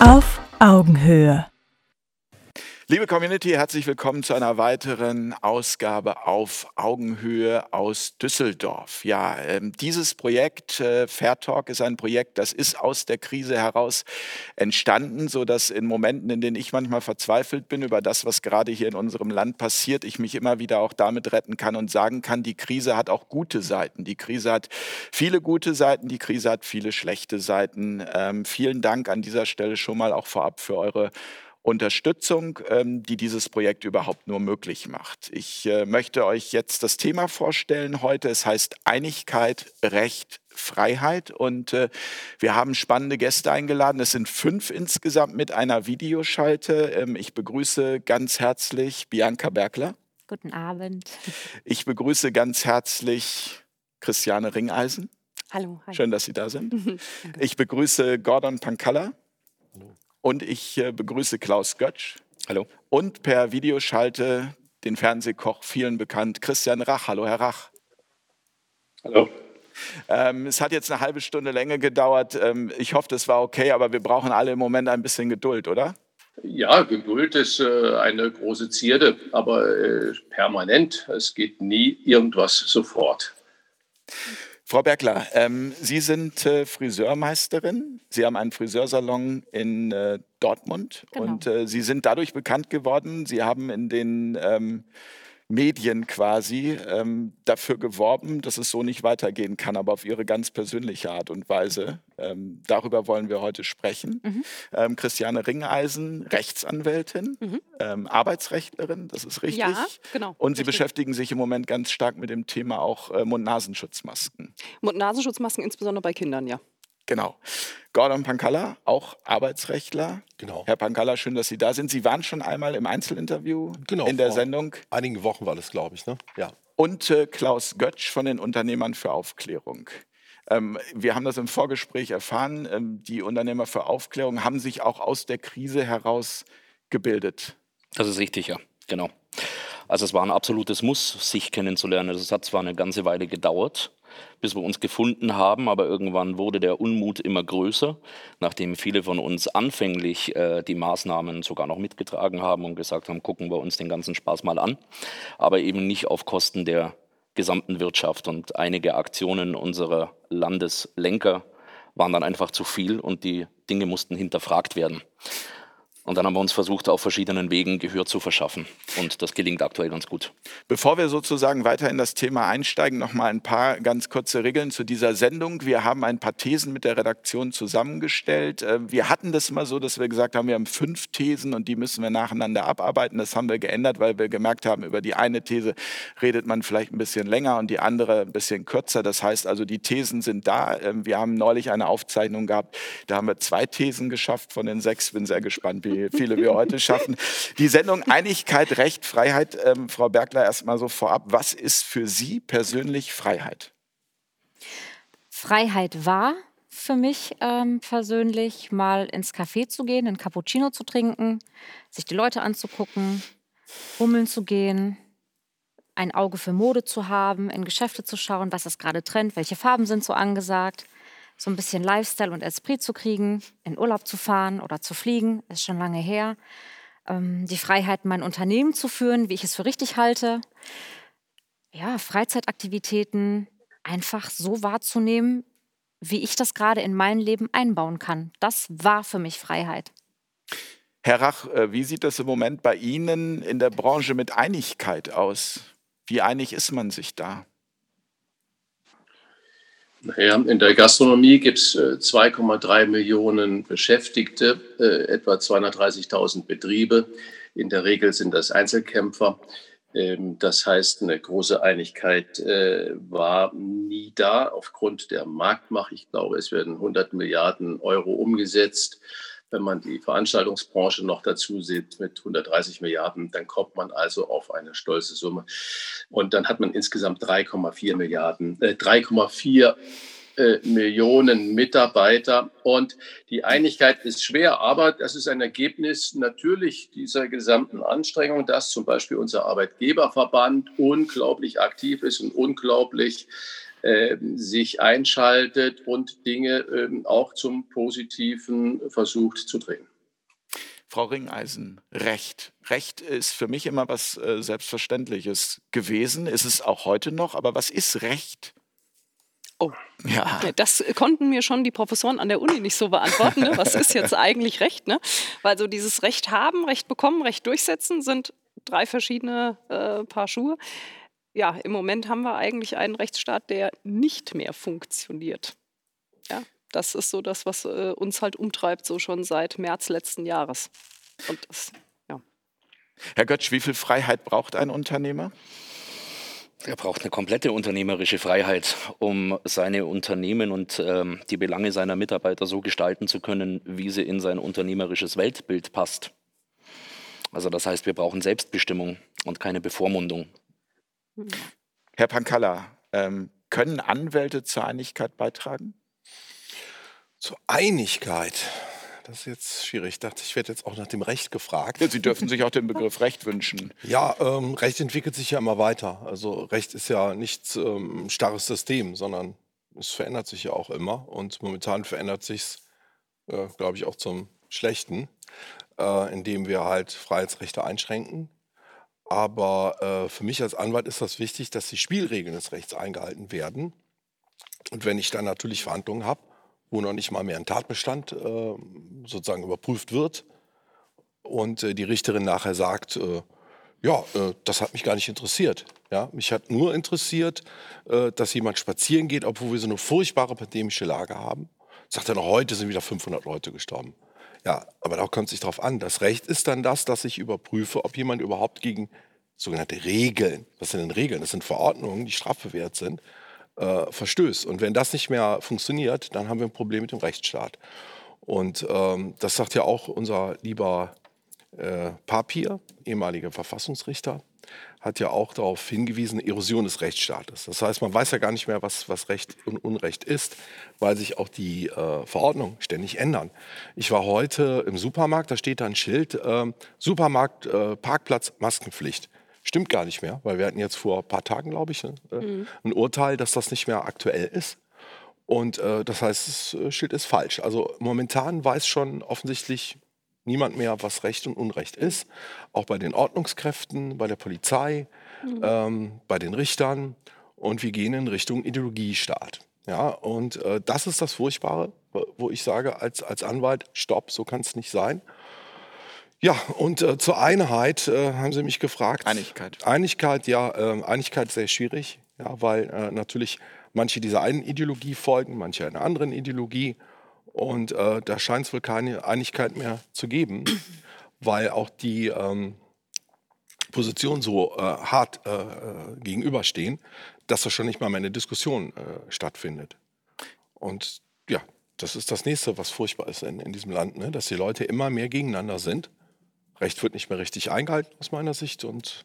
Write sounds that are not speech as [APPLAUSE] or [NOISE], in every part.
Auf Augenhöhe. Liebe Community, herzlich willkommen zu einer weiteren Ausgabe auf Augenhöhe aus Düsseldorf. Ja, ähm, dieses Projekt äh, Fair Talk ist ein Projekt, das ist aus der Krise heraus entstanden, so dass in Momenten, in denen ich manchmal verzweifelt bin über das, was gerade hier in unserem Land passiert, ich mich immer wieder auch damit retten kann und sagen kann, die Krise hat auch gute Seiten. Die Krise hat viele gute Seiten, die Krise hat viele schlechte Seiten. Ähm, vielen Dank an dieser Stelle schon mal auch vorab für eure Unterstützung, ähm, die dieses Projekt überhaupt nur möglich macht. Ich äh, möchte euch jetzt das Thema vorstellen heute. Es heißt Einigkeit, Recht, Freiheit und äh, wir haben spannende Gäste eingeladen. Es sind fünf insgesamt mit einer Videoschalte. Ähm, ich begrüße ganz herzlich Bianca Bergler. Guten Abend. Ich begrüße ganz herzlich Christiane Ringeisen. Hallo. Hi. Schön, dass Sie da sind. [LAUGHS] ich begrüße Gordon Pankalla. Und ich äh, begrüße Klaus Götsch. Hallo. Und per Videoschalte den Fernsehkoch, vielen bekannt, Christian Rach. Hallo, Herr Rach. Hallo. Ähm, es hat jetzt eine halbe Stunde länger gedauert. Ähm, ich hoffe, das war okay, aber wir brauchen alle im Moment ein bisschen Geduld, oder? Ja, Geduld ist äh, eine große Zierde, aber äh, permanent. Es geht nie irgendwas sofort. Frau Bergler, ähm, Sie sind äh, Friseurmeisterin. Sie haben einen Friseursalon in äh, Dortmund Genau. und äh, Sie sind dadurch bekannt geworden. Sie haben in den ähm, Medien quasi ähm, dafür geworben, dass es so nicht weitergehen kann, aber auf Ihre ganz persönliche Art und Weise. Ähm, darüber wollen wir heute sprechen. Mhm. Ähm, Christiane Ringeisen, Rechtsanwältin, Mhm. ähm, Arbeitsrechtlerin, das ist richtig. Ja, genau. Und Sie richtig. beschäftigen sich im Moment ganz stark mit dem Thema auch äh, Mund-Nasenschutzmasken. Mund-Nasenschutzmasken insbesondere bei Kindern, ja. Genau. Gordon Pankalla, auch Arbeitsrechtler. Genau. Herr Pankalla, schön, dass Sie da sind. Sie waren schon einmal im Einzelinterview Genau, in der vor Sendung. Einigen Wochen war das, glaube ich, ne? Ja. Und äh, Klaus Götsch von den Unternehmern für Aufklärung. Ähm, wir haben das im Vorgespräch erfahren. Ähm, die Unternehmer für Aufklärung haben sich auch aus der Krise heraus gebildet. Das ist richtig, ja, genau. Also es war ein absolutes Muss, sich kennenzulernen. Es hat zwar eine ganze Weile gedauert, bis wir uns gefunden haben, aber irgendwann wurde der Unmut immer größer, nachdem viele von uns anfänglich äh, die Maßnahmen sogar noch mitgetragen haben und gesagt haben, gucken wir uns den ganzen Spaß mal an, aber eben nicht auf Kosten der gesamten Wirtschaft. Und einige Aktionen unserer Landeslenker waren dann einfach zu viel und die Dinge mussten hinterfragt werden. Und dann haben wir uns versucht, auf verschiedenen Wegen Gehör zu verschaffen. Und das gelingt aktuell ganz gut. Bevor wir sozusagen weiter in das Thema einsteigen, noch mal ein paar ganz kurze Regeln zu dieser Sendung. Wir haben ein paar Thesen mit der Redaktion zusammengestellt. Äh, Wir hatten das mal so, dass wir gesagt haben, wir haben fünf Thesen und die müssen wir nacheinander abarbeiten. Das haben wir geändert, weil wir gemerkt haben, über die eine These redet man vielleicht ein bisschen länger und die andere ein bisschen kürzer. Das heißt also, die Thesen sind da. Ähm, Wir haben neulich eine Aufzeichnung gehabt, da haben wir zwei Thesen geschafft von den sechs. Bin sehr gespannt, wie viele wir heute schaffen. Die Sendung Einigkeit, Recht, Freiheit. Ähm, Frau Bergler, erstmal so vorab. Was ist für Sie persönlich Freiheit? Freiheit war für mich ähm, persönlich, mal ins Café zu gehen, einen Cappuccino zu trinken, sich die Leute anzugucken, rummeln zu gehen, ein Auge für Mode zu haben, in Geschäfte zu schauen, was ist gerade Trend, welche Farben sind so angesagt, so ein bisschen Lifestyle und Esprit zu kriegen, in Urlaub zu fahren oder zu fliegen, ist schon lange her. Ähm, die Freiheit, mein Unternehmen zu führen, wie ich es für richtig halte. Ja, Freizeitaktivitäten einfach so wahrzunehmen, wie ich das gerade in mein Leben einbauen kann. Das war für mich Freiheit. Herr Rach, äh, wie sieht das im Moment bei Ihnen in der Branche mit Einigkeit aus? Wie einig ist man sich da? Naja, in der Gastronomie gibt es 2,3 Millionen Beschäftigte, äh, etwa 230.000 Betriebe. In der Regel sind das Einzelkämpfer. Ähm, Das heißt, eine große Einigkeit äh, war nie da aufgrund der Marktmacht. Ich glaube, es werden 100 Milliarden Euro umgesetzt. Wenn man die Veranstaltungsbranche noch dazu sieht mit 130 Milliarden, dann kommt man also auf eine stolze Summe. Und dann hat man insgesamt 3,4 Milliarden, äh, 3,4 äh, Millionen Mitarbeiter. Und die Einigkeit ist schwer, aber das ist ein Ergebnis natürlich dieser gesamten Anstrengung, dass zum Beispiel unser Arbeitgeberverband unglaublich aktiv ist und unglaublich sich einschaltet und Dinge äh, auch zum Positiven versucht zu drehen. Frau Ringeisen, Recht. Recht ist für mich immer was äh, Selbstverständliches gewesen, ist es auch heute noch, aber was ist Recht? Oh, ja. Das konnten mir schon die Professoren an der Uni nicht so beantworten. Ne? Was ist jetzt [LAUGHS] eigentlich Recht? Ne? Weil so dieses Recht haben, Recht bekommen, Recht durchsetzen sind drei verschiedene äh, Paar Schuhe. Ja, im Moment haben wir eigentlich einen Rechtsstaat, der nicht mehr funktioniert. Ja, das ist so das, was äh, uns halt umtreibt, so schon seit März letzten Jahres. Und das, ja. Herr Götsch, wie viel Freiheit braucht ein Unternehmer? Er braucht eine komplette unternehmerische Freiheit, um seine Unternehmen und ähm, die Belange seiner Mitarbeiter so gestalten zu können, wie sie in sein unternehmerisches Weltbild passt. Also das heißt, wir brauchen Selbstbestimmung und keine Bevormundung. Herr Pankalla, ähm, können Anwälte zur Einigkeit beitragen? Zur Einigkeit? Das ist jetzt schwierig. Ich dachte, ich werde jetzt auch nach dem Recht gefragt. Ja, Sie dürfen sich auch den Begriff [LAUGHS] Recht wünschen. Ja, ähm, Recht entwickelt sich ja immer weiter. Also Recht ist ja nicht ähm, starres System, sondern es verändert sich ja auch immer. Und momentan verändert sich es, äh, glaube ich, auch zum Schlechten, äh, indem wir halt Freiheitsrechte einschränken. Aber äh, für mich als Anwalt ist das wichtig, dass die Spielregeln des Rechts eingehalten werden. Und wenn ich dann natürlich Verhandlungen habe, wo noch nicht mal mehr ein Tatbestand äh, sozusagen überprüft wird. Und äh, die Richterin nachher sagt, äh, ja, äh, das hat mich gar nicht interessiert. Ja, mich hat nur interessiert, äh, dass jemand spazieren geht, obwohl wir so eine furchtbare pandemische Lage haben. Sagt er noch, heute sind wieder 500 Leute gestorben. Ja, aber da kommt es sich darauf an. Das Recht ist dann das, dass ich überprüfe, ob jemand überhaupt gegen sogenannte Regeln, was sind denn Regeln? Das sind Verordnungen, die strafbewehrt sind, äh, verstößt. Und wenn das nicht mehr funktioniert, dann haben wir ein Problem mit dem Rechtsstaat. Und ähm, das sagt ja auch unser lieber äh, Papier, ehemaliger Verfassungsrichter, hat ja auch darauf hingewiesen, Erosion des Rechtsstaates. Das heißt, man weiß ja gar nicht mehr, was, was Recht und Unrecht ist, weil sich auch die äh, Verordnungen ständig ändern. Ich war heute im Supermarkt, da steht da ein Schild, äh, Supermarkt, äh, Parkplatz, Maskenpflicht. Stimmt gar nicht mehr, weil wir hatten jetzt vor ein paar Tagen, glaube ich, ne, äh, mhm. ein Urteil, dass das nicht mehr aktuell ist. Und äh, das heißt, das äh, Schild ist falsch. Also momentan weiß schon offensichtlich niemand mehr, was Recht und Unrecht ist. Auch bei den Ordnungskräften, bei der Polizei, mhm. ähm, bei den Richtern. Und wir gehen in Richtung Ideologiestaat. Ja, und äh, das ist das Furchtbare, wo ich sage als, als Anwalt, stopp, so kann es nicht sein. Ja, und äh, zur Einheit äh, haben Sie mich gefragt. Einigkeit. Einigkeit, ja, äh, Einigkeit sehr schwierig, ja, weil äh, natürlich manche dieser einen Ideologie folgen, manche einer anderen Ideologie. Und äh, da scheint es wohl keine Einigkeit mehr zu geben, weil auch die ähm, Positionen so äh, hart gegenüberstehen, dass da schon nicht mal mehr eine Diskussion stattfindet. Und ja, das ist das nächste, was furchtbar ist in, in diesem Land, ne? dass die Leute immer mehr gegeneinander sind Recht wird nicht mehr richtig eingehalten aus meiner Sicht und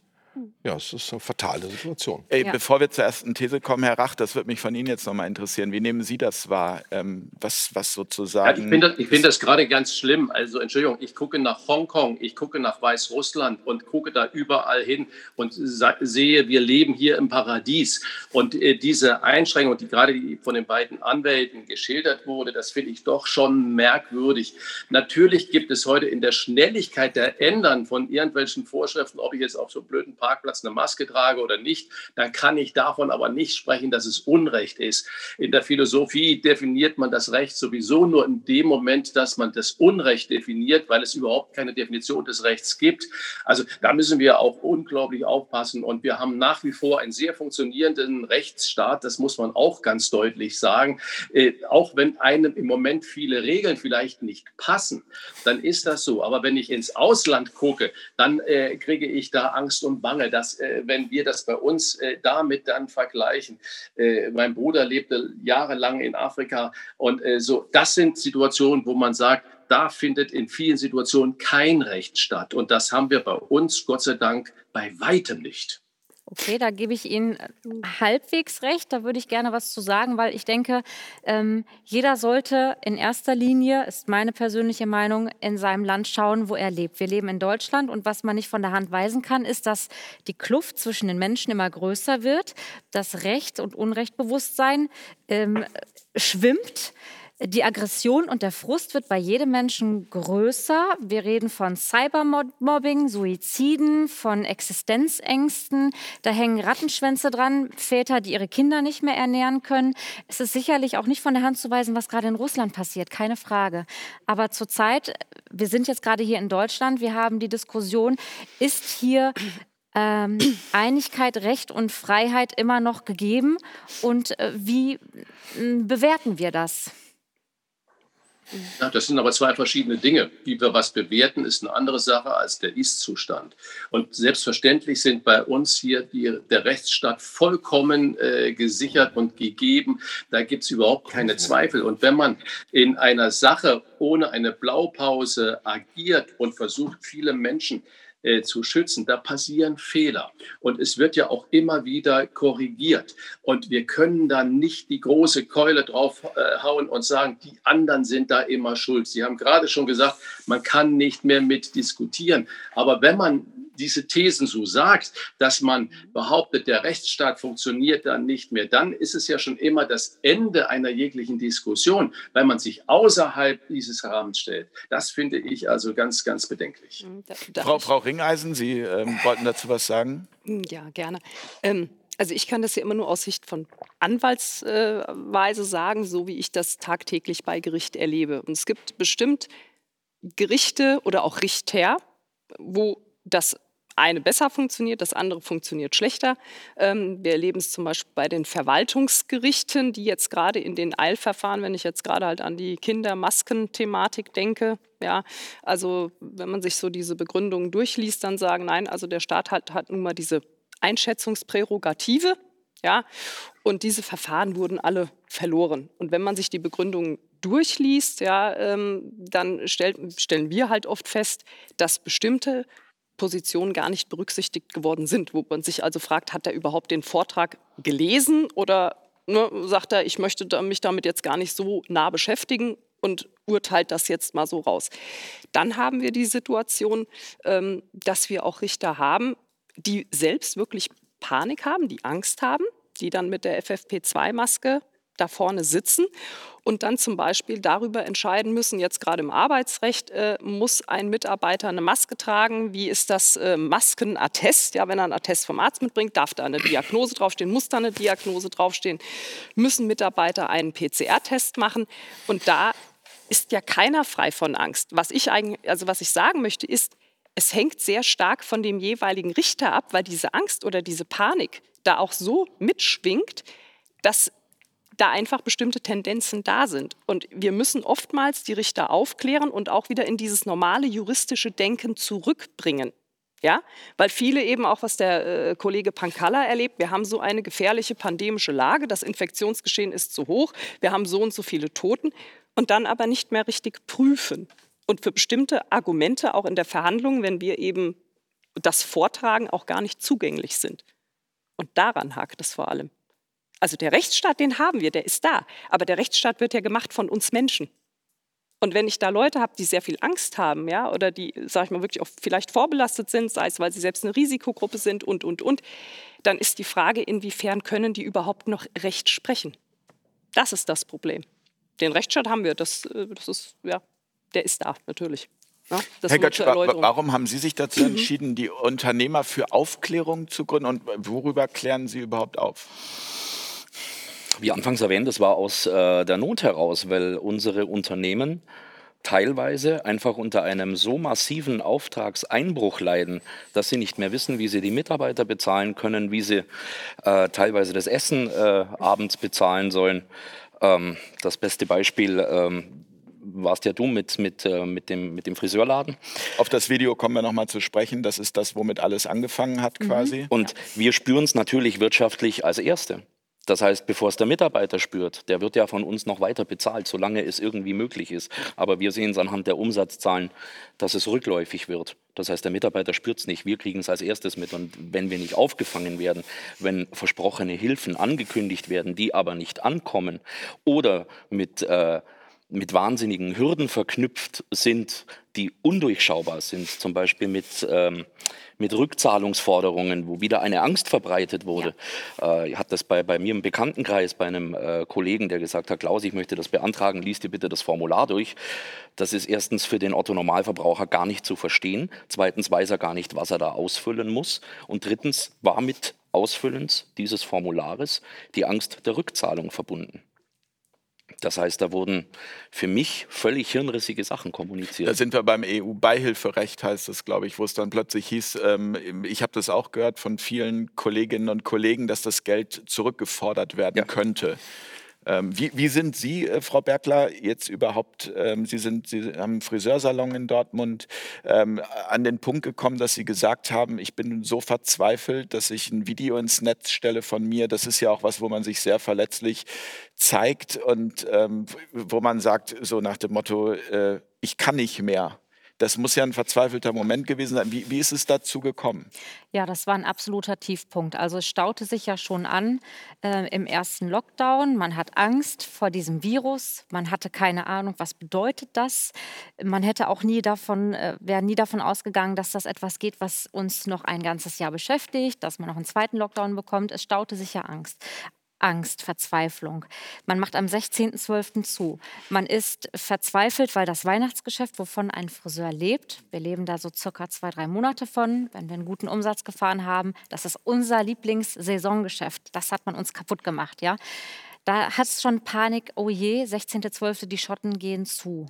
ja, es ist eine fatale Situation. Ey, ja. Bevor wir zur ersten These kommen, Herr Rach, das würde mich von Ihnen jetzt nochmal interessieren. Wie nehmen Sie das wahr? Ähm, was, was sozusagen. Ja, ich finde das, find das gerade ganz schlimm. Also, Entschuldigung, ich gucke nach Hongkong, ich gucke nach Weißrussland und gucke da überall hin und sehe, wir leben hier im Paradies. Und äh, diese Einschränkung, die gerade von den beiden Anwälten geschildert wurde, das finde ich doch schon merkwürdig. Natürlich gibt es heute in der Schnelligkeit der Ändern von irgendwelchen Vorschriften, ob ich jetzt auf so blöden Parkplatz eine Maske trage oder nicht, dann kann ich davon aber nicht sprechen, dass es Unrecht ist. In der Philosophie definiert man das Recht sowieso nur in dem Moment, dass man das Unrecht definiert, weil es überhaupt keine Definition des Rechts gibt. Also da müssen wir auch unglaublich aufpassen. Und wir haben nach wie vor einen sehr funktionierenden Rechtsstaat, das muss man auch ganz deutlich sagen. Äh, auch wenn einem im Moment viele Regeln vielleicht nicht passen, dann ist das so. Aber wenn ich ins Ausland gucke, dann äh, kriege ich da Angst und Bange Bange, dass äh, wenn wir das bei uns äh, damit dann vergleichen, äh, mein Bruder lebte jahrelang in Afrika und äh, so, das sind Situationen, wo man sagt, da findet in vielen Situationen kein Recht statt. Und das haben wir bei uns, Gott sei Dank, bei weitem nicht. Okay, da gebe ich Ihnen äh, halbwegs recht. Da würde ich gerne was zu sagen, weil ich denke, ähm, jeder sollte in erster Linie, ist meine persönliche Meinung, in seinem Land schauen, wo er lebt. Wir leben in Deutschland und was man nicht von der Hand weisen kann, ist, dass die Kluft zwischen den Menschen immer größer wird, das Recht- und Unrechtbewusstsein ähm, schwimmt. Die Aggression und der Frust wird bei jedem Menschen größer. Wir reden von Cybermobbing, Suiziden, von Existenzängsten. Da hängen Rattenschwänze dran, Väter, die ihre Kinder nicht mehr ernähren können. Es ist sicherlich auch nicht von der Hand zu weisen, was gerade in Russland passiert, keine Frage. Aber zurzeit, wir sind jetzt gerade hier in Deutschland, wir haben die Diskussion, ist hier ähm, Einigkeit, Recht und Freiheit immer noch gegeben? Und äh, wie äh, bewerten wir das? Ja, das sind aber zwei verschiedene Dinge. Wie wir was bewerten, ist eine andere Sache als der Ist-Zustand. Und selbstverständlich sind bei uns hier die, der Rechtsstaat vollkommen äh, gesichert und gegeben. Da gibt es überhaupt keine Zweifel. Und wenn man in einer Sache ohne eine Blaupause agiert und versucht, viele Menschen äh, zu schützen. Da passieren Fehler und es wird ja auch immer wieder korrigiert. Und wir können da nicht die große Keule drauf äh, und sagen, die anderen sind da immer schuld. Sie haben gerade schon gesagt, man kann nicht mehr mit diskutieren. Aber wenn man diese Thesen so sagt, dass man behauptet, der Rechtsstaat funktioniert dann nicht mehr, dann ist es ja schon immer das Ende einer jeglichen Diskussion, weil man sich außerhalb dieses Rahmens stellt. Das finde ich also ganz, ganz bedenklich. Hm, Frau, Frau Ringeisen, Sie ähm, wollten dazu was sagen? Hm, ja, gerne. Ähm, also ich kann das ja immer nur aus Sicht von Anwaltsweise sagen, so wie ich das tagtäglich bei Gericht erlebe. Und es gibt bestimmt Gerichte oder auch Richter, wo das eine besser funktioniert, das andere funktioniert schlechter. Ähm, wir erleben es zum Beispiel bei den Verwaltungsgerichten, die jetzt gerade in den Eilverfahren, wenn ich jetzt gerade halt an die Kindermasken-Thematik denke, ja, also wenn man sich so diese Begründungen durchliest, dann sagen, nein, also der Staat hat, hat nun mal diese Einschätzungsprärogative, ja, und diese Verfahren wurden alle verloren. Und wenn man sich die Begründungen durchliest, ja, ähm, dann stellt, stellen wir halt oft fest, dass bestimmte Positionen gar nicht berücksichtigt geworden sind, wo man sich also fragt, hat er überhaupt den Vortrag gelesen oder ne, sagt er, ich möchte mich damit jetzt gar nicht so nah beschäftigen und urteilt das jetzt mal so raus. Dann haben wir die Situation, ähm, dass wir auch Richter haben, die selbst wirklich Panik haben, die Angst haben, die dann mit der FFP2-Maske da vorne sitzen und dann zum Beispiel darüber entscheiden müssen, jetzt gerade im Arbeitsrecht, äh, muss ein Mitarbeiter eine Maske tragen, wie ist das äh, Maskenattest, ja, wenn er einen Attest vom Arzt mitbringt, darf da eine Diagnose draufstehen, muss da eine Diagnose draufstehen, müssen Mitarbeiter einen PCR-Test machen? Und da ist ja keiner frei von Angst. Was ich eigentlich, also was ich sagen möchte, ist, es hängt sehr stark von dem jeweiligen Richter ab, weil diese Angst oder diese Panik da auch so mitschwingt, dass da einfach bestimmte Tendenzen da sind. Und wir müssen oftmals die Richter aufklären und auch wieder in dieses normale juristische Denken zurückbringen. Ja, weil viele eben auch, was der äh, Kollege Pankalla erlebt, wir haben so eine gefährliche pandemische Lage, das Infektionsgeschehen ist zu hoch, wir haben so und so viele Toten und dann aber nicht mehr richtig prüfen. Und für bestimmte Argumente auch in der Verhandlung, wenn wir eben das vortragen, auch gar nicht zugänglich sind. Und daran hakt es vor allem. Also der Rechtsstaat, den haben wir, der ist da. Aber der Rechtsstaat wird ja gemacht von uns Menschen. Und wenn ich da Leute habe, die sehr viel Angst haben, ja, oder die, sage ich mal, wirklich auch vielleicht vorbelastet sind, sei es, weil sie selbst eine Risikogruppe sind und, und, und, dann ist die Frage, inwiefern können die überhaupt noch Recht sprechen? Das ist das Problem. Den Rechtsstaat haben wir, das, äh, das ist, ja, der ist da, natürlich. Ja, Herr Götsch, warum haben Sie sich dazu [CLEARS THROAT] entschieden, die Unternehmer für Aufklärung zu gründen und worüber klären Sie überhaupt auf? Wie anfangs erwähnt, das war aus äh, der Not heraus, weil unsere Unternehmen teilweise einfach unter einem so massiven Auftragseinbruch leiden, dass sie nicht mehr wissen, wie sie die Mitarbeiter bezahlen können, wie sie äh, teilweise das Essen äh, abends bezahlen sollen. Ähm, das beste Beispiel ähm, warst ja du mit, mit, äh, mit, dem, mit dem Friseurladen. Auf das Video kommen wir nochmal zu sprechen. Das ist das, womit alles angefangen hat mhm. quasi. Und wir spüren es natürlich wirtschaftlich als Erste. Das heißt, bevor es der Mitarbeiter spürt, der wird ja von uns noch weiter bezahlt, solange es irgendwie möglich ist. Aber wir sehen es anhand der Umsatzzahlen, dass es rückläufig wird. Das heißt, der Mitarbeiter spürt es nicht, wir kriegen es als erstes mit. Und wenn wir nicht aufgefangen werden, wenn versprochene Hilfen angekündigt werden, die aber nicht ankommen oder mit... Äh, mit wahnsinnigen Hürden verknüpft sind, die undurchschaubar sind, zum Beispiel mit, ähm, mit Rückzahlungsforderungen, wo wieder eine Angst verbreitet wurde. Ja. Äh, ich hatte das bei, bei mir im Bekanntenkreis, bei einem äh, Kollegen, der gesagt hat, Klaus, ich möchte das beantragen, liest dir bitte das Formular durch. Das ist erstens für den Otto-Normalverbraucher gar nicht zu verstehen. Zweitens weiß er gar nicht, was er da ausfüllen muss. Und drittens war mit Ausfüllens dieses Formulares die Angst der Rückzahlung verbunden. Das heißt, da wurden für mich völlig hirnrissige Sachen kommuniziert. Da sind wir beim EU-Beihilferecht, heißt es, glaube ich, wo es dann plötzlich hieß, ähm, ich habe das auch gehört von vielen Kolleginnen und Kollegen, dass das Geld zurückgefordert werden ja. könnte. Ähm, wie, wie, sind Sie, äh, Frau Bergler, jetzt überhaupt, ähm, Sie, sind, Sie haben einen Friseursalon in Dortmund, ähm, an den Punkt gekommen, dass Sie gesagt haben, ich bin so verzweifelt, dass ich ein Video ins Netz stelle von mir. Das ist ja auch was, wo man sich sehr verletzlich zeigt und ähm, wo man sagt, so nach dem Motto, äh, ich kann nicht mehr. Das muss ja ein verzweifelter Moment gewesen sein. Wie, wie, ist es dazu gekommen? Ja, das war ein absoluter Tiefpunkt. Also es staute sich ja schon an äh, im ersten Lockdown. Man hat Angst vor diesem Virus. Man hatte keine Ahnung, was bedeutet das. Man hätte auch nie davon, äh, wäre nie davon ausgegangen, dass das etwas geht, was uns noch ein ganzes Jahr beschäftigt, dass man noch einen zweiten Lockdown bekommt. Es staute sich ja Angst. Angst, Verzweiflung. Man macht am 16.12. zu. Man ist verzweifelt, weil das Weihnachtsgeschäft, wovon ein Friseur lebt, wir leben da so circa zwei, drei Monate von, wenn wir einen guten Umsatz gefahren haben, das ist unser Lieblingssaisongeschäft. Das hat man uns kaputt gemacht, ja. Da hat es schon Panik, oh je, 16.12., die Schotten gehen zu.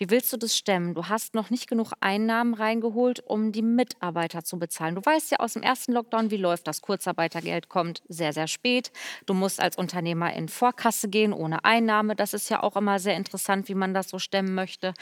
Wie willst du das stemmen? Du hast noch nicht genug Einnahmen reingeholt, um die Mitarbeiter zu bezahlen. Du weißt ja aus dem ersten Lockdown, wie läuft das. Kurzarbeitergeld kommt sehr, sehr spät. Du musst als Unternehmer in Vorkasse gehen, ohne Einnahme. Das ist ja auch immer sehr interessant, wie man das so stemmen möchte.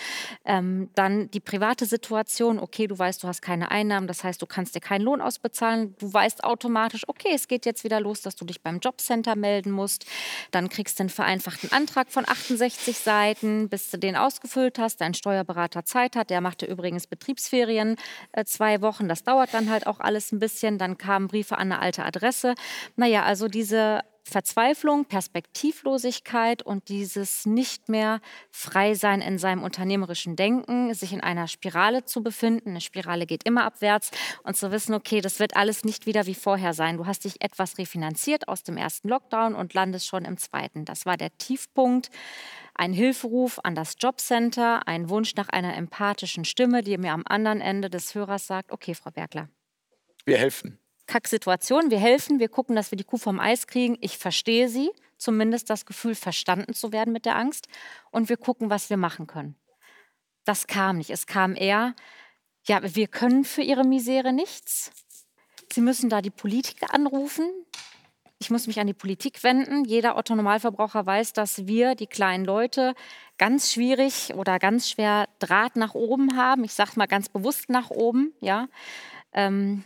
Ähm, dann die private Situation. Okay, du weißt, du hast keine Einnahmen. Das heißt, du kannst dir keinen Lohn ausbezahlen. Du weißt automatisch, okay, es geht jetzt wieder los, dass du dich beim Jobcenter melden musst. Dann kriegst du einen vereinfachten Antrag von 68 Seiten, bis du den ausgefüllt hast hast, dein Steuerberater Zeit hat. Der machte übrigens Betriebsferien äh, zwei Wochen. Das dauert dann halt auch alles ein bisschen. Dann kamen Briefe an eine alte Adresse. Naja, also diese Verzweiflung, Perspektivlosigkeit und dieses nicht mehr frei sein in seinem unternehmerischen Denken, sich in einer Spirale zu befinden. Eine Spirale geht immer abwärts und zu wissen, okay, das wird alles nicht wieder wie vorher sein. Du hast dich etwas refinanziert aus dem ersten Lockdown und landest schon im zweiten. Das war der Tiefpunkt ein Hilferuf an das Jobcenter, ein Wunsch nach einer empathischen Stimme, die mir am anderen Ende des Hörers sagt, okay, Frau Bergler. Wir helfen. Kacksituation, wir helfen, wir gucken, dass wir die Kuh vom Eis kriegen. Ich verstehe sie, zumindest das Gefühl, verstanden zu werden mit der Angst. Und wir gucken, was wir machen können. Das kam nicht. Es kam eher, ja, wir können für ihre Misere nichts. Sie müssen da die Politiker anrufen, ich muss mich an die Politik wenden. Jeder Otto-Normalverbraucher weiß, dass wir, die kleinen Leute, ganz schwierig oder ganz schwer Draht nach oben haben. Ich sage mal ganz bewusst nach oben. Ja. Ähm,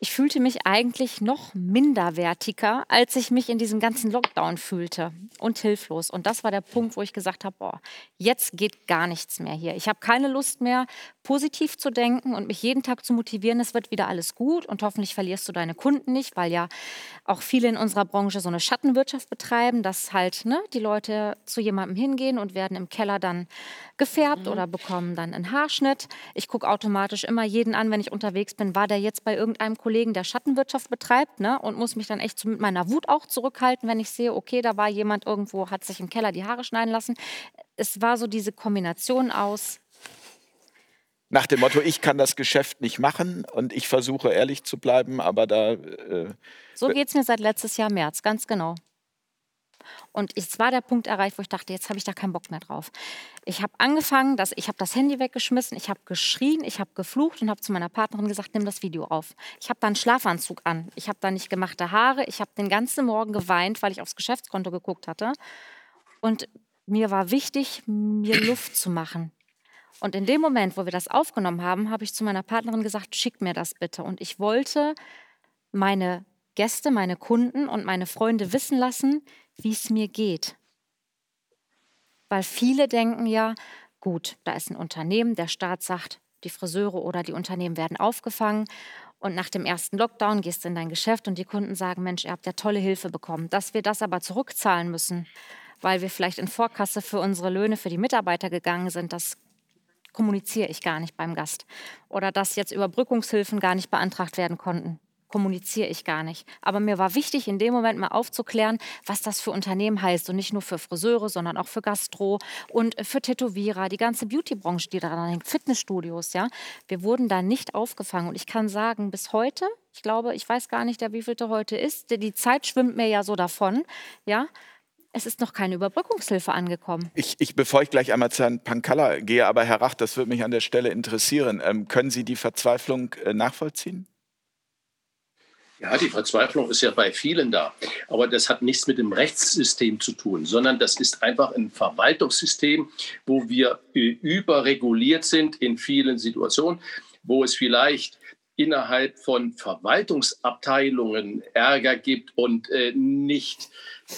ich fühlte mich eigentlich noch minderwertiger, als ich mich in diesem ganzen Lockdown fühlte und hilflos. Und das war der Punkt, wo ich gesagt habe, boah, jetzt geht gar nichts mehr hier. Ich habe keine Lust mehr, positiv zu denken und mich jeden Tag zu motivieren, es wird wieder alles gut und hoffentlich verlierst du deine Kunden nicht, weil ja auch viele in unserer Branche so eine Schattenwirtschaft betreiben, dass halt ne, die Leute zu jemandem hingehen und werden im Keller dann gefärbt mhm. oder bekommen dann einen Haarschnitt. Ich gucke automatisch immer jeden an, wenn ich unterwegs bin, war der jetzt bei irgendeinem Kollegen, der Schattenwirtschaft betreibt ne, und muss mich dann echt mit meiner Wut auch zurückhalten, wenn ich sehe, okay, da war jemand irgendwo, hat sich im Keller die Haare schneiden lassen. Es war so diese Kombination aus nach dem Motto, ich kann das Geschäft nicht machen und ich versuche ehrlich zu bleiben, aber da... Äh, so geht es mir seit letztes Jahr März, ganz genau. Und es war der Punkt erreicht, wo ich dachte, jetzt habe ich da keinen Bock mehr drauf. Ich habe angefangen, dass, ich habe das Handy weggeschmissen, ich habe geschrien, ich habe geflucht und habe zu meiner Partnerin gesagt, nimm das Video auf. Ich habe da einen Schlafanzug an, ich habe da nicht gemachte Haare, ich habe den ganzen Morgen geweint, weil ich aufs Geschäftskonto geguckt hatte. Und mir war wichtig, mir [CLEARS THROAT] Luft zu machen. Und in dem Moment, wo wir das aufgenommen haben, habe ich zu meiner Partnerin gesagt, schick mir das bitte. Und ich wollte meine Gäste, meine Kunden und meine Freunde wissen lassen, wie es mir geht. Weil viele denken ja, gut, da ist ein Unternehmen, der Staat sagt, die Friseure oder die Unternehmen werden aufgefangen. Und nach dem ersten Lockdown gehst du in dein Geschäft und die Kunden sagen, Mensch, ihr habt ja tolle Hilfe bekommen. Dass wir das aber zurückzahlen müssen, weil wir vielleicht in Vorkasse für unsere Löhne für die Mitarbeiter gegangen sind, das kommuniziere ich gar nicht beim Gast. Oder dass jetzt Überbrückungshilfen gar nicht beantragt werden konnten kommuniziere ich gar nicht. Aber mir war wichtig, in dem Moment mal aufzuklären, was das für Unternehmen heißt. Und nicht nur für Friseure, sondern auch für Gastro und für Tätowierer, die ganze Beautybranche, die daran hängt, Fitnessstudios. Ja? Wir wurden da nicht aufgefangen. Und ich kann sagen, bis heute, ich glaube, ich weiß gar nicht, der wievielte heute ist, die Zeit schwimmt mir ja so davon. Ja? Es ist noch keine Überbrückungshilfe angekommen. Ich, ich, bevor ich gleich einmal zu Herrn Pankalla gehe, aber Herr Rach, das würde mich an der Stelle interessieren. Ähm, können Sie die Verzweiflung äh, nachvollziehen? Ja, die Verzweiflung ist ja bei vielen da. Aber das hat nichts mit dem Rechtssystem zu tun, sondern das ist einfach ein Verwaltungssystem, wo wir überreguliert sind in vielen Situationen, wo es vielleicht innerhalb von Verwaltungsabteilungen Ärger gibt und äh, nicht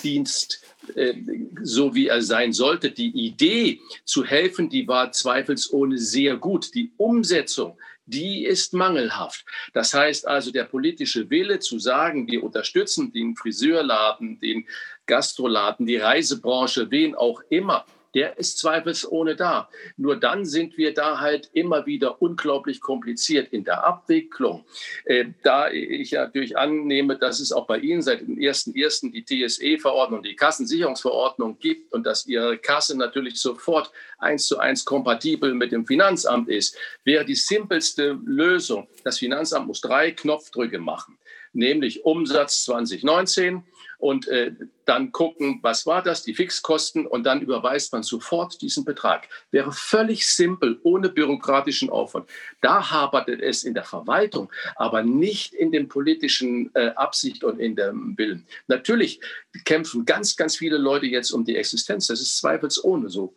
Dienst äh, so wie er sein sollte. Die Idee zu helfen, die war zweifelsohne sehr gut. Die Umsetzung die ist mangelhaft. Das heißt also, der politische Wille zu sagen, wir unterstützen den Friseurladen, den Gastroladen, die Reisebranche, wen auch immer, der ist zweifelsohne da. Nur dann sind wir da halt immer wieder unglaublich kompliziert in der Abwicklung. Äh, da ich natürlich annehme, dass es auch bei Ihnen seit dem 1.1. die TSE-Verordnung, die Kassensicherungsverordnung gibt und dass Ihre Kasse natürlich sofort eins zu eins kompatibel mit dem Finanzamt ist, wäre die simpelste Lösung, das Finanzamt muss drei Knopfdrücke machen, nämlich Umsatz 2019, und äh, dann gucken, was war das, die Fixkosten und dann überweist man sofort diesen Betrag. Wäre völlig simpel, ohne bürokratischen Aufwand. Da hapert es in der Verwaltung, aber nicht in dem politischen äh, Absicht und in dem Willen. Natürlich kämpfen ganz, ganz viele Leute jetzt um die Existenz. Das ist zweifelsohne so.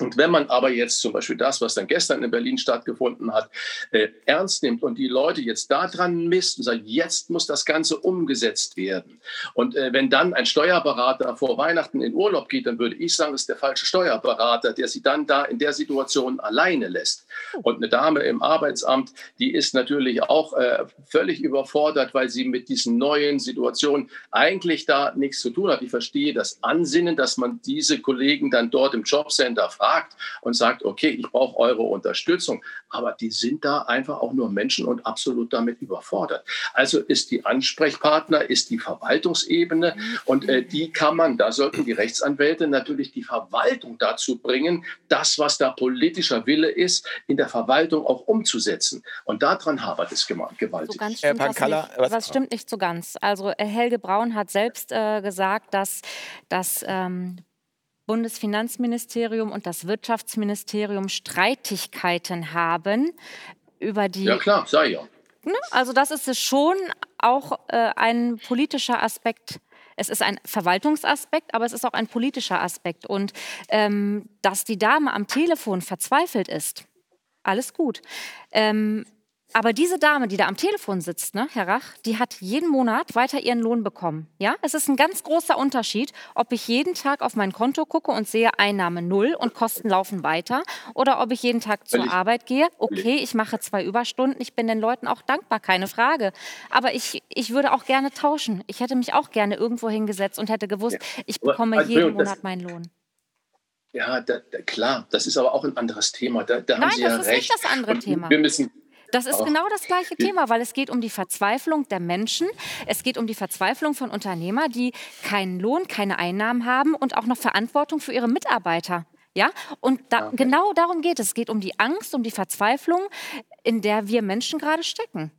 Und wenn man aber jetzt zum Beispiel das, was dann gestern in Berlin stattgefunden hat, äh, ernst nimmt und die Leute jetzt daran misst und sagt, jetzt muss das Ganze umgesetzt werden. Und äh, wenn dann ein Steuerberater vor Weihnachten in Urlaub geht, dann würde ich sagen, das ist der falsche Steuerberater, der sie dann da in der Situation alleine lässt. Und eine Dame im Arbeitsamt, die ist natürlich auch äh, völlig überfordert, weil sie mit diesen neuen Situationen eigentlich da nichts zu tun hat. Ich verstehe das Ansinnen, dass man diese Kollegen dann dort im Jobcenter fragt fragt und sagt, okay, ich brauche eure Unterstützung. Aber die sind da einfach auch nur Menschen und absolut damit überfordert. Also ist die Ansprechpartner, ist die Verwaltungsebene und äh, die kann man, da sollten die Rechtsanwälte natürlich die Verwaltung dazu bringen, das, was da politischer Wille ist, in der Verwaltung auch umzusetzen. Und daran hapert es gewaltig. So ganz stimmt, das, nicht, das stimmt nicht so ganz. Also äh, Helge Braun hat selbst äh, gesagt, dass, dass ähm, Bundesfinanzministerium und das Wirtschaftsministerium Streitigkeiten haben über die. Ja, klar, sei ja. Ne? Also, das ist es schon auch äh, ein politischer Aspekt. Es ist ein Verwaltungsaspekt, aber es ist auch ein politischer Aspekt. Und ähm, dass die Dame am Telefon verzweifelt ist, alles gut. Ähm, aber diese Dame, die da am Telefon sitzt, ne, Herr Rach, die hat jeden Monat weiter ihren Lohn bekommen. Ja, es ist ein ganz großer Unterschied, ob ich jeden Tag auf mein Konto gucke und sehe Einnahme null und Kosten laufen weiter oder ob ich jeden Tag zur Arbeit gehe. Okay, ich mache zwei Überstunden, ich bin den Leuten auch dankbar, keine Frage. Aber ich, ich würde auch gerne tauschen. Ich hätte mich auch gerne irgendwo hingesetzt und hätte gewusst, ich bekomme jeden Monat meinen Lohn. Ja, da, da, klar, das ist aber auch ein anderes Thema. Da, da Nein, haben Sie das ja ist recht. nicht das andere Und Thema. Wir müssen, das ist genau das gleiche Thema, weil es geht um die Verzweiflung der Menschen. Es geht um die Verzweiflung von Unternehmern, die keinen Lohn, keine Einnahmen haben und auch noch Verantwortung für ihre Mitarbeiter. Ja, und da, okay. genau darum geht es. Es geht um die Angst, um die Verzweiflung, in der wir Menschen gerade stecken.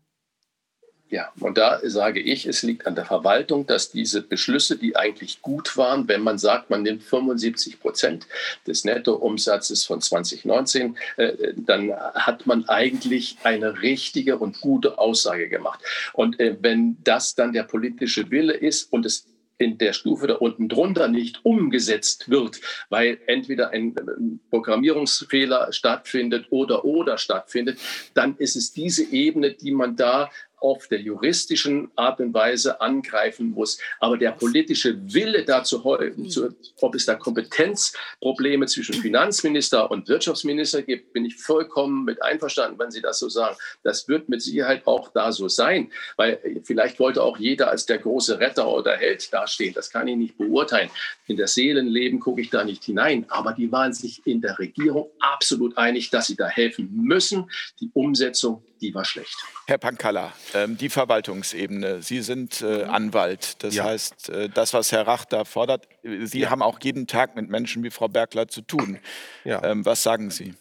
Ja, und da sage ich, es liegt an der Verwaltung, dass diese Beschlüsse, die eigentlich gut waren, wenn man sagt, man nimmt 75 Prozent des Nettoumsatzes von 2019, äh, dann hat man eigentlich eine richtige und gute Aussage gemacht. Und äh, wenn das dann der politische Wille ist und es in der Stufe da unten drunter nicht umgesetzt wird, weil entweder ein Programmierungsfehler stattfindet oder oder stattfindet, dann ist es diese Ebene, die man da auf der juristischen Art und Weise angreifen muss. Aber der politische Wille dazu, ob es da Kompetenzprobleme zwischen Finanzminister und Wirtschaftsminister gibt, bin ich vollkommen mit einverstanden, wenn Sie das so sagen. Das wird mit Sicherheit auch da so sein, weil vielleicht wollte auch jeder als der große Retter oder Held dastehen. Das kann ich nicht beurteilen. In das Seelenleben gucke ich da nicht hinein. Aber die waren sich in der Regierung absolut einig, dass sie da helfen müssen. Die Umsetzung, die war schlecht. Herr Pankalla, ähm, die Verwaltungsebene. Sie sind äh. Anwalt. Das ja. heißt, äh, das, was Herr Rach da fordert, Sie ja. haben auch jeden Tag mit Menschen wie Frau Bergler zu tun. Ja. Ähm, was sagen Sie?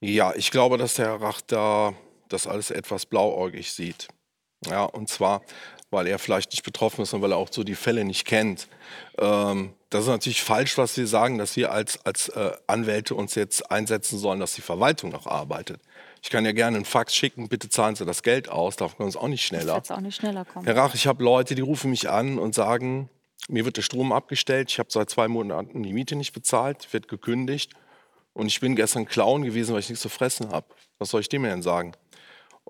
Ja, ich glaube, dass der Herr Rach da das alles etwas blauäugig sieht. Ja, und zwar, weil er vielleicht nicht betroffen ist und weil er auch so die Fälle nicht kennt. Ähm, das ist natürlich falsch, was Sie sagen, dass wir als, als äh, Anwälte uns jetzt einsetzen sollen, dass die Verwaltung noch arbeitet. Ich kann ja gerne einen Fax schicken, bitte zahlen Sie das Geld aus, darauf kommt es auch nicht schneller. Das auch nicht schneller kommen. Herr Rach, ich habe Leute, die rufen mich an und sagen, mir wird der Strom abgestellt, ich habe seit zwei Monaten die Miete nicht bezahlt, wird gekündigt und ich bin gestern Clown gewesen, weil ich nichts zu fressen habe. Was soll ich dem denn sagen?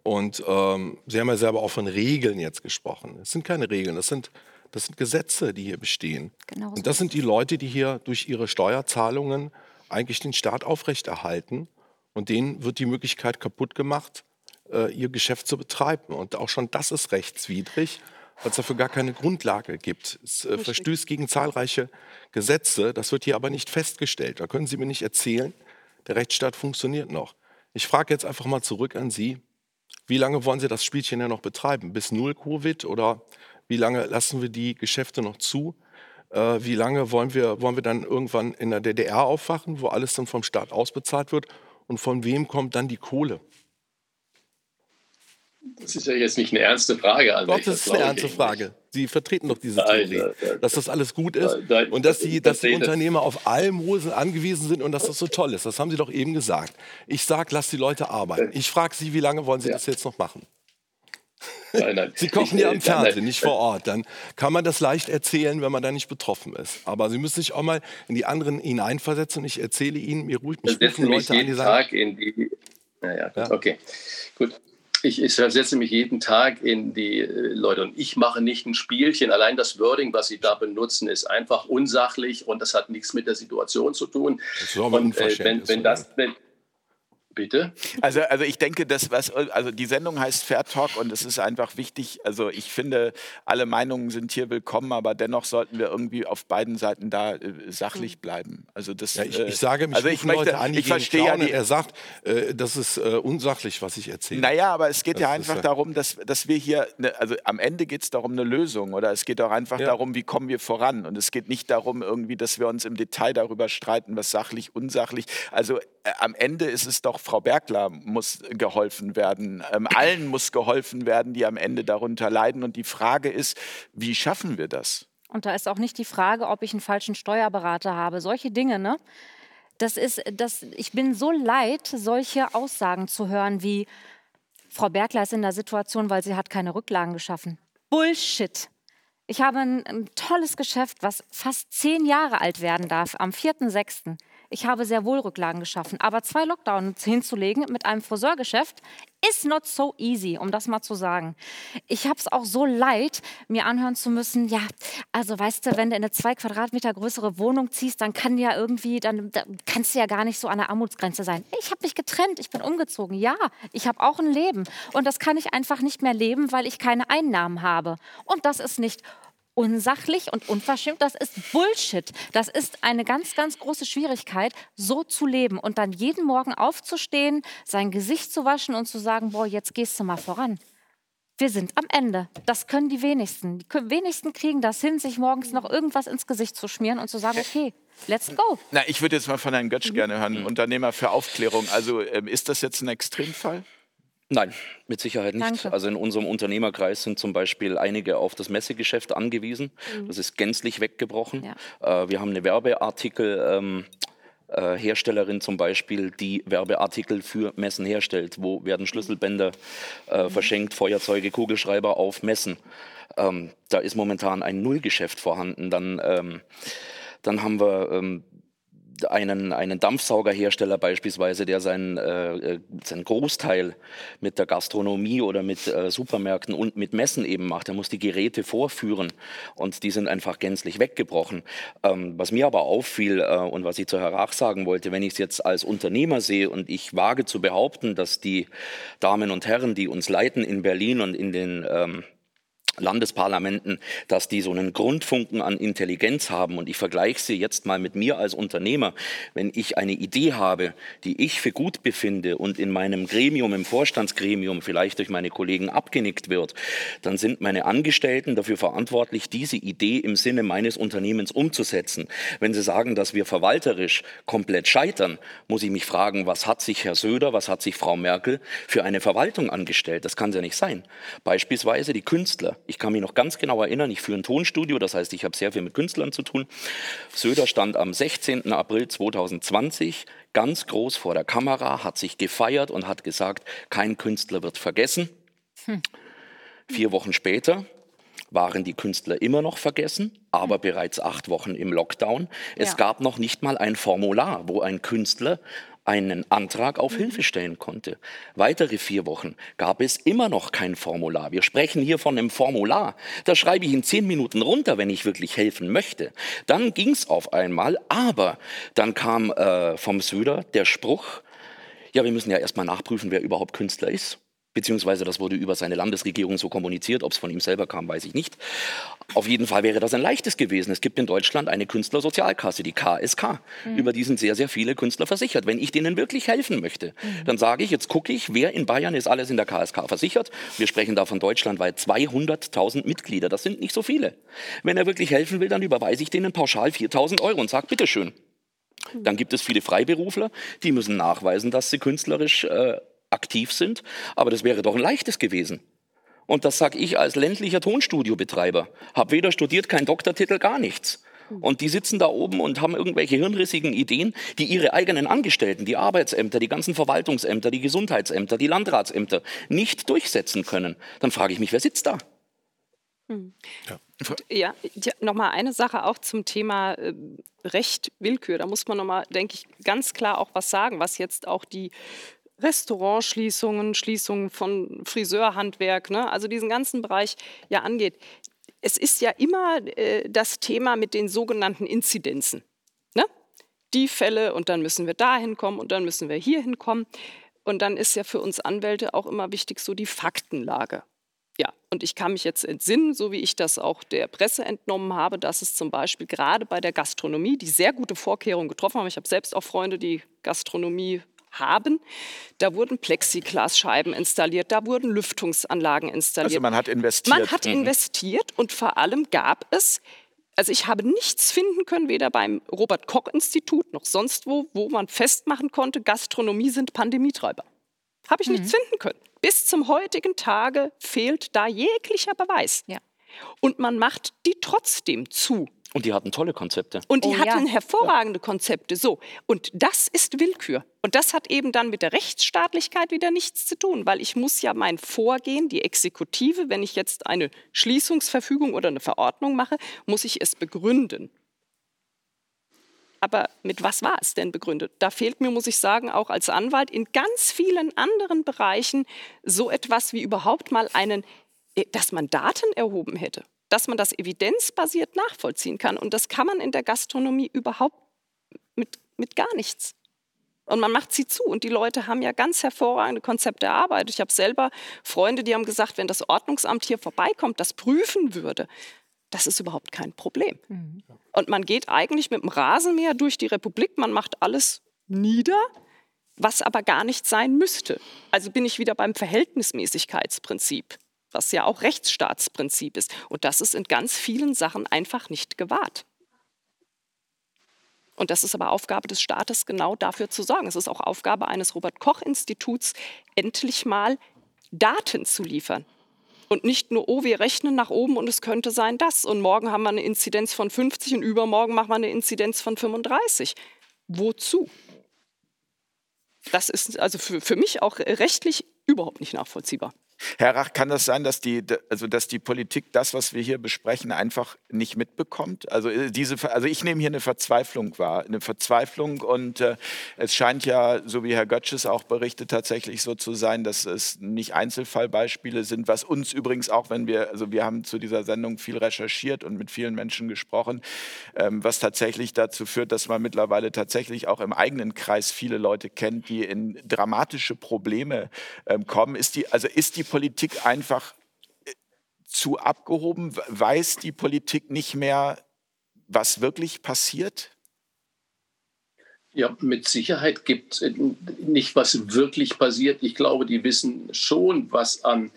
Und ähm, Sie haben ja selber auch von Regeln jetzt gesprochen. Es sind keine Regeln, das sind, das sind Gesetze, die hier bestehen. Genau und das sind die Leute, die hier durch ihre Steuerzahlungen eigentlich den Staat aufrechterhalten und denen wird die Möglichkeit kaputt gemacht, äh, ihr Geschäft zu betreiben. Und auch schon das ist rechtswidrig, weil es dafür gar keine Grundlage gibt. Es äh, verstößt gegen zahlreiche Gesetze. Das wird hier aber nicht festgestellt. Da können Sie mir nicht erzählen, der Rechtsstaat funktioniert noch. Ich frage jetzt einfach mal zurück an Sie. Wie lange wollen Sie das Spielchen ja noch betreiben? Bis null Covid oder wie lange lassen wir die Geschäfte noch zu? Äh, wie lange wollen wir, wollen wir dann irgendwann in der DDR aufwachen, wo alles dann vom Staat ausbezahlt wird und von wem kommt dann die Kohle? Das ist ja jetzt nicht eine ernste Frage. An Doch, das ist eine ernste Frage. Sie vertreten doch diese Theorie, nein, nein, dass das alles gut ist nein, und dass die, dass die Unternehmer auf Almosen angewiesen sind und dass das so toll ist. Das haben Sie doch eben gesagt. Ich sage, lass die Leute arbeiten. Ich frage Sie, wie lange wollen Sie ja. das jetzt noch machen? Nein, nein. Sie kochen ich, ja am Fernsehen, nicht vor Ort. Dann kann man das leicht erzählen, wenn man da nicht betroffen ist. Aber Sie müssen sich auch mal in die anderen hineinversetzen. Und ich erzähle Ihnen, mir ruhig, mich rufen Leute jeden an, die sagen... Tag in die... Naja, ja. okay. Gut. Ich, ich versetze mich jeden Tag in die äh, Leute und ich mache nicht ein Spielchen. Allein das Wording, was Sie da benutzen, ist einfach unsachlich und das hat nichts mit der Situation zu tun. Das ist aber und äh, wenn, wenn, das, wenn, Bitte? Also, also ich denke, das was, also die Sendung heißt Fair Talk und es ist einfach wichtig. Also ich finde, alle Meinungen sind hier willkommen, aber dennoch sollten wir irgendwie auf beiden Seiten da äh, sachlich hm. bleiben. Also das. Ja, ich, ich, sage mich also ich möchte, Leute an, ich verstehe ja, die, er sagt, äh, das ist äh, unsachlich, was ich erzähle. Naja, aber es geht das ja einfach darum, dass, dass wir hier, ne, also am Ende geht es darum eine Lösung oder es geht auch einfach ja. darum, wie kommen wir voran und es geht nicht darum irgendwie, dass wir uns im Detail darüber streiten, was sachlich, unsachlich. Also äh, am Ende ist es doch, Frau Bergler muss geholfen werden. Ähm, allen muss geholfen werden, die am Ende darunter leiden. Und die Frage ist, wie schaffen wir das? Und da ist auch nicht die Frage, ob ich einen falschen Steuerberater habe. Solche Dinge, ne? Das ist, das, ich bin so leid, solche Aussagen zu hören wie, Frau Bergler ist in der Situation, weil sie hat keine Rücklagen geschaffen. Bullshit. Ich habe ein, ein tolles Geschäft, was fast zehn Jahre alt werden darf, am 4.6. Ich habe sehr wohl Rücklagen geschaffen. Aber zwei Lockdowns hinzulegen mit einem Friseurgeschäft ist not so easy, um das mal zu sagen. Ich habe es auch so leid, mir anhören zu müssen, ja, also weißt du, wenn du in eine zwei Quadratmeter größere Wohnung ziehst, dann kann ja irgendwie, dann, dann kannst du ja gar nicht so an der Armutsgrenze sein. Ich habe mich getrennt, ich bin umgezogen. Ja, ich habe auch ein Leben. Und das kann ich einfach nicht mehr leben, weil ich keine Einnahmen habe. Und das ist nicht unsachlich und unverschämt. Das ist Bullshit. Das ist eine ganz, ganz große Schwierigkeit, so zu leben und dann jeden Morgen aufzustehen, sein Gesicht zu waschen und zu sagen, boah, jetzt gehst du mal voran. Wir sind am Ende. Das können die wenigsten. Die wenigsten kriegen das hin, sich morgens noch irgendwas ins Gesicht zu schmieren und zu sagen, okay, let's go. Na, ich würde jetzt mal von Herrn Götsch mhm. gerne hören, Unternehmer für Aufklärung. Also ähm, ist das jetzt ein Extremfall? Nein, mit Sicherheit nicht. Danke. Also in unserem Unternehmerkreis sind zum Beispiel einige auf das Messegeschäft angewiesen. Mhm. Das ist gänzlich weggebrochen. Ja. Äh, wir haben eine Werbeartikel. Ähm, äh, Herstellerin zum Beispiel, die Werbeartikel für Messen herstellt. Wo werden Schlüsselbänder äh, mhm. verschenkt, Feuerzeuge, Kugelschreiber auf Messen. Ähm, da ist momentan ein Nullgeschäft vorhanden. Dann, ähm, dann haben wir ähm, einen, einen Dampfsaugerhersteller beispielsweise, der seinen, äh, seinen Großteil mit der Gastronomie oder mit äh, Supermärkten und mit Messen eben macht. Er muss die Geräte vorführen und die sind einfach gänzlich weggebrochen. Ähm, was mir aber auffiel äh, und was ich zu Herr Rach sagen wollte, wenn ich es jetzt als Unternehmer sehe und ich wage zu behaupten, dass die Damen und Herren, die uns leiten in Berlin und in den ähm, Landesparlamenten, dass die so einen Grundfunken an Intelligenz haben. Und ich vergleiche sie jetzt mal mit mir als Unternehmer. Wenn ich eine Idee habe, die ich für gut befinde und in meinem Gremium, im Vorstandsgremium vielleicht durch meine Kollegen abgenickt wird, dann sind meine Angestellten dafür verantwortlich, diese Idee im Sinne meines Unternehmens umzusetzen. Wenn sie sagen, dass wir verwalterisch komplett scheitern, muss ich mich fragen, was hat sich Herr Söder, was hat sich Frau Merkel für eine Verwaltung angestellt? Das kann ja nicht sein. Beispielsweise die Künstler. Ich kann mich noch ganz genau erinnern, ich führe ein Tonstudio, das heißt, ich habe sehr viel mit Künstlern zu tun. Söder stand am 16. April 2020 ganz groß vor der Kamera, hat sich gefeiert und hat gesagt, kein Künstler wird vergessen. Hm. Vier Wochen später waren die Künstler immer noch vergessen, aber hm. bereits acht Wochen im Lockdown. Es ja. gab noch nicht mal ein Formular, wo ein Künstler einen Antrag auf mhm. Hilfe stellen konnte. Weitere vier Wochen gab es immer noch kein Formular. Wir sprechen hier von einem Formular. Da schreibe ich in zehn Minuten runter, wenn ich wirklich helfen möchte. Dann ging es auf einmal, aber dann kam äh, vom Söder der Spruch, ja, wir müssen ja erstmal nachprüfen, wer überhaupt Künstler ist beziehungsweise das wurde über seine Landesregierung so kommuniziert. Ob es von ihm selber kam, weiß ich nicht. Auf jeden Fall wäre das ein leichtes gewesen. Es gibt in Deutschland eine Künstlersozialkasse, die KSK. Mhm. Über die sind sehr, sehr viele Künstler versichert. Wenn ich denen wirklich helfen möchte, mhm. dann sage ich, jetzt gucke ich, wer in Bayern ist alles in der KSK versichert. Wir sprechen da von deutschlandweit 200.000 Mitglieder. Das sind nicht so viele. Wenn er wirklich helfen will, dann überweise ich denen pauschal 4.000 Euro und sage, bitteschön. Dann gibt es viele Freiberufler, die müssen nachweisen, dass sie künstlerisch äh, aktiv sind. Aber das wäre doch ein leichtes gewesen. Und das sage ich als ländlicher Tonstudiobetreiber. Habe weder studiert, kein Doktortitel, gar nichts. Und die sitzen da oben und haben irgendwelche hirnrissigen Ideen, die ihre eigenen Angestellten, die Arbeitsämter, die ganzen Verwaltungsämter, die Gesundheitsämter, die Landratsämter nicht durchsetzen können. Dann frage ich mich, wer sitzt da? Hm. Ja. Ja, ja nochmal eine Sache auch zum Thema äh, Recht, Willkür. Da muss man nochmal, denke ich, ganz klar auch was sagen, was jetzt auch die Restaurantschließungen, Schließungen von Friseurhandwerk, ne? also diesen ganzen Bereich ja angeht. Es ist ja immer äh, das Thema mit den sogenannten Inzidenzen. Ne? Die Fälle und dann müssen wir da hinkommen und dann müssen wir hier hinkommen. Und dann ist ja für uns Anwälte auch immer wichtig so die Faktenlage. Ja, und ich kann mich jetzt entsinnen, so wie ich das auch der Presse entnommen habe, dass es zum Beispiel gerade bei der Gastronomie, die sehr gute Vorkehrungen getroffen haben, ich habe selbst auch Freunde, die Gastronomie haben. Da wurden Plexiglasscheiben installiert, da wurden Lüftungsanlagen installiert. Also man hat investiert. Man hat mhm. investiert und vor allem gab es also ich habe nichts finden können, weder beim Robert Koch Institut noch sonst wo, wo man festmachen konnte, Gastronomie sind Pandemietreiber. Habe ich mhm. nichts finden können. Bis zum heutigen Tage fehlt da jeglicher Beweis. Ja. Und man macht die trotzdem zu. Und die hatten tolle Konzepte. Und die oh, hatten ja. hervorragende Konzepte. So. Und das ist Willkür. Und das hat eben dann mit der Rechtsstaatlichkeit wieder nichts zu tun, weil ich muss ja mein Vorgehen, die Exekutive, wenn ich jetzt eine Schließungsverfügung oder eine Verordnung mache, muss ich es begründen. Aber mit was war es denn begründet? Da fehlt mir, muss ich sagen, auch als Anwalt in ganz vielen anderen Bereichen so etwas wie überhaupt mal einen, äh, dass man Daten erhoben hätte dass man das evidenzbasiert nachvollziehen kann. Und das kann man in der Gastronomie überhaupt mit, mit gar nichts. Und man macht sie zu. Und die Leute haben ja ganz hervorragende Konzepte erarbeitet. Ich habe selber Freunde, die haben gesagt, wenn das Ordnungsamt hier vorbeikommt, das prüfen würde, das ist überhaupt kein Problem. Mhm. Und man geht eigentlich mit dem Rasenmäher durch die Republik, man macht alles nieder, was aber gar nicht sein müsste. Also bin ich wieder beim Verhältnismäßigkeitsprinzip was ja auch Rechtsstaatsprinzip ist. Und das ist in ganz vielen Sachen einfach nicht gewahrt. Und das ist aber Aufgabe des Staates, genau dafür zu sorgen. Es ist auch Aufgabe eines Robert Koch Instituts, endlich mal Daten zu liefern. Und nicht nur, oh, wir rechnen nach oben und es könnte sein das. Und morgen haben wir eine Inzidenz von 50 und übermorgen machen wir eine Inzidenz von 35. Wozu? Das ist also für, für mich auch rechtlich überhaupt nicht nachvollziehbar. Herr Rach, kann das sein, dass die, also dass die Politik das, was wir hier besprechen, einfach nicht mitbekommt? Also, äh, diese, also ich nehme hier eine Verzweiflung wahr, eine Verzweiflung und äh, es scheint ja, so wie Herr Götzsches auch berichtet, tatsächlich so zu sein, dass es nicht Einzelfallbeispiele sind, was uns übrigens auch, wenn wir, also wir haben zu dieser Sendung viel recherchiert und mit vielen Menschen gesprochen, ähm, was tatsächlich dazu führt, dass man mittlerweile tatsächlich auch im eigenen Kreis viele Leute kennt, die in dramatische Probleme ähm, kommen. Ist die, also ist die Politik einfach äh, zu abgehoben? Weiß die Politik nicht mehr, was wirklich passiert? Ja, mit Sicherheit gibt es äh, nicht, was wirklich passiert. Ich glaube, die wissen schon, was an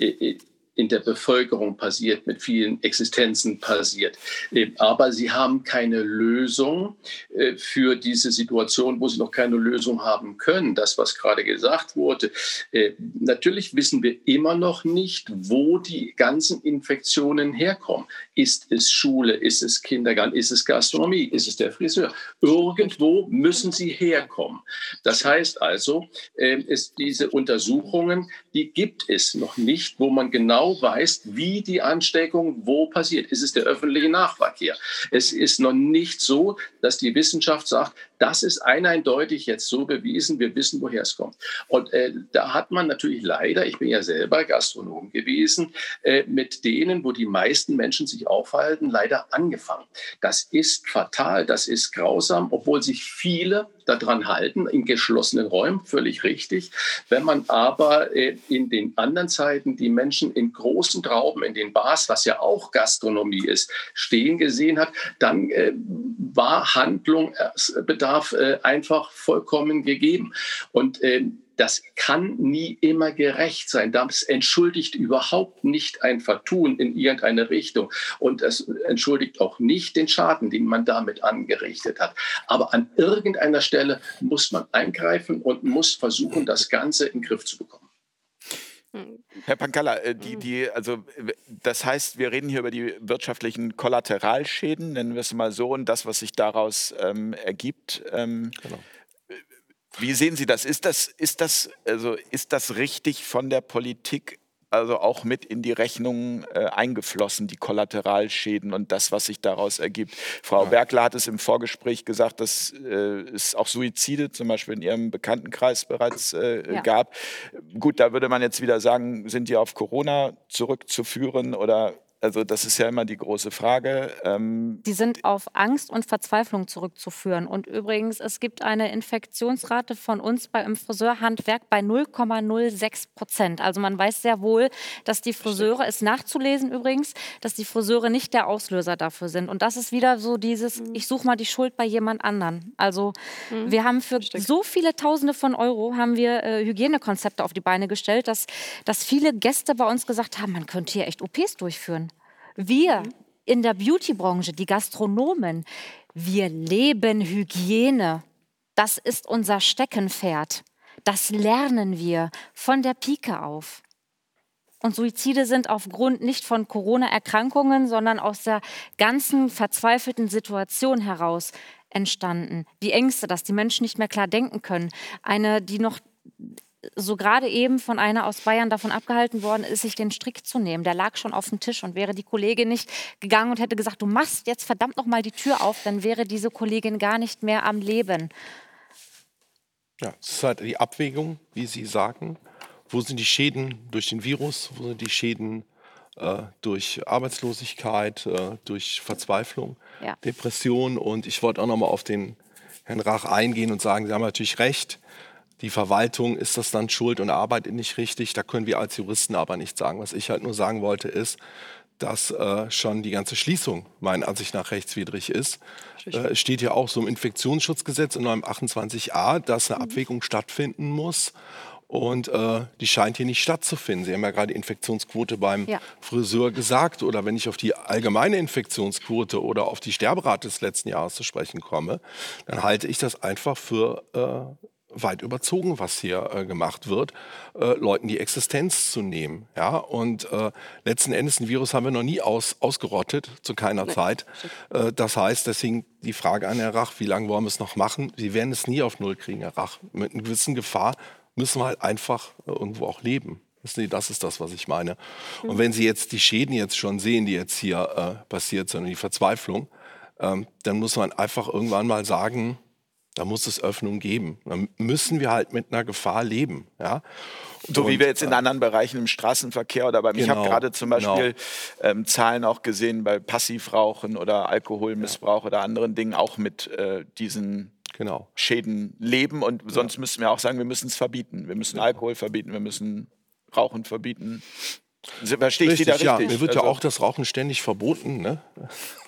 äh, in der Bevölkerung passiert, mit vielen Existenzen passiert. Äh, aber sie haben keine Lösung äh, für diese Situation, wo sie noch keine Lösung haben können. Das, was gerade gesagt wurde. Äh, natürlich wissen wir immer noch nicht, wo die ganzen Infektionen herkommen. Ist es Schule? Ist es Kindergarten? Ist es Gastronomie? Ist es der Friseur? Irgendwo müssen sie herkommen. Das heißt also, ist diese Untersuchungen, die gibt es noch nicht, wo man genau genau weiß, wie die Ansteckung wo passiert. Es ist der öffentliche Nahverkehr. Es ist noch nicht so, dass die Wissenschaft sagt, das ist eindeutig jetzt so bewiesen, wir wissen, woher es kommt. Und äh, da hat man natürlich leider, ich bin ja selber Gastronom gewesen, äh, mit denen, wo die meisten Menschen sich aufhalten, leider angefangen. Das ist fatal, das ist grausam, obwohl sich viele daran halten, in geschlossenen Räumen, völlig richtig. Wenn man aber äh, in den anderen Zeiten die Menschen in großen Trauben, in den Bars, was ja auch Gastronomie ist, stehen gesehen hat, dann äh, war Handlungsbedarf äh, einfach vollkommen gegeben. Und ähm, das kann nie immer gerecht sein. Das entschuldigt überhaupt nicht ein Vertun in irgendeine Richtung. Und es entschuldigt auch nicht den Schaden, den man damit angerichtet hat. Aber an irgendeiner Stelle muss man eingreifen und muss versuchen, das Ganze in den Griff zu bekommen. Herr Pankalla, äh, die, die, also, das heißt, wir reden hier über die wirtschaftlichen Kollateralschäden, nennen wir es mal so, und das, was sich daraus ähm, ergibt. Ähm, genau. Wie sehen Sie das? Ist das, ist das, also ist das richtig von der Politik also auch mit in die Rechnung äh, eingeflossen, die Kollateralschäden und das, was sich daraus ergibt. Frau ja. Bergler hat es im Vorgespräch gesagt, dass äh, es auch Suizide zum Beispiel in ihrem Bekanntenkreis bereits äh, ja. gab. Gut, da würde man jetzt wieder sagen, sind die auf Corona zurückzuführen oder also das ist ja immer die große Frage. Ähm die sind auf Angst und Verzweiflung zurückzuführen. Und übrigens, es gibt eine Infektionsrate von uns beim Friseurhandwerk bei 0,06 Prozent. Also man weiß sehr wohl, dass die Friseure, ist nachzulesen übrigens, dass die Friseure nicht der Auslöser dafür sind. Und das ist wieder so dieses, mhm. ich suche mal die Schuld bei jemand anderen. Also mhm. wir haben für Versteck. so viele Tausende von Euro haben wir äh, Hygienekonzepte auf die Beine gestellt, dass, dass viele Gäste bei uns gesagt haben, man könnte hier echt OPs durchführen. Wir mhm. in der Beautybranche, die Gastronomen, wir leben Hygiene. Das ist unser Steckenpferd. Das lernen wir von der Pike auf. Und Suizide sind aufgrund nicht von Corona-Erkrankungen, sondern aus der ganzen verzweifelten Situation heraus entstanden. Die Ängste, dass die Menschen nicht mehr klar denken können. Eine, die noch so gerade eben von einer aus Bayern davon abgehalten worden ist, sich den Strick zu nehmen. Der lag schon auf dem Tisch und wäre die Kollegin nicht gegangen und hätte gesagt, du machst jetzt verdammt noch mal die Tür auf, dann wäre diese Kollegin gar nicht mehr am Leben. Ja, es ist halt die Abwägung, wie Sie sagen. Wo sind die Schäden durch den Virus? Wo sind die Schäden äh, durch Arbeitslosigkeit, äh, durch Verzweiflung, ja. Depression? Und ich wollte auch noch mal auf den Herrn Rach eingehen und sagen, Sie haben natürlich recht die Verwaltung, ist das dann schuld und arbeitet nicht richtig? Da können wir als Juristen aber nicht sagen. Was ich halt nur sagen wollte, ist, dass äh, schon die ganze Schließung meiner Ansicht nach rechtswidrig ist. Äh, es steht ja auch so im Infektionsschutzgesetz in 28a, dass eine mhm. Abwägung stattfinden muss. Und äh, die scheint hier nicht stattzufinden. Sie haben ja gerade die Infektionsquote beim ja. Friseur gesagt. Oder wenn ich auf die allgemeine Infektionsquote oder auf die Sterberate des letzten Jahres zu sprechen komme, dann halte ich das einfach für äh, weit überzogen, was hier äh, gemacht wird, äh, Leuten die Existenz zu nehmen. Ja? Und äh, letzten Endes, ein Virus haben wir noch nie aus, ausgerottet, zu keiner nee. Zeit. Äh, das heißt, deswegen die Frage an Herr Rach, wie lange wollen wir es noch machen? Sie werden es nie auf Null kriegen, Herr Rach. Mit einer gewissen Gefahr müssen wir halt einfach äh, irgendwo auch leben. Das ist das, was ich meine. Und wenn Sie jetzt die Schäden jetzt schon sehen, die jetzt hier äh, passiert sind, und die Verzweiflung, ähm, dann muss man einfach irgendwann mal sagen, da muss es Öffnung geben. Dann müssen wir halt mit einer Gefahr leben. Ja? So und, wie wir jetzt in äh, anderen Bereichen im Straßenverkehr oder beim, genau, ich habe gerade zum Beispiel genau. ähm, Zahlen auch gesehen bei Passivrauchen oder Alkoholmissbrauch ja. oder anderen Dingen auch mit äh, diesen genau. Schäden leben. Und sonst ja. müssen wir auch sagen, wir müssen es verbieten. Wir müssen Alkohol verbieten, wir müssen Rauchen verbieten. Verstehe ich richtig, ja. Mir wird also, ja auch das Rauchen ständig verboten. Ne?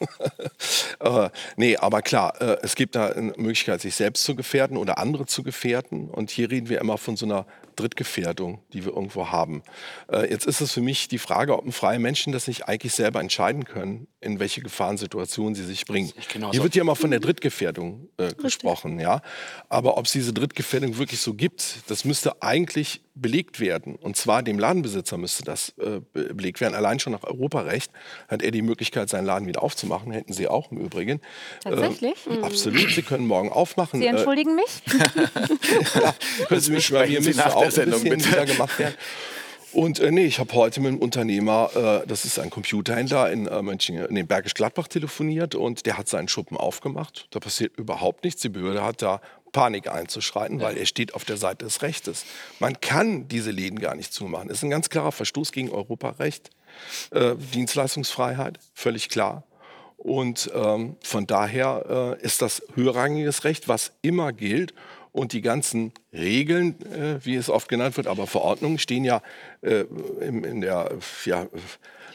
[LAUGHS] äh, nee, aber klar, äh, es gibt da eine Möglichkeit, sich selbst zu gefährden oder andere zu gefährden. Und hier reden wir immer von so einer Drittgefährdung, die wir irgendwo haben. Äh, jetzt ist es für mich die Frage, ob freie Menschen das nicht eigentlich selber entscheiden können, in welche Gefahrensituationen sie sich bringen. Hier wird ja immer von der Drittgefährdung äh, gesprochen, ja. Aber ob es diese Drittgefährdung wirklich so gibt, das müsste eigentlich belegt werden. Und zwar dem Ladenbesitzer müsste das äh, belegt werden. Allein schon nach Europarecht hat er die Möglichkeit, seinen Laden wieder aufzumachen. Hätten Sie auch im Übrigen. Tatsächlich? Äh, absolut. Sie können morgen aufmachen. Sie entschuldigen mich? ja, [LAUGHS] [LAUGHS] können Sie mich bei mir müssen auch ein Sendung, bisschen bitte. wieder gemacht werden. Und äh, nee, ich habe heute mit einem Unternehmer, äh, das ist ein Computerhändler in äh, Mönchen, nee, Bergisch Gladbach telefoniert und der hat seinen Schuppen aufgemacht. Da passiert überhaupt nichts. Die Behörde hat da Panik einzuschreiten, weil er steht auf der Seite des Rechtes. Man kann diese Läden gar nicht zumachen. Das ist ein ganz klarer Verstoß gegen Europarecht. Äh, Dienstleistungsfreiheit, völlig klar. Und ähm, von daher äh, ist das höherrangiges Recht, was immer gilt und die ganzen Regeln, äh, wie es oft genannt wird, aber Verordnungen stehen ja äh, in, in, der, ja,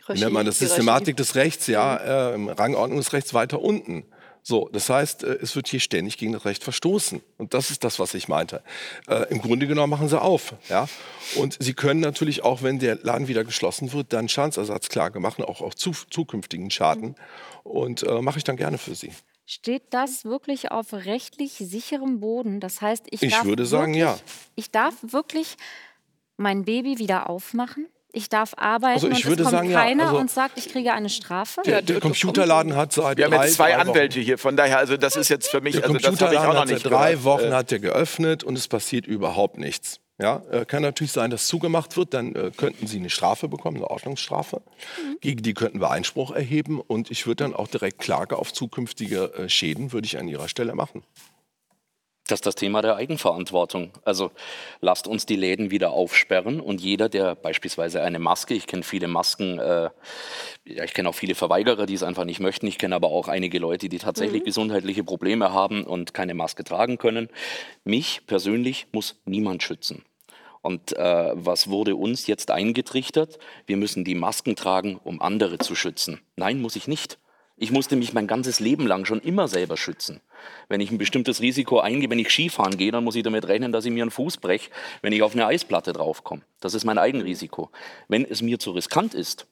nennt man das, Systematik des Rechts, ja, äh, im Rangordnungsrechts weiter unten. So, das heißt, äh, es wird hier ständig gegen das Recht verstoßen. Und das ist das, was ich meinte. Äh, Im Grunde genommen machen sie auf. Ja? Und sie können natürlich auch, wenn der Laden wieder geschlossen wird, dann Schadensersatzklage machen, auch auf zu, zukünftigen Schaden. Und äh, mache ich dann gerne für sie. Steht das wirklich auf rechtlich sicherem Boden? Das heißt, ich, ich würde sagen, wirklich, ja. Ich darf wirklich mein Baby wieder aufmachen? Ich darf arbeiten also ich und es kommt sagen, keiner ja, also und sagt, ich kriege eine Strafe? Der, der Computerladen hat seit Wir haben drei, jetzt zwei Anwälte hier, von daher, also das ist jetzt für mich, der also das habe ich auch noch nicht seit drei gehört. Wochen äh, hat er geöffnet und es passiert überhaupt nichts. Ja, äh, kann natürlich sein, dass zugemacht wird, dann äh, könnten Sie eine Strafe bekommen, eine Ordnungsstrafe. Mhm. Gegen die könnten wir Einspruch erheben und ich würde dann auch direkt Klage auf zukünftige äh, Schäden, würde ich an Ihrer Stelle machen. Das ist das Thema der Eigenverantwortung. Also lasst uns die Läden wieder aufsperren und jeder, der beispielsweise eine Maske, ich kenne viele Masken, äh, ja, ich kenne auch viele Verweigerer, die es einfach nicht möchten, ich kenne aber auch einige Leute, die tatsächlich mhm. gesundheitliche Probleme haben und keine Maske tragen können. Mich persönlich muss niemand schützen. Und äh, was wurde uns jetzt eingetrichtert? Wir müssen die Masken tragen, um andere zu schützen. Nein, muss ich nicht. Ich musste mich mein ganzes Leben lang schon immer selber schützen. Wenn ich ein bestimmtes Risiko eingehe, wenn ich Skifahren gehe, dann muss ich damit rechnen, dass ich mir einen Fuß breche, wenn ich auf eine Eisplatte draufkomme. Das ist mein Eigenrisiko. Wenn es mir zu riskant ist,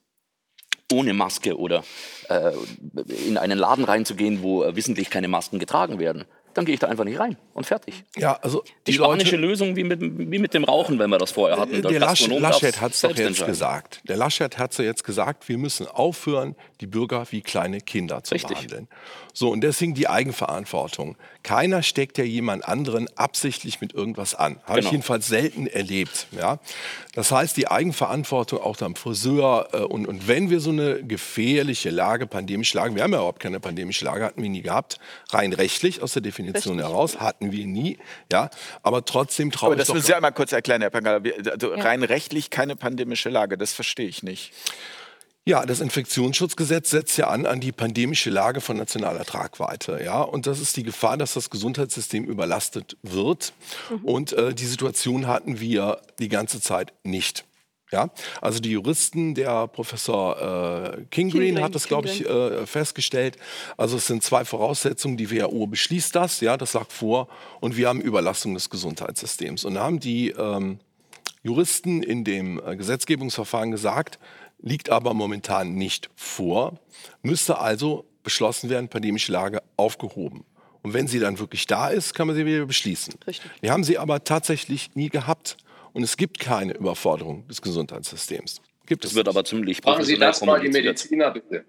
ohne Maske oder äh, in einen Laden reinzugehen, wo äh, wissentlich keine Masken getragen werden, dann gehe ich da einfach nicht rein und fertig. Ja, also die, die spanische Leute, Lösung wie mit, wie mit dem Rauchen, wenn wir das vorher hatten. Der, der Laschet hat es doch jetzt gesagt. Der Laschet hat ja jetzt gesagt, wir müssen aufhören, die Bürger wie kleine Kinder zu Richtig. behandeln. So, und deswegen die Eigenverantwortung. Keiner steckt ja jemand anderen absichtlich mit irgendwas an. Habe genau. ich jedenfalls selten erlebt. Ja? Das heißt, die Eigenverantwortung auch am Friseur. Äh, und, und wenn wir so eine gefährliche Lage, pandemische Lage, wir haben ja überhaupt keine pandemische Lage, hatten wir nie gehabt, rein rechtlich aus der Definition Richtig. heraus, hatten wir nie. Ja? Aber trotzdem traue ich das müssen Sie einmal kurz erklären, Herr Pangala. Also ja. rein rechtlich keine pandemische Lage, das verstehe ich nicht. Ja, das Infektionsschutzgesetz setzt ja an an die pandemische Lage von nationaler Tragweite. Ja, und das ist die Gefahr, dass das Gesundheitssystem überlastet wird. Mhm. Und äh, die Situation hatten wir die ganze Zeit nicht. Ja, also die Juristen, der Professor äh, Kingreen hat das, glaube ich, äh, festgestellt. Also es sind zwei Voraussetzungen. Die WHO beschließt das, ja, das lag vor, und wir haben Überlastung des Gesundheitssystems. Und da haben die ähm, Juristen in dem äh, Gesetzgebungsverfahren gesagt, liegt aber momentan nicht vor, müsste also beschlossen werden, pandemische Lage aufgehoben. Und wenn sie dann wirklich da ist, kann man sie wieder beschließen. Richtig. Wir haben sie aber tatsächlich nie gehabt. Und es gibt keine Überforderung des Gesundheitssystems. Gibt das es wird nicht. aber ziemlich Machen Sie das mal die Mediziner bitte.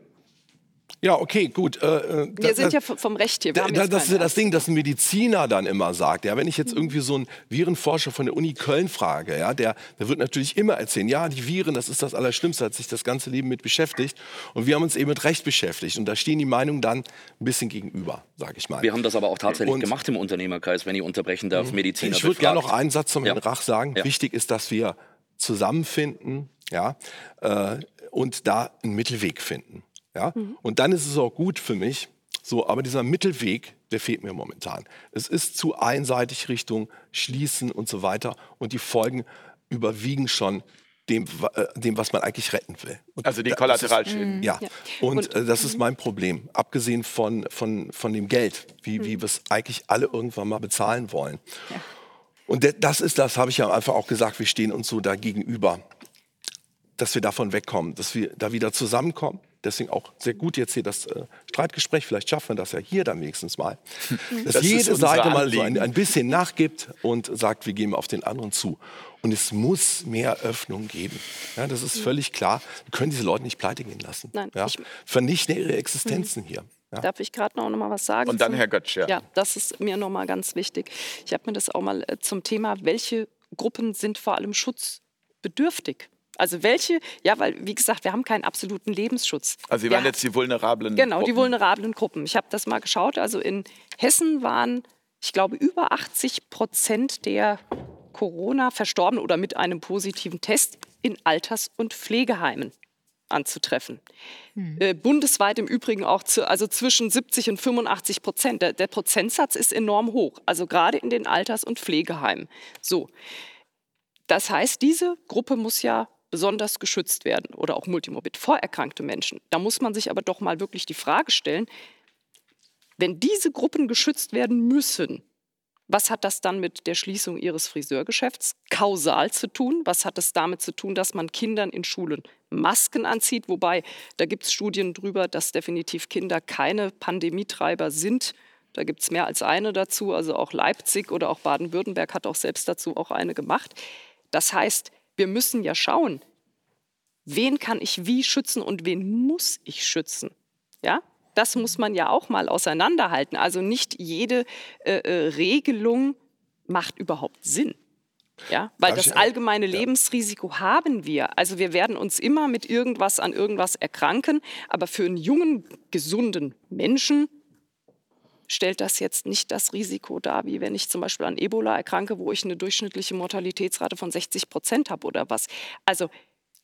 Ja, okay, gut. Äh, äh wir sind ja vom Recht hier. Da, das ist ja das Ding, das ein Mediziner dann immer sagt. Ja, wenn ich jetzt irgendwie so einen Virenforscher von der Uni Köln frage, ja, der, der wird natürlich immer erzählen, ja, die Viren, das ist das Allerschlimmste, hat sich das ganze Leben mit beschäftigt. Und wir haben uns eben mit Recht beschäftigt. Und da stehen die Meinungen dann ein bisschen gegenüber, sage ich mal. Wir haben das aber auch tatsächlich und, gemacht im Unternehmerkreis, wenn ich unterbrechen darf, mhm. Mediziner. Ich würde gerne noch einen Satz zum ja. Herrn Rach sagen. Ja. Wichtig ist, dass wir zusammenfinden ja, äh, und da einen Mittelweg finden. Ja? Mhm. Und dann ist es auch gut für mich. So, aber dieser Mittelweg, der fehlt mir momentan. Es ist zu einseitig Richtung Schließen und so weiter. Und die Folgen überwiegen schon dem, äh, dem was man eigentlich retten will. Und also die Kollateralschäden. Ja. ja. Und, und äh, das ist mhm. mein Problem. Abgesehen von, von, von dem Geld, wie, mhm. wie wir es eigentlich alle irgendwann mal bezahlen wollen. Ja. Und das ist das, habe ich ja einfach auch gesagt, wir stehen uns so da gegenüber, dass wir davon wegkommen, dass wir da wieder zusammenkommen deswegen auch sehr gut jetzt hier das äh, Streitgespräch. Vielleicht schaffen wir das ja hier dann wenigstens mal. [LAUGHS] Dass das jede Seite mal so ein, ein, bisschen nachgibt und sagt, wir gehen auf den anderen zu. Und es muss mehr Öffnung geben. Ja, das ist völlig klar. Wir können diese Leute nicht pleite gehen lassen. Nein, ja? Vernichten ihre Existenzen mhm. hier. Ja. Darf ich gerade noch mal was sagen? Und dann Herr Götsch, ja. Ja, das ist mir noch mal ganz wichtig. Ich habe mir das auch mal äh, zum Thema, welche Gruppen sind vor allem schutzbedürftig also welche, ja, weil wie gesagt, wir haben keinen absoluten Lebensschutz. Also Sie waren jetzt die vulnerablen Genau, Gruppen. die vulnerablen Gruppen. Ich habe das mal geschaut. Also in Hessen waren, ich glaube, über 80 Prozent der Corona-Verstorbenen oder mit einem positiven Test in Alters- und Pflegeheimen anzutreffen. Hm. Äh, bundesweit im Übrigen auch zu, also zwischen 70 und 85 Prozent. Der, der Prozentsatz ist enorm hoch, also gerade in den Alters- und Pflegeheimen. So. Das heißt, diese Gruppe muss ja besonders geschützt werden oder auch multimorbid vorerkrankte Menschen. Da muss man sich aber doch mal wirklich die Frage stellen, wenn diese Gruppen geschützt werden müssen, was hat das dann mit der Schließung ihres Friseurgeschäfts kausal zu tun? Was hat es damit zu tun, dass man Kindern in Schulen Masken anzieht? Wobei, da gibt es Studien darüber, dass definitiv Kinder keine Pandemietreiber sind. Da gibt es mehr als eine dazu. Also auch Leipzig oder auch Baden-Württemberg hat auch selbst dazu auch eine gemacht. Das heißt, wir müssen ja schauen, wen kann ich wie schützen und wen muss ich schützen. Ja, das muss man ja auch mal auseinanderhalten. Also nicht jede äh, äh, Regelung macht überhaupt Sinn. Ja, weil das allgemeine Lebensrisiko haben wir. Also wir werden uns immer mit irgendwas an irgendwas erkranken, aber für einen jungen, gesunden Menschen stellt das jetzt nicht das Risiko dar, wie wenn ich zum Beispiel an Ebola erkranke, wo ich eine durchschnittliche Mortalitätsrate von 60 Prozent habe oder was. Also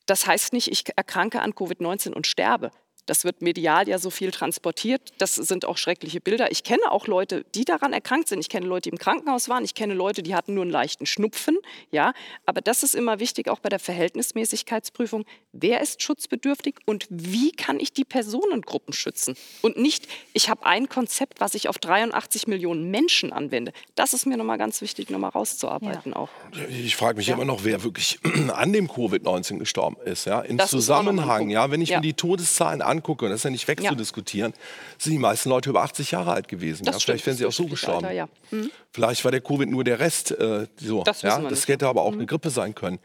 das heißt nicht, ich erkranke an Covid-19 und sterbe. Das wird medial ja so viel transportiert. Das sind auch schreckliche Bilder. Ich kenne auch Leute, die daran erkrankt sind. Ich kenne Leute, die im Krankenhaus waren. Ich kenne Leute, die hatten nur einen leichten Schnupfen. Ja, aber das ist immer wichtig, auch bei der Verhältnismäßigkeitsprüfung. Wer ist schutzbedürftig und wie kann ich die Personengruppen schützen? Und nicht, ich habe ein Konzept, was ich auf 83 Millionen Menschen anwende. Das ist mir nochmal ganz wichtig, nochmal rauszuarbeiten ja. auch. Ich frage mich ja. immer noch, wer wirklich [CLEARS THROAT] an dem Covid-19 gestorben ist. Ja, im das Zusammenhang. Ja, wenn ich ja. mir die Todeszahlen angucke, und das ist ja nicht wegzudiskutieren, ja. sind die meisten Leute über 80 Jahre alt gewesen. Ja? Vielleicht wären sie auch so gestorben. Alter, ja. mhm. Vielleicht war der Covid nur der Rest. Äh, so, das ja? das hätte aber auch mhm. eine Grippe sein können.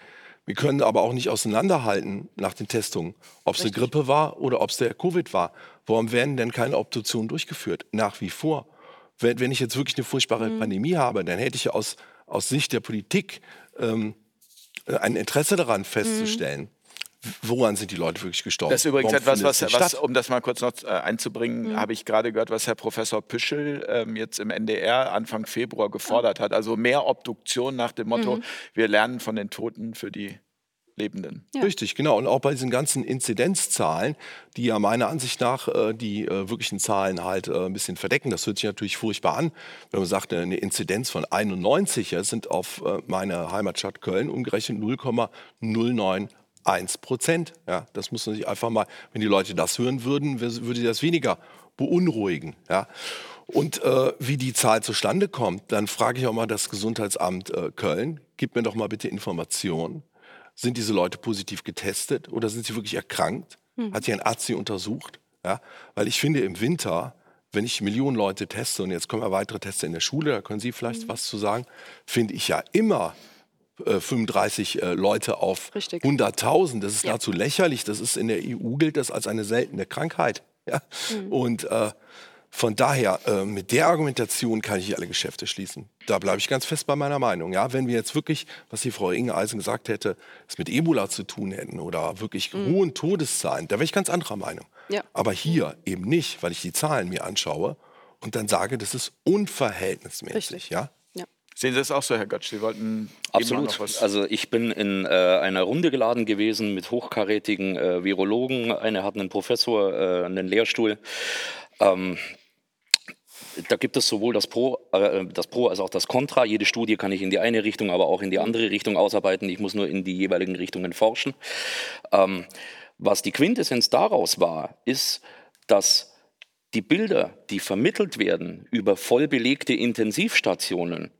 Wir können aber auch nicht auseinanderhalten nach den Testungen, ob es eine Grippe war oder ob es der Covid war. Warum werden denn keine Obduktionen durchgeführt? Nach wie vor. Wenn, wenn ich jetzt wirklich eine furchtbare mhm. Pandemie habe, dann hätte ich ja aus, aus Sicht der Politik ähm, ein Interesse daran festzustellen, mhm woran sind die Leute wirklich gestorben? Das ist übrigens Warum etwas, was, was, um das mal kurz noch äh, einzubringen, mhm. habe ich gerade gehört, was Herr Professor Püschel ähm, jetzt im NDR Anfang Februar gefordert mhm. hat. Also mehr Obduktion nach dem Motto, mhm. wir lernen von den Toten für die Lebenden. Ja. Richtig, genau. Und auch bei diesen ganzen Inzidenzzahlen, die ja meiner Ansicht nach äh, die äh, wirklichen Zahlen halt äh, ein bisschen verdecken. Das hört sich natürlich furchtbar an, wenn man sagt, eine Inzidenz von 91 ja, sind auf äh, meine Heimatstadt Köln umgerechnet 0,09 1 Prozent. Ja, das muss man sich einfach mal, wenn die Leute das hören würden, würde das weniger beunruhigen. Ja. Und äh, wie die Zahl zustande kommt, dann frage ich auch mal das Gesundheitsamt äh, Köln, gib mir doch mal bitte Informationen. Sind diese Leute positiv getestet oder sind sie wirklich erkrankt? Mhm. Hat sie ein Arzt sie untersucht? Ja? Weil ich finde, im Winter, wenn ich Millionen Leute teste und jetzt kommen ja weitere Teste in der Schule, da können Sie vielleicht mhm. was zu sagen, finde ich ja immer 35 äh, Leute auf 100.000. Das ist ja. nahezu lächerlich. Das ist in der EU gilt das als eine seltene Krankheit. Ja? Mhm. Und äh, von daher, äh, mit der Argumentation kann ich alle Geschäfte schließen. Da bleibe ich ganz fest bei meiner Meinung. Ja, wenn wir jetzt wirklich, was die Frau Inge Eisen gesagt hätte, es mit Ebola zu tun hätten oder wirklich mhm. hohen Todeszahlen, da wäre ich ganz anderer Meinung. Ja. Aber hier eben nicht, weil ich die Zahlen mir anschaue und dann sage, das ist unverhältnismäßig. Richtig. Ja? Sehen Sie das auch so, Herr Götz? Sie wollten Absolut. Also ich bin in äh, einer Runde geladen gewesen mit hochkarätigen äh, Virologen. Einer hat einen Professor, äh, einen Lehrstuhl. Ähm, da gibt es sowohl das Pro, äh, das Pro als auch das Contra. Jede Studie kann ich in die eine Richtung, aber auch in die andere Richtung ausarbeiten. Ich muss nur in die jeweiligen Richtungen forschen. Ähm, was die Quintessenz daraus war, ist, dass die Bilder, die vermittelt werden über vollbelegte Intensivstationen,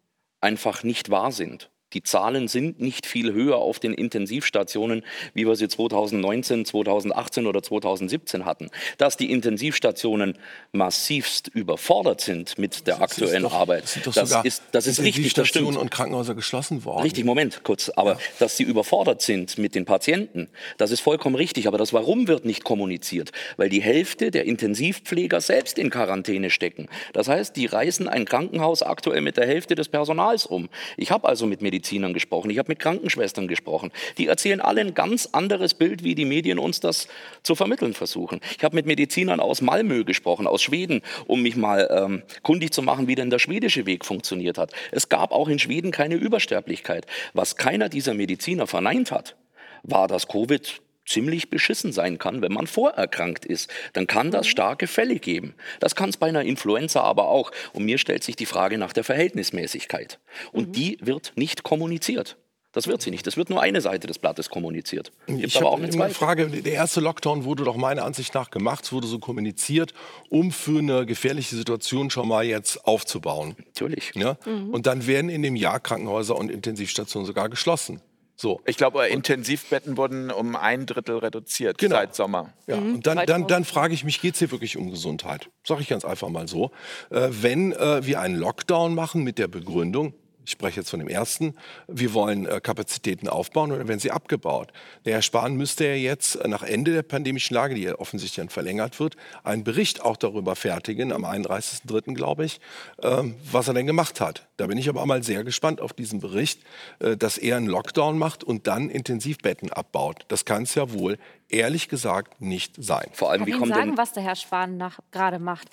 einfach nicht wahr sind. Die Zahlen sind nicht viel höher auf den Intensivstationen, wie wir sie 2019, 2018 oder 2017 hatten. Dass die Intensivstationen massivst überfordert sind mit der das aktuellen doch, Arbeit, das, ist, das ist richtig, das stimmt. und Krankenhäuser geschlossen worden. Richtig, Moment, kurz. Aber ja. dass sie überfordert sind mit den Patienten, das ist vollkommen richtig. Aber das Warum wird nicht kommuniziert, weil die Hälfte der Intensivpfleger selbst in Quarantäne stecken. Das heißt, die reißen ein Krankenhaus aktuell mit der Hälfte des Personals um. Ich habe also mit Medizin Medizinern gesprochen, ich habe mit Krankenschwestern gesprochen. Die erzählen alle ein ganz anderes Bild, wie die Medien uns das zu vermitteln versuchen. Ich habe mit Medizinern aus Malmö gesprochen, aus Schweden, um mich mal ähm, kundig zu machen, wie denn der schwedische Weg funktioniert hat. Es gab auch in Schweden keine Übersterblichkeit. Was keiner dieser Mediziner verneint hat, war, dass Covid ziemlich beschissen sein kann, wenn man vorerkrankt ist. Dann kann das mhm. starke Fälle geben. Das kann es bei einer Influenza aber auch. Und mir stellt sich die Frage nach der Verhältnismäßigkeit. Und mhm. die wird nicht kommuniziert. Das wird sie nicht. Das wird nur eine Seite des Blattes kommuniziert. Gibt ich habe auch eine Frage. Der erste Lockdown wurde doch meiner Ansicht nach gemacht, wurde so kommuniziert, um für eine gefährliche Situation schon mal jetzt aufzubauen. Natürlich. Ja? Mhm. Und dann werden in dem Jahr Krankenhäuser und Intensivstationen sogar geschlossen. So. Ich glaube, Intensivbetten wurden um ein Drittel reduziert genau. seit Sommer. Ja. Mhm. Und dann, dann, dann frage ich mich, geht es hier wirklich um Gesundheit? Sage ich ganz einfach mal so. Äh, wenn äh, wir einen Lockdown machen mit der Begründung, ich spreche jetzt von dem ersten, wir wollen äh, Kapazitäten aufbauen oder werden sie abgebaut. Der Herr Spahn müsste ja jetzt äh, nach Ende der pandemischen Lage, die ja offensichtlich dann verlängert wird, einen Bericht auch darüber fertigen, am 31.03. glaube ich, ähm, was er denn gemacht hat. Da bin ich aber mal sehr gespannt auf diesen Bericht, äh, dass er einen Lockdown macht und dann Intensivbetten abbaut. Das kann es ja wohl ehrlich gesagt nicht sein. Vor allem, wie kommt sagen, denn was der Herr Spahn gerade macht.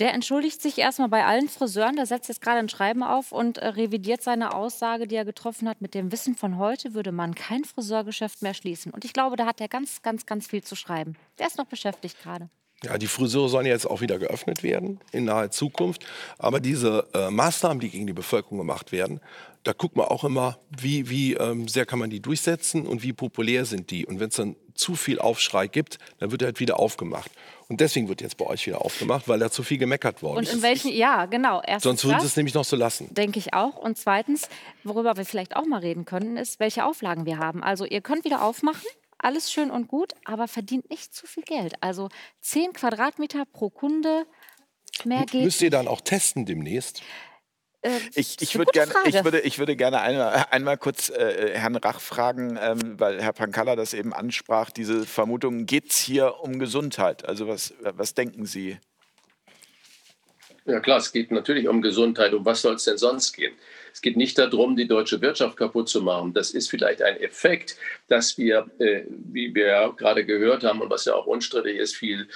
Der entschuldigt sich erstmal bei allen Friseuren. Der setzt jetzt gerade ein Schreiben auf und äh, revidiert seine Aussage, die er getroffen hat. Mit dem Wissen von heute würde man kein Friseurgeschäft mehr schließen. Und ich glaube, da hat er ganz, ganz, ganz viel zu schreiben. Der ist noch beschäftigt gerade. Ja, die Friseure sollen jetzt auch wieder geöffnet werden in naher Zukunft. Aber diese äh, Maßnahmen, die gegen die Bevölkerung gemacht werden, da guckt man auch immer, wie, wie ähm, sehr kann man die durchsetzen und wie populär sind die. Und wenn es dann zu viel Aufschrei gibt, dann wird er halt wieder aufgemacht. Und deswegen wird jetzt bei euch wieder aufgemacht, weil da zu viel gemeckert worden ist. Und in welchen, ja, genau. Erstens Sonst würden sie es nämlich noch so lassen. Denke ich auch. Und zweitens, worüber wir vielleicht auch mal reden können, ist, welche Auflagen wir haben. Also ihr könnt wieder aufmachen, alles schön und gut, aber verdient nicht zu viel Geld. Also 10 Quadratmeter pro Kunde, mehr geht. Müsst ihr dann auch testen demnächst? Äh, ich, ich, würd gern, ich, würde, ich würde gerne einmal, einmal kurz äh, Herrn Rach fragen, ähm, weil Herr Pankalla das eben ansprach, diese Vermutung, geht es hier um Gesundheit? Also was, was denken Sie? Ja klar, es geht natürlich um Gesundheit. Um was soll es denn sonst gehen? Es geht nicht darum, die deutsche Wirtschaft kaputt zu machen. Das ist vielleicht ein Effekt, dass wir, äh, wie wir gerade gehört haben und was ja auch unstrittig ist, viel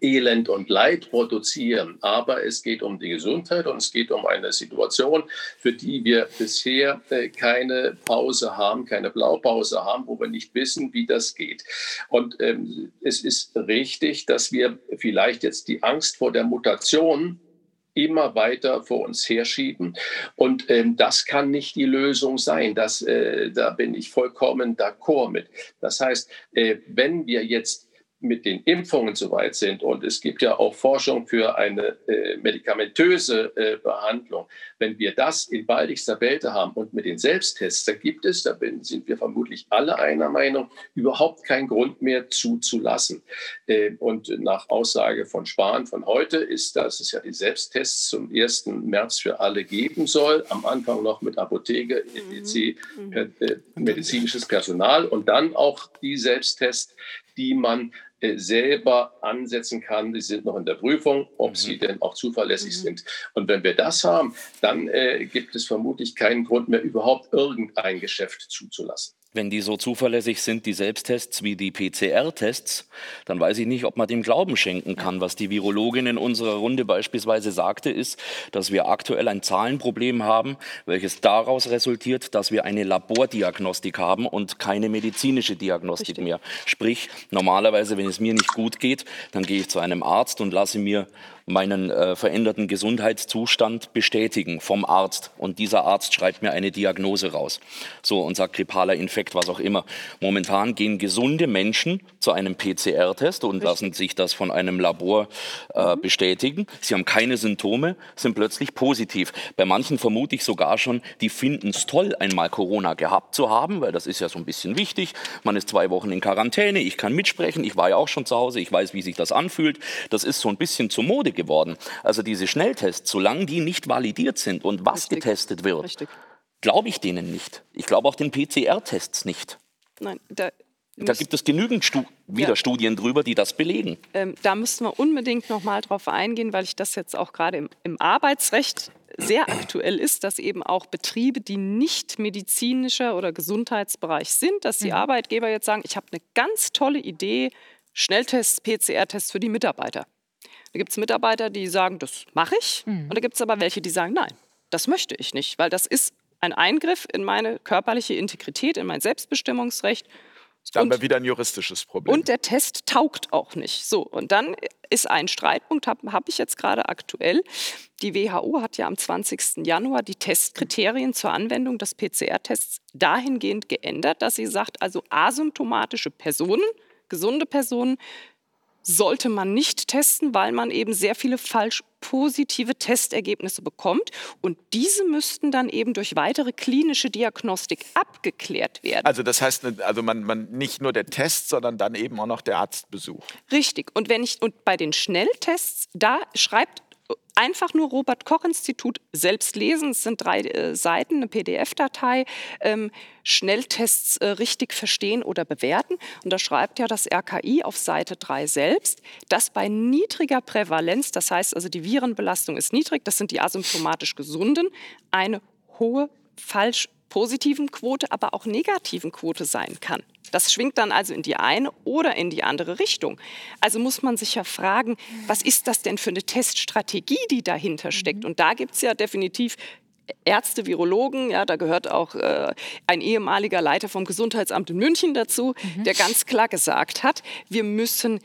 Elend und Leid produzieren. Aber es geht um die Gesundheit und es geht um eine Situation, für die wir bisher äh, keine Pause haben, keine Blaupause haben, wo wir nicht wissen, wie das geht. Und ähm, es ist richtig, dass wir vielleicht jetzt die Angst vor der Mutation immer weiter vor uns herschieben. Und ähm, das kann nicht die Lösung sein. Das, äh, da bin ich vollkommen d'accord mit. Das heißt, äh, wenn wir jetzt mit den Impfungen soweit sind und es gibt ja auch Forschung für eine äh, medikamentöse äh, Behandlung, wenn wir das in baldigster Welt haben und mit den Selbsttests, da gibt es, da sind wir vermutlich alle einer Meinung, überhaupt keinen Grund mehr zuzulassen. Äh, und nach Aussage von Spahn von heute ist, dass es ja die Selbsttests zum 1. März für alle geben soll, am Anfang noch mit Apotheke, mhm. äh, medizinisches Personal und dann auch die Selbsttests, die man selber ansetzen kann. Die sind noch in der Prüfung, ob mhm. sie denn auch zuverlässig mhm. sind. Und wenn wir das haben, dann äh, gibt es vermutlich keinen Grund mehr, überhaupt irgendein Geschäft zuzulassen. Wenn die so zuverlässig sind, die Selbsttests wie die PCR-Tests, dann weiß ich nicht, ob man dem Glauben schenken kann. Was die Virologin in unserer Runde beispielsweise sagte, ist, dass wir aktuell ein Zahlenproblem haben, welches daraus resultiert, dass wir eine Labordiagnostik haben und keine medizinische Diagnostik Richtig. mehr. Sprich, normalerweise, wenn es mir nicht gut geht, dann gehe ich zu einem Arzt und lasse mir meinen äh, veränderten Gesundheitszustand bestätigen vom Arzt. Und dieser Arzt schreibt mir eine Diagnose raus. So und sagt grippaler Infekt, was auch immer. Momentan gehen gesunde Menschen zu einem PCR-Test und Richtig. lassen sich das von einem Labor äh, mhm. bestätigen. Sie haben keine Symptome, sind plötzlich positiv. Bei manchen vermute ich sogar schon, die finden es toll, einmal Corona gehabt zu haben, weil das ist ja so ein bisschen wichtig. Man ist zwei Wochen in Quarantäne, ich kann mitsprechen, ich war ja auch schon zu Hause, ich weiß, wie sich das anfühlt. Das ist so ein bisschen zur Mode geworden. Also diese Schnelltests, solange die nicht validiert sind und was Richtig. getestet wird, glaube ich denen nicht. Ich glaube auch den PCR-Tests nicht. Nein, da, da gibt es genügend Stu wieder ja. Studien drüber, die das belegen. Ähm, da müssten wir unbedingt noch mal drauf eingehen, weil ich das jetzt auch gerade im, im, Arbeitsrecht sehr aktuell ist, dass eben auch Betriebe, die nicht medizinischer oder Gesundheitsbereich sind, dass die mhm. Arbeitgeber jetzt sagen, ich habe eine ganz tolle Idee, Schnelltests, PCR-Tests für die Mitarbeiter. Da gibt es Mitarbeiter, die sagen, das mache ich. Mhm. Und da gibt es aber welche, die sagen, nein, das möchte ich nicht, weil das ist ein Eingriff in meine körperliche Integrität, in mein Selbstbestimmungsrecht. Da haben wir wieder ein juristisches Problem. Und der Test taugt auch nicht. So, und dann ist ein Streitpunkt, habe hab ich jetzt gerade aktuell. Die WHO hat ja am 20. Januar die Testkriterien zur Anwendung des PCR-Tests dahingehend geändert, dass sie sagt, also asymptomatische Personen, gesunde Personen sollte man nicht testen, weil man eben sehr viele falsch positive Testergebnisse bekommt. Und diese müssten dann eben durch weitere klinische Diagnostik abgeklärt werden. Also das heißt, also man, man nicht nur der Test, sondern dann eben auch noch der Arztbesuch. Richtig. Und wenn ich und bei den Schnelltests, da schreibt einfach nur Robert Koch Institut selbst lesen. Es sind drei äh, Seiten, eine PDF-Datei. Ähm, Schnelltests äh, richtig verstehen oder bewerten. Und da schreibt ja das RKI auf Seite 3 selbst, dass bei niedriger Prävalenz, das heißt also die Virenbelastung ist niedrig, das sind die asymptomatisch Gesunden, eine hohe falsch positiven Quote, aber auch negativen Quote sein kann. Das schwingt dann also in die eine oder in die andere Richtung. Also muss man sich ja fragen, was ist das denn für eine Teststrategie, die dahinter steckt? Mhm. Und da gibt es ja definitiv Ärzte, Virologen, ja, da gehört auch äh, ein ehemaliger Leiter vom Gesundheitsamt in München dazu, mhm. der ganz klar gesagt hat, wir müssen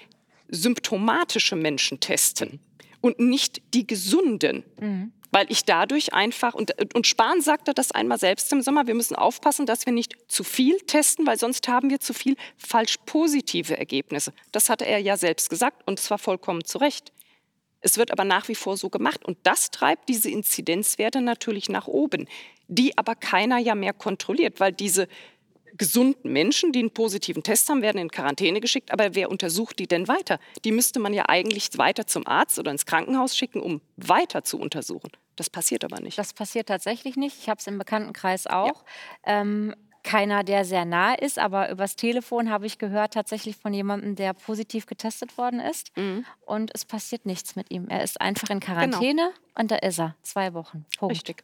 symptomatische Menschen testen und nicht die gesunden. Mhm weil ich dadurch einfach, und, und Spahn sagte das einmal selbst im Sommer, wir müssen aufpassen, dass wir nicht zu viel testen, weil sonst haben wir zu viel falsch positive Ergebnisse. Das hatte er ja selbst gesagt und zwar vollkommen zu Recht. Es wird aber nach wie vor so gemacht und das treibt diese Inzidenzwerte natürlich nach oben, die aber keiner ja mehr kontrolliert, weil diese gesunden Menschen, die einen positiven Test haben, werden in Quarantäne geschickt. Aber wer untersucht die denn weiter? Die müsste man ja eigentlich weiter zum Arzt oder ins Krankenhaus schicken, um weiter zu untersuchen. Das passiert aber nicht. Das passiert tatsächlich nicht. Ich habe es im Bekanntenkreis auch. Ja. Ähm, keiner, der sehr nah ist, aber übers Telefon habe ich gehört tatsächlich von jemandem, der positiv getestet worden ist. Mhm. Und es passiert nichts mit ihm. Er ist einfach in Quarantäne genau. und da ist er. Zwei Wochen. Punkt. Richtig.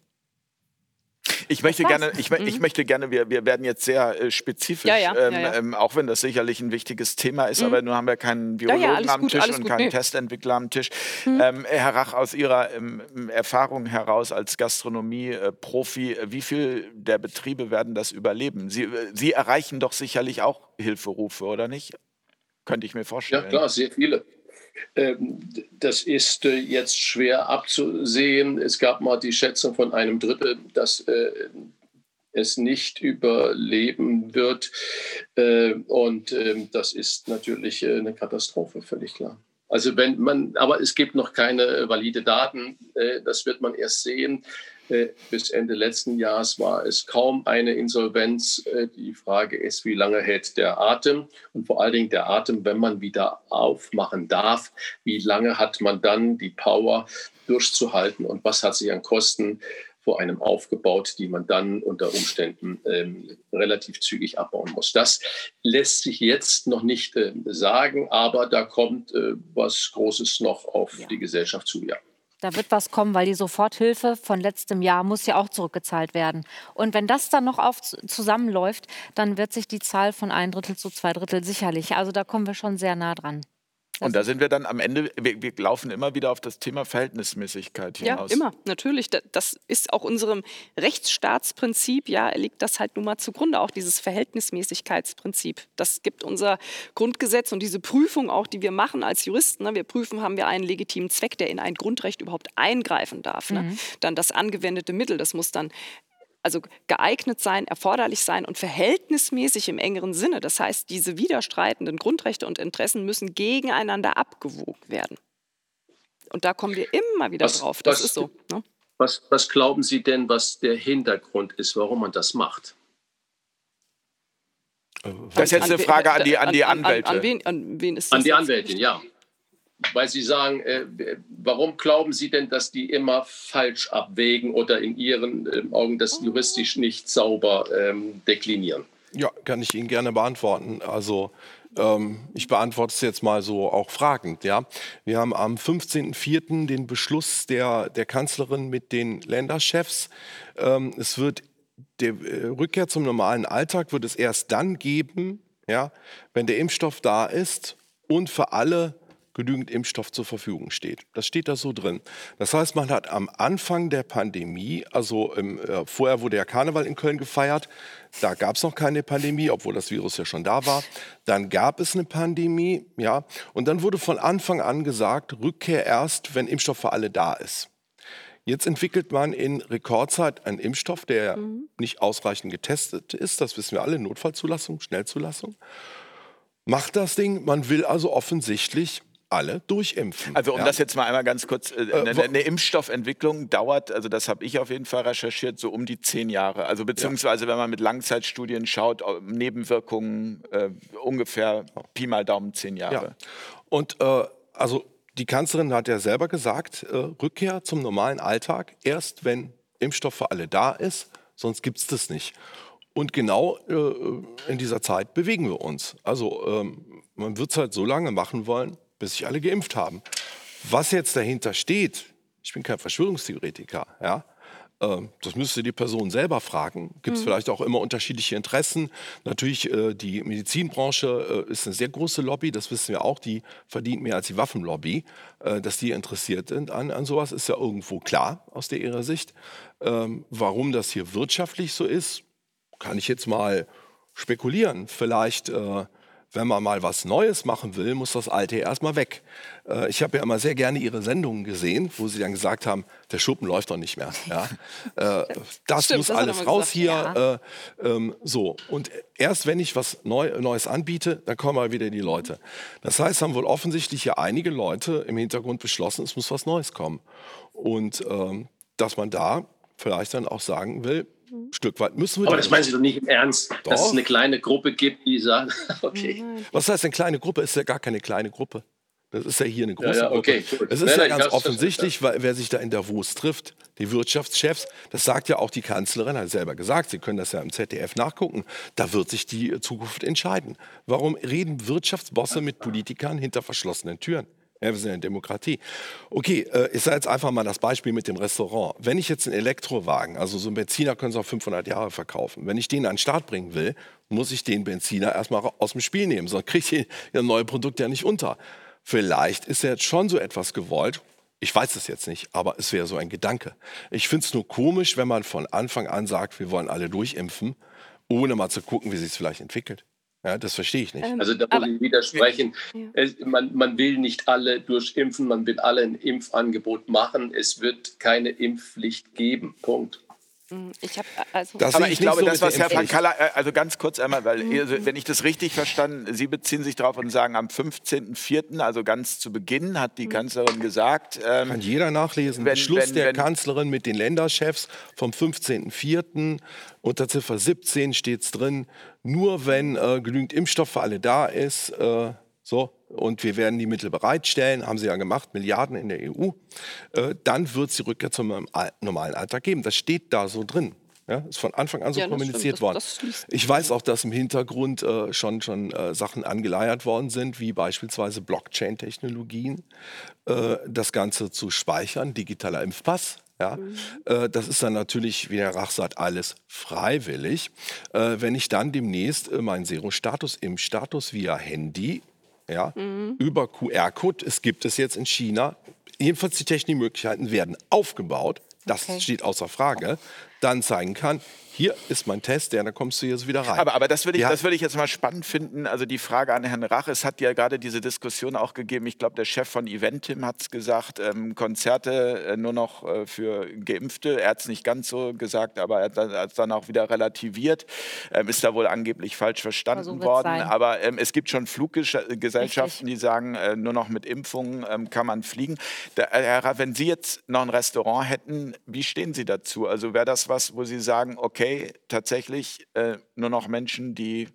Ich möchte gerne, ich, ich, mhm. möchte gerne, wir, wir werden jetzt sehr äh, spezifisch, ja, ja, ähm, ja, ähm, auch wenn das sicherlich ein wichtiges Thema ist, mhm. aber nun haben wir keinen Biologen am gut, Tisch und gut, keinen nee. Testentwickler am Tisch. Mhm. Ähm, Herr Rach, aus Ihrer ähm, Erfahrung heraus als Gastronomie-Profi, äh, wie viel der Betriebe werden das überleben? Sie, äh, Sie erreichen doch sicherlich auch Hilferufe, oder nicht? Könnte ich mir vorstellen. Ja, klar, sehr viele. Ähm, das ist äh, jetzt schwer abzusehen. Es gab mal die Schätzung von einem Drittel, dass äh, es nicht überleben wird. Äh, und ähm, das ist natürlich eine Katastrophe, völlig klar. Also wenn man, aber es gibt noch keine valide Daten. Das wird man erst sehen. Äh, bis Ende letzten Jahres war es kaum eine Insolvenz. Äh, die Frage ist, wie lange hält der Atem? Und vor allen Dingen der Atem, wenn man wieder aufmachen darf, wie lange hat man dann die Power durchzuhalten und was hat sich an Kosten vor einem aufgebaut, die man dann unter Umständen ähm, relativ zügig abbauen muss. Das lässt sich jetzt noch nicht äh, sagen, aber da kommt äh, was Großes noch auf ja. die Gesellschaft zu, ja. Da wird was kommen, weil die Soforthilfe von letztem Jahr muss ja auch zurückgezahlt werden. Und wenn das dann noch auf, zusammenläuft, dann wird sich die Zahl von ein Drittel zu zwei Drittel sicherlich. Also da kommen wir schon sehr nah dran. Und da sind wir dann am Ende, wir, wir, laufen immer wieder auf das Thema Verhältnismäßigkeit hinaus. Ja, immer, natürlich. Das ist auch unserem Rechtsstaatsprinzip, ja, liegt das halt nun mal zugrunde, auch dieses Verhältnismäßigkeitsprinzip. Das gibt unser Grundgesetz und diese Prüfung auch, die wir machen als Juristen. Ne, wir prüfen, haben wir einen legitimen Zweck, der in ein Grundrecht überhaupt eingreifen darf. Ne? Mhm. Dann das angewendete Mittel, das muss dann also geeignet sein, erforderlich sein und verhältnismäßig im engeren Sinne. Das heißt, diese widerstreitenden Grundrechte und Interessen müssen gegeneinander abgewogen werden. Und da kommen wir immer wieder was, drauf. Das was, ist so. Ne? Was, was glauben Sie denn, was der Hintergrund ist, warum man das macht? Das ist jetzt eine Frage an die, an die Anwälte. An, an, wen, an wen ist das? An die Anwältin, ja weil Sie sagen, äh, warum glauben Sie denn, dass die immer falsch abwägen oder in Ihren äh, Augen das juristisch nicht sauber ähm, deklinieren? Ja, kann ich Ihnen gerne beantworten. Also ähm, ich beantworte es jetzt mal so auch fragend. Ja, wir haben am 15.04. den Beschluss der, der Kanzlerin mit den Länderchefs. Ähm, es wird der äh, Rückkehr zum normalen Alltag wird es erst dann geben, ja, wenn der Impfstoff da ist und für alle genügend Impfstoff zur Verfügung steht. Das steht da so drin. Das heißt, man hat am Anfang der Pandemie, also im, äh, vorher wurde ja Karneval in Köln gefeiert, da gab es noch keine Pandemie, obwohl das Virus ja schon da war. Dann gab es eine Pandemie, ja, und dann wurde von Anfang an gesagt, Rückkehr erst, wenn Impfstoff für alle da ist. Jetzt entwickelt man in Rekordzeit einen Impfstoff, der mhm. nicht ausreichend getestet ist. Das wissen wir alle. Notfallzulassung, Schnellzulassung. Macht das Ding. Man will also offensichtlich alle durchimpfen. Also um ja. das jetzt mal einmal ganz kurz, äh, eine, eine, Impfstoffentwicklung dauert, also das habe ich auf jeden Fall recherchiert, so um die zehn Jahre. Also beziehungsweise, ja. wenn man mit Langzeitstudien schaut, Nebenwirkungen äh, ungefähr Pi mal Daumen zehn Jahre. Ja. Und äh, also die Kanzlerin hat ja selber gesagt, äh, Rückkehr zum normalen Alltag erst, wenn Impfstoff für alle da ist, sonst gibt es das nicht. Und genau äh, in dieser Zeit bewegen wir uns. Also ähm, man wird es halt so lange machen wollen, bis sich alle geimpft haben. Was jetzt dahinter steht, ich bin kein Verschwörungstheoretiker, ja, ähm, das müsste die Person selber fragen. Gibt es mhm. vielleicht auch immer unterschiedliche Interessen? Natürlich, äh, die Medizinbranche äh, ist eine sehr große Lobby, das wissen wir auch. Die verdient mehr als die Waffenlobby. Äh, dass die interessiert sind an, an sowas, ist ja irgendwo klar aus der ihrer Sicht. Ähm, warum das hier wirtschaftlich so ist, kann ich jetzt mal spekulieren. Vielleicht wenn man mal was Neues machen will, muss das Alte erstmal weg. Äh, ich habe ja immer sehr gerne Ihre Sendungen gesehen, wo Sie dann gesagt haben, der Schuppen läuft doch nicht mehr. [LAUGHS] Ja? Äh, das Stimmt, muss das alles raus gesagt. hier. Ja. Äh, ähm, so. Und erst wenn ich was Neu Neues anbiete, dann kommen mal wieder die Leute. Das heißt, haben wohl offensichtlich ja einige Leute im Hintergrund beschlossen, es muss was Neues kommen. Und ähm, dass man da vielleicht dann auch sagen will, ein Stück weit müssen wir. Aber das meinen Sie doch nicht im Ernst, doch. dass es eine kleine Gruppe gibt, die sagen, [LAUGHS] okay. Was heißt eine kleine Gruppe? Ist ja gar keine kleine Gruppe. Das ist ja hier eine große ja, ja, okay, Gruppe. Es ist nein, ja nein, ganz offensichtlich, weil, wer sich da in Davos trifft, die Wirtschaftschefs, das sagt ja auch die Kanzlerin, hat selber gesagt, Sie können das ja im ZDF nachgucken, da wird sich die Zukunft entscheiden. Warum reden Wirtschaftsbosse mit Politikern hinter verschlossenen Türen? Ja, wir sind eine Demokratie. Okay, äh, ich sage jetzt einfach mal das Beispiel mit dem Restaurant. Wenn ich jetzt einen Elektrowagen, also so einen Benziner können Sie auch 500 Jahre verkaufen, wenn ich den an den Start bringen will, muss ich den Benziner erstmal aus dem Spiel nehmen, sonst kriege ich das neue Produkt ja nicht unter. Vielleicht ist ja jetzt schon so etwas gewollt, ich weiß es jetzt nicht, aber es wäre so ein Gedanke. Ich finde es nur komisch, wenn man von Anfang an sagt, wir wollen alle durchimpfen, ohne mal zu gucken, wie sich es vielleicht entwickelt. Ja, das verstehe ich nicht. Ähm, also da muss ich widersprechen. Ja. Es, man, man, will nicht alle durchimpfen, man will alle ein Impfangebot machen. Es wird keine Impfpflicht geben. Punkt. Hm, ich habe also. Das aber ich glaube, so das, was Herr Van Kaller, äh, also ganz kurz einmal, weil, mhm. also, wenn ich das richtig verstanden, Sie beziehen sich darauf und sagen, am 15.04., also ganz zu Beginn, hat die mhm. Kanzlerin gesagt. Ähm, Kann jeder nachlesen. Wenn, Schluss wenn, der wenn, Kanzlerin mit den Länderchefs vom 15.04. Unter Ziffer 17 steht es drin, nur wenn äh, genügend Impfstoff für alle da ist, äh, so, und wir werden die Mittel bereitstellen, haben sie ja gemacht, Milliarden in der EU, äh, dann wird es die Rückkehr zum normalen Alltag geben. Das steht da so drin. Ja, ist von Anfang an so ja, kommuniziert worden. Das, das ich weiß auch, dass im Hintergrund äh, schon, schon äh, Sachen angeleiert worden sind, wie beispielsweise Blockchain-Technologien, äh, das Ganze zu speichern, digitaler Impfpass. Ja, mhm. Äh, das ist dann natürlich, wie der Rach sagt, alles freiwillig. Äh, wenn ich dann demnächst äh, meinen Serum-Status, Impfstatus via Handy, ja, mhm. über QR-Code, es gibt es jetzt in China, jedenfalls die technischen Möglichkeiten werden aufgebaut, das okay. steht außer Frage, dann zeigen kann, hier ist mein Test, ja, dann kommst du jetzt wieder rein. Aber, aber das würde ich, ja. würd ich jetzt mal spannend finden. Also die Frage an Herrn Rach, es hat ja gerade diese Diskussion auch gegeben, ich glaube, der Chef von Eventim hat es gesagt, ähm, Konzerte äh, nur noch äh, für Geimpfte. Er hat es nicht ganz so gesagt, aber er hat es dann auch wieder relativiert. Ähm, ist da wohl angeblich falsch verstanden so worden. Sein. Aber ähm, es gibt schon Fluggesellschaften, die sagen, äh, nur noch mit Impfungen ähm, kann man fliegen. Da, äh, Herr Rach, wenn Sie jetzt noch ein Restaurant hätten, wie stehen Sie dazu? Also wäre das was, wo Sie sagen, okay, tatsächlich äh, nur noch Menschen, die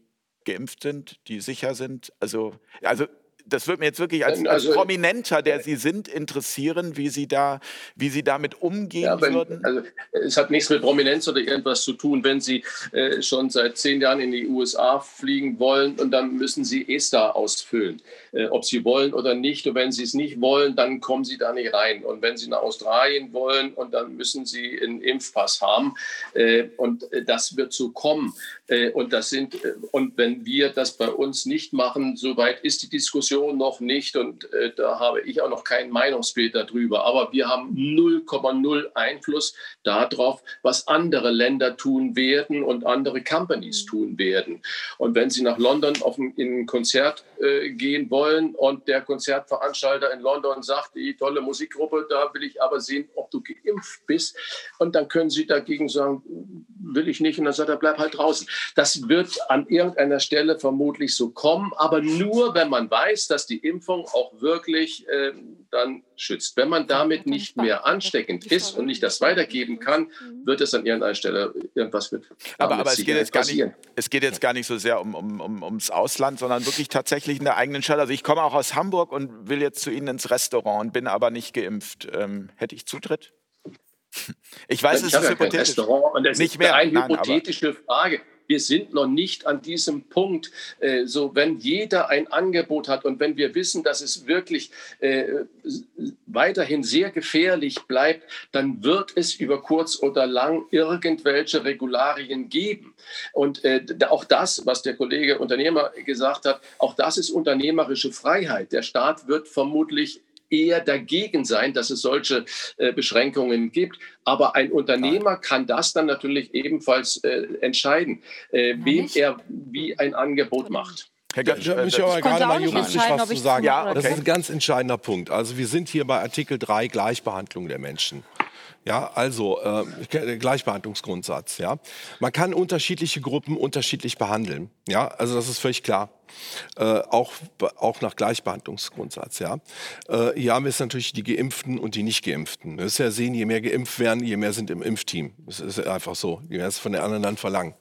geimpft sind, die sicher sind. Also, also das würde mir jetzt wirklich als, als also, Prominenter, der Sie sind, interessieren, wie Sie, da, wie Sie damit umgehen ja, wenn, würden. Also, es hat nichts mit Prominenz oder irgendwas zu tun. Wenn Sie äh, schon seit zehn Jahren in die USA fliegen wollen und dann müssen Sie ESTA ausfüllen, äh, ob Sie wollen oder nicht. Und wenn Sie es nicht wollen, dann kommen Sie da nicht rein. Und wenn Sie nach Australien wollen und dann müssen Sie einen Impfpass haben. Äh, und äh, das wird so kommen. Äh, und das sind, äh, und wenn wir das bei uns nicht machen, soweit ist die Diskussion noch nicht und äh, da habe ich auch noch kein Meinungsbild darüber. Aber wir haben 0,0 Einfluss darauf, was andere Länder tun werden und andere Companies mhm. tun werden. Und wenn Sie nach London auf ein, in ein Konzert äh, gehen wollen und der Konzertveranstalter in London sagt, die tolle Musikgruppe, da will ich aber sehen, ob du geimpft bist. Und dann können Sie dagegen sagen, will ich nicht. Und dann sagt er, bleib halt draußen. Das wird an irgendeiner Stelle vermutlich so kommen, aber nur, wenn man weiß, dass die Impfung auch wirklich äh, dann schützt. Wenn man damit nicht mehr ansteckend ist und nicht das weitergeben kann, wird es an irgendeiner Stelle irgendwas mit. Aber, aber es, geht jetzt gar nicht, es geht jetzt gar nicht so sehr um, um, um, ums Ausland, sondern wirklich tatsächlich in der eigenen Stadt. Also ich komme auch aus Hamburg und will jetzt zu Ihnen ins Restaurant und bin aber nicht geimpft. Ähm, hätte ich Zutritt? [LAUGHS] Ich weiß, es ist ja hypothetisch. Restaurant und das nicht ist mehr. eine hypothetische Frage wir sind noch nicht an diesem Punkt. Äh, so, wenn jeder ein Angebot hat und wenn wir wissen, dass es wirklich äh, weiterhin sehr gefährlich bleibt, dann wird es über kurz oder lang irgendwelche Regularien geben. Und äh, auch das, was der Kollege Unternehmer gesagt hat, auch das ist unternehmerische Freiheit. Der Staat wird vermutlich eher dagegen sein, dass es solche äh, Beschränkungen gibt. Aber ein Unternehmer kann das dann natürlich ebenfalls äh, entscheiden, äh, wem er wie ein Angebot macht. Herr Götz, ja, ich aber gerade mal juristisch was zu sagen. Ja, okay. Das ist ein ganz entscheidender Punkt. Also wir sind hier bei Artikel 3 Gleichbehandlung der Menschen. Ja, also äh, Gleichbehandlungsgrundsatz. Ja, man kann unterschiedliche Gruppen unterschiedlich behandeln. Ja, also das ist völlig klar. Äh, auch, auch nach Gleichbehandlungsgrundsatz. Ja, äh, hier haben wir jetzt natürlich die Geimpften und die Nicht-Geimpften. Das ist ja sehen, je mehr geimpft werden, je mehr sind im Impfteam. Das ist einfach so. Je mehr es von den anderen dann verlangen.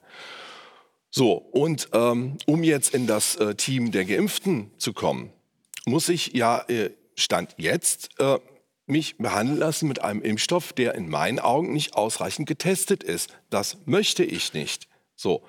So, und ähm, um jetzt in das äh, Team der Geimpften zu kommen, muss ich ja, äh, Stand jetzt, äh, mich behandeln lassen mit einem Impfstoff, der in meinen Augen nicht ausreichend getestet ist. Das möchte ich nicht. So.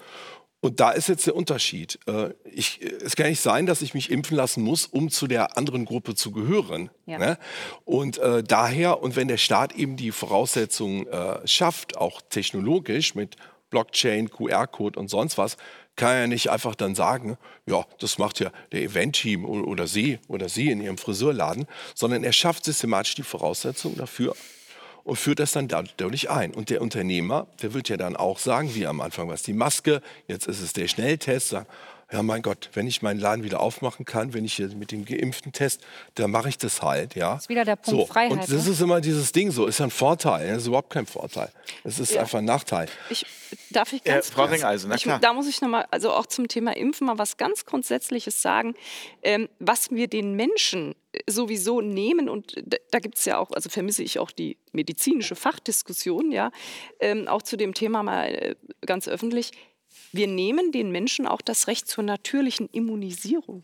Und da ist jetzt der Unterschied. Äh, ich, es kann nicht sein, dass ich mich impfen lassen muss, um zu der anderen Gruppe zu gehören. Ja. Ne? Und äh, daher, und wenn der Staat eben die Voraussetzungen äh, schafft, auch technologisch mit Blockchain, QR-Code und sonst was, kann er nicht einfach dann sagen, ja, das macht ja der Event-Team oder Sie oder Sie in Ihrem Friseurladen, sondern er schafft systematisch die Voraussetzungen dafür und führt das dann dadurch ein. Und der Unternehmer, der wird ja dann auch sagen, wie am Anfang was die Maske, jetzt ist es der Schnelltest, sagen, ja mein Gott, wenn ich meinen Laden wieder aufmachen kann, wenn ich hier mit dem geimpften Test, dann mache ich das halt, ja. Das ist wieder der Punkt so. Freiheit. Und das ne? ist immer dieses Ding so, ist ein Vorteil, das ist überhaupt kein Vorteil. Es ist ja. einfach ein Nachteil. Ich, darf ich ganz ja, Frau Ringeisen, na klar. Ich, da muss ich nochmal, also auch zum Thema Impfen mal was ganz Grundsätzliches sagen, ähm, was wir den Menschen sowieso nehmen und da gibt es ja auch, also vermisse ich auch die medizinische Fachdiskussion, ja, ähm, auch zu dem Thema mal äh, ganz öffentlich wir nehmen den Menschen auch das Recht zur natürlichen Immunisierung.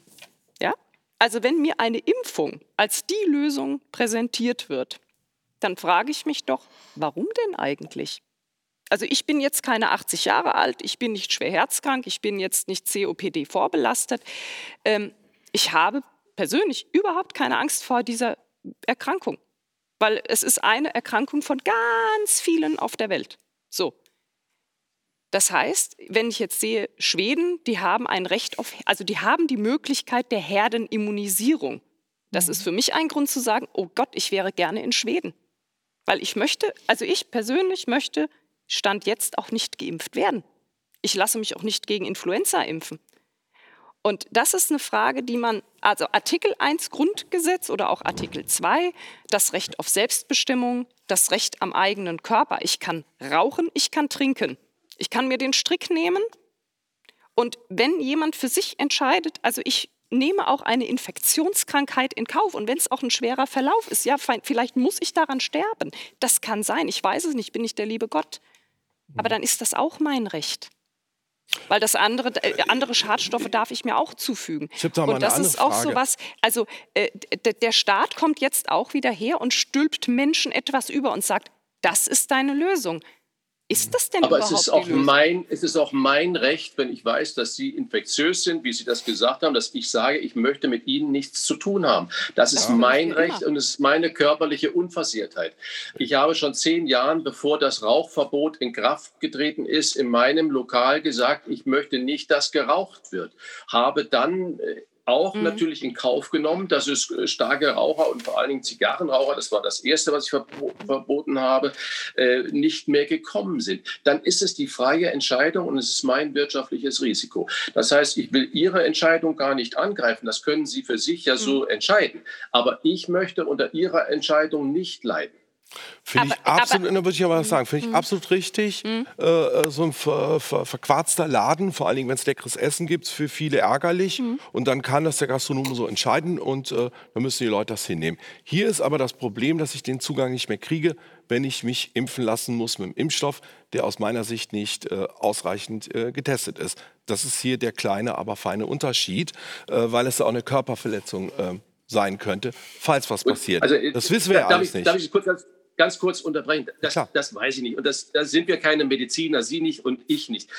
Ja? Also wenn mir eine Impfung als die Lösung präsentiert wird, dann frage ich mich doch, warum denn eigentlich? Also ich bin jetzt keine 80 Jahre alt, ich bin nicht schwer herzkrank, ich bin jetzt nicht COPD vorbelastet. Ähm, ich habe persönlich überhaupt keine Angst vor dieser Erkrankung, weil es ist eine Erkrankung von ganz vielen auf der Welt. So. Das heißt, wenn ich jetzt sehe, Schweden, die haben ein Recht auf, also die haben die Möglichkeit der Herdenimmunisierung. Das ist mhm. für mich ein Grund zu sagen, oh Gott, ich wäre gerne in Schweden. Weil ich möchte, also ich persönlich möchte Stand jetzt auch nicht geimpft werden. Ich lasse mich auch nicht gegen Influenza impfen. Und das ist eine Frage, die man, also Artikel 1 Grundgesetz oder auch Artikel 2, das Recht auf Selbstbestimmung, das Recht am eigenen Körper. Ich kann rauchen, ich kann trinken. Ich kann mir den Strick nehmen. Und wenn jemand für sich entscheidet, also ich nehme auch eine Infektionskrankheit in Kauf. Und wenn es auch ein schwerer Verlauf ist, ja, vielleicht muss ich daran sterben. Das kann sein. Ich weiß es nicht, bin ich der liebe Gott. Aber dann ist das auch mein Recht. Weil das andere, äh, andere Schadstoffe darf ich mir auch zufügen. Ich da und das ist auch Frage. so was, also äh, der Staat kommt jetzt auch wieder her und stülpt Menschen etwas über und sagt, das ist deine Lösung. Ist das denn Aber überhaupt es ist, auch mein, es ist auch mein Recht, wenn ich weiß, dass Sie infektiös sind, wie Sie das gesagt haben, dass ich sage, ich möchte mit Ihnen nichts zu tun haben. Das ist ja, mein Recht und es ist meine körperliche Unversehrtheit. Ich habe schon zehn Jahre, bevor das Rauchverbot in Kraft getreten ist, in meinem Lokal gesagt, ich möchte nicht, dass geraucht wird. Habe dann äh, auch mhm. natürlich in Kauf genommen, dass es äh, starke Raucher und vor allen Dingen Zigarrenraucher, das war das Erste, was ich verboten habe, äh, nicht mehr gekommen sind. Dann ist es die freie Entscheidung und es ist mein wirtschaftliches Risiko. Das heißt, ich will Ihre Entscheidung gar nicht angreifen. Das können Sie für sich ja so mhm. entscheiden. Aber ich möchte unter Ihrer Entscheidung nicht leiden. Finde ich absolut, da würde ich aber was sagen, finde ich mhm. absolut richtig. Mhm. Äh, so ein ver, ver, verquarzter Laden, vor allen Dingen, wenn es leckeres Essen gibt, für viele ärgerlich. Mhm. Und dann kann das der Gastronom so entscheiden und äh, dann müssen die Leute das hinnehmen. Hier ist aber das Problem, dass ich den Zugang nicht mehr kriege, wenn ich mich impfen lassen muss mit einem Impfstoff, der aus meiner Sicht nicht äh, ausreichend äh, getestet ist. Das ist hier der kleine, aber feine Unterschied, äh, weil es auch eine Körperverletzung äh, sein könnte, falls was passiert. Also, das wissen wir ja alles ich, nicht. Darf ich kurz als ganz kurz unterbrechen. Das, das weiß ich nicht. Und das, da sind wir keine Mediziner, Sie nicht und ich nicht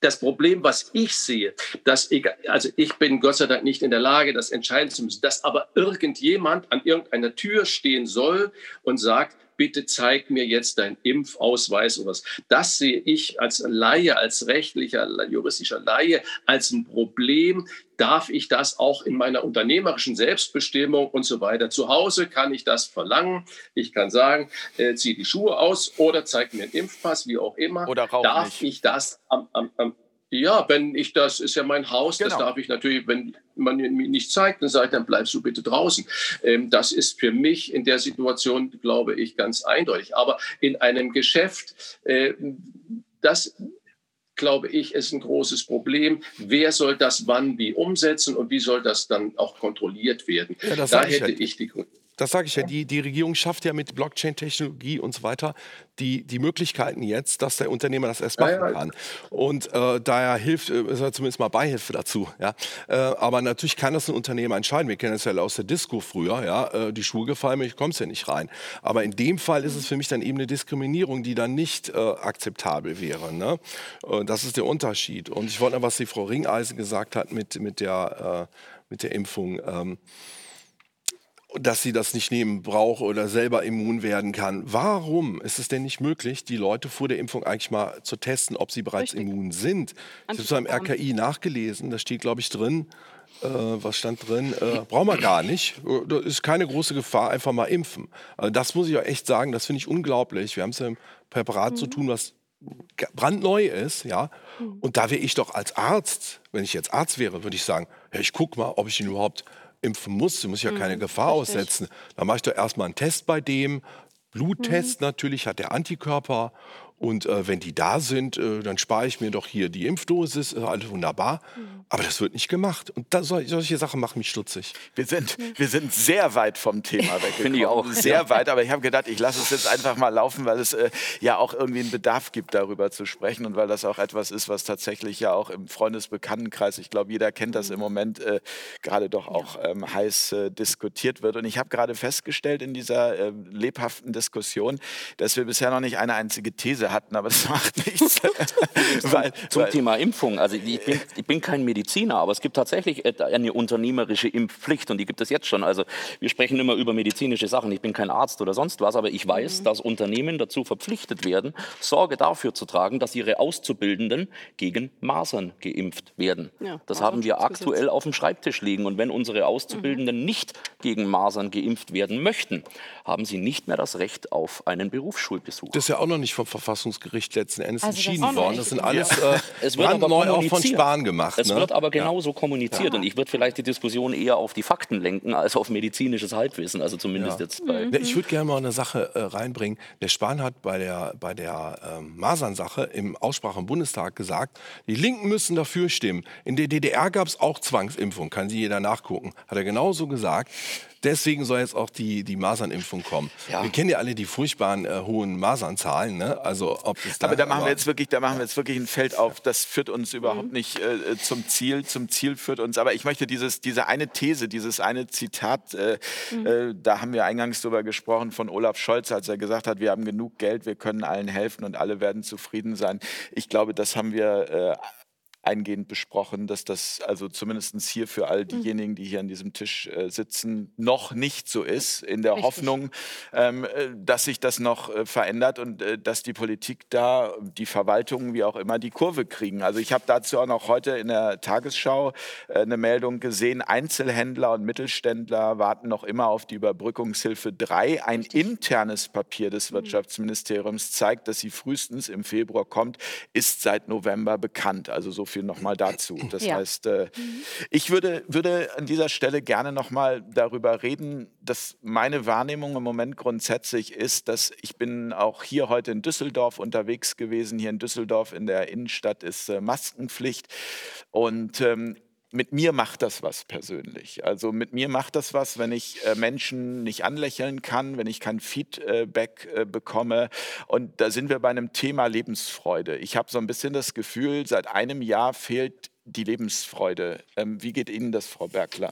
das Problem, was ich sehe, dass ich, also ich bin Gott sei Dank nicht in der Lage, das entscheiden zu müssen, dass aber irgendjemand an irgendeiner Tür stehen soll und sagt, bitte zeig mir jetzt deinen Impfausweis oder was. Das sehe ich als Laie, als rechtlicher, juristischer Laie als ein Problem. Darf ich das auch in meiner unternehmerischen Selbstbestimmung und so weiter? Zu Hause kann ich das verlangen. Ich kann sagen, äh, zieh die Schuhe aus oder zeig mir einen Impfpass, wie auch immer. Oder Darf nicht. ich das am, am, am ja, wenn ich das ist ja mein Haus, genau. das darf ich natürlich, wenn man mir nicht zeigt, dann sage ich, dann bleibst du bitte draußen. Ähm, das ist für mich in der Situation, glaube ich, ganz eindeutig. Aber in einem Geschäft, äh, das glaube ich, ist ein großes Problem. Wer soll das wann wie umsetzen und wie soll das dann auch kontrolliert werden? Ja, da hätte ich, ich die das sage ich ja, die, die Regierung schafft ja mit Blockchain-Technologie und so weiter die, die Möglichkeiten jetzt, dass der Unternehmer das erst machen ja, ja. kann. Und äh, daher hilft, äh, ist er zumindest mal Beihilfe dazu. Ja? Äh, aber natürlich kann das ein Unternehmer entscheiden. Wir kennen es ja aus der Disco früher. Ja? Äh, die Schuhe gefallen mir, ich komme ja nicht rein. Aber in dem Fall ist es für mich dann eben eine Diskriminierung, die dann nicht äh, akzeptabel wäre. Ne? Äh, das ist der Unterschied. Und ich wollte noch, was die Frau Ringeisen gesagt hat mit, mit, der, mit der Impfung. Ähm, dass sie das nicht nehmen braucht oder selber immun werden kann. Warum ist es denn nicht möglich, die Leute vor der Impfung eigentlich mal zu testen, ob sie bereits Richtig. immun sind? Ich habe es beim RKI nachgelesen, da steht, glaube ich, drin, äh, was stand drin? Äh, brauchen wir gar nicht. Da ist keine große Gefahr, einfach mal impfen. Also das muss ich auch echt sagen, das finde ich unglaublich. Wir haben es ja im Präparat mhm. zu tun, was brandneu ist, ja. Mhm. Und da wäre ich doch als Arzt, wenn ich jetzt Arzt wäre, würde ich sagen, ja, ich gucke mal, ob ich ihn überhaupt impfen muss. Du musst ja keine mhm, Gefahr richtig. aussetzen. Dann mache ich doch erstmal einen Test bei dem. Bluttest mhm. natürlich, hat der Antikörper Und äh, wenn die da sind, äh, dann spare ich mir doch hier die Impfdosis, äh, alles wunderbar. Mhm. Aber das wird nicht gemacht. Und da, solche Sachen machen mich stutzig. Wir sind, wir sind sehr weit vom Thema weggekommen. Finde ich auch. Sehr weit, aber ich habe gedacht, ich lasse es jetzt einfach mal laufen, weil es äh, ja auch irgendwie einen Bedarf gibt, darüber zu sprechen und weil das auch etwas ist, was tatsächlich ja auch im Freundesbekanntenkreis, ich glaube, jeder kennt das im Moment, äh, gerade doch auch ähm, heiß äh, diskutiert wird. Und ich habe gerade festgestellt in dieser lebhaften Diskussion, dass wir bisher noch nicht eine einzige These hatten, aber das [LAUGHS] macht nichts. [LAUGHS] weil, Zum weil, Thema Impfung. Also ich bin, ich bin kein Mediziner, aber es gibt tatsächlich eine unternehmerische Impfpflicht und die gibt es jetzt schon. Also wir sprechen immer über medizinische Sachen. Ich bin kein Arzt oder sonst was, aber ich weiß, mhm. dass Unternehmen dazu verpflichtet werden, Sorge dafür zu tragen, dass ihre Auszubildenden gegen Masern geimpft werden. Ja, das haben wir aktuell auf dem Schreibtisch liegen. Und wenn unsere Auszubildenden mhm. nicht gegen Masern geimpft werden möchten, haben sie nicht mehr das Recht auf einen Berufsschulbesuch. Das ist ja auch noch nicht vom Verfassungsgericht letzten Endes also entschieden worden. Das sind alles ja. äh, es wird brandneu auch von Spahn gemacht. Es ne? wird aber genauso ja. kommuniziert. Und ich würde vielleicht die Diskussion eher auf die Fakten lenken, als auf medizinisches Halbwissen. Also zumindest jetzt bei. Mhm. Ich würde gerne mal eine Sache äh, reinbringen. Der Spahn hat bei der, bei der ähm, Masern-Sache im Aussprache im Bundestag gesagt, die Linken müssen dafür stimmen. In der DDR gab es auch Zwangsimpfung, kann sich jeder nachgucken. Hat er genauso gesagt. Deswegen soll jetzt auch die, die Masernimpfung kommen. Ja. Wir kennen ja alle die furchtbaren äh, hohen Masernzahlen. Ne? Also, ob da, aber da machen, wir jetzt wirklich, da machen wir jetzt wirklich ein Feld auf, das führt uns überhaupt mhm. nicht äh, zum Ziel. Zum Ziel führt uns, aber ich möchte dieses, diese eine These, dieses eine Zitat, äh, mhm. Äh, da haben wir eingangs darüber gesprochen von Olaf Scholz, als er gesagt hat, wir haben genug Geld, wir können allen helfen und alle werden zufrieden sein. Ich glaube, das haben wir äh, eingehend besprochen, dass das also zumindest hier für all mhm. diejenigen, die hier an diesem Tisch äh, sitzen, noch nicht so ist, in der Richtig. Hoffnung, ähm, äh, dass sich das noch äh, verändert und äh, dass die Politik da, die Verwaltungen, wie auch immer, die Kurve kriegen. Also ich habe dazu auch noch heute in der Tagesschau äh, eine Meldung gesehen, Einzelhändler und Mittelständler warten noch immer auf die Überbrückungshilfe 3. Ein internes Papier des mhm. Wirtschaftsministeriums zeigt, dass sie frühestens im Februar kommt, ist seit November bekannt. Also so viel viel nochmal dazu. [CLEARS THROAT] Das ja. heißt, äh, mhm. ich würde, würde an dieser Stelle gerne nochmal darüber reden, dass meine Wahrnehmung im Moment grundsätzlich ist, dass ich bin auch hier heute in Düsseldorf unterwegs gewesen. Hier in Düsseldorf in der Innenstadt ist äh, Maskenpflicht. Und ähm, mit mir macht das was persönlich. Also mit mir macht das was, wenn ich äh, Menschen nicht anlächeln kann, wenn ich kein Feedback äh, bekomme. Und da sind wir bei einem Thema Lebensfreude. Ich habe so ein bisschen das Gefühl, seit einem Jahr fehlt die Lebensfreude. Ähm, wie geht Ihnen das, Frau Bergler?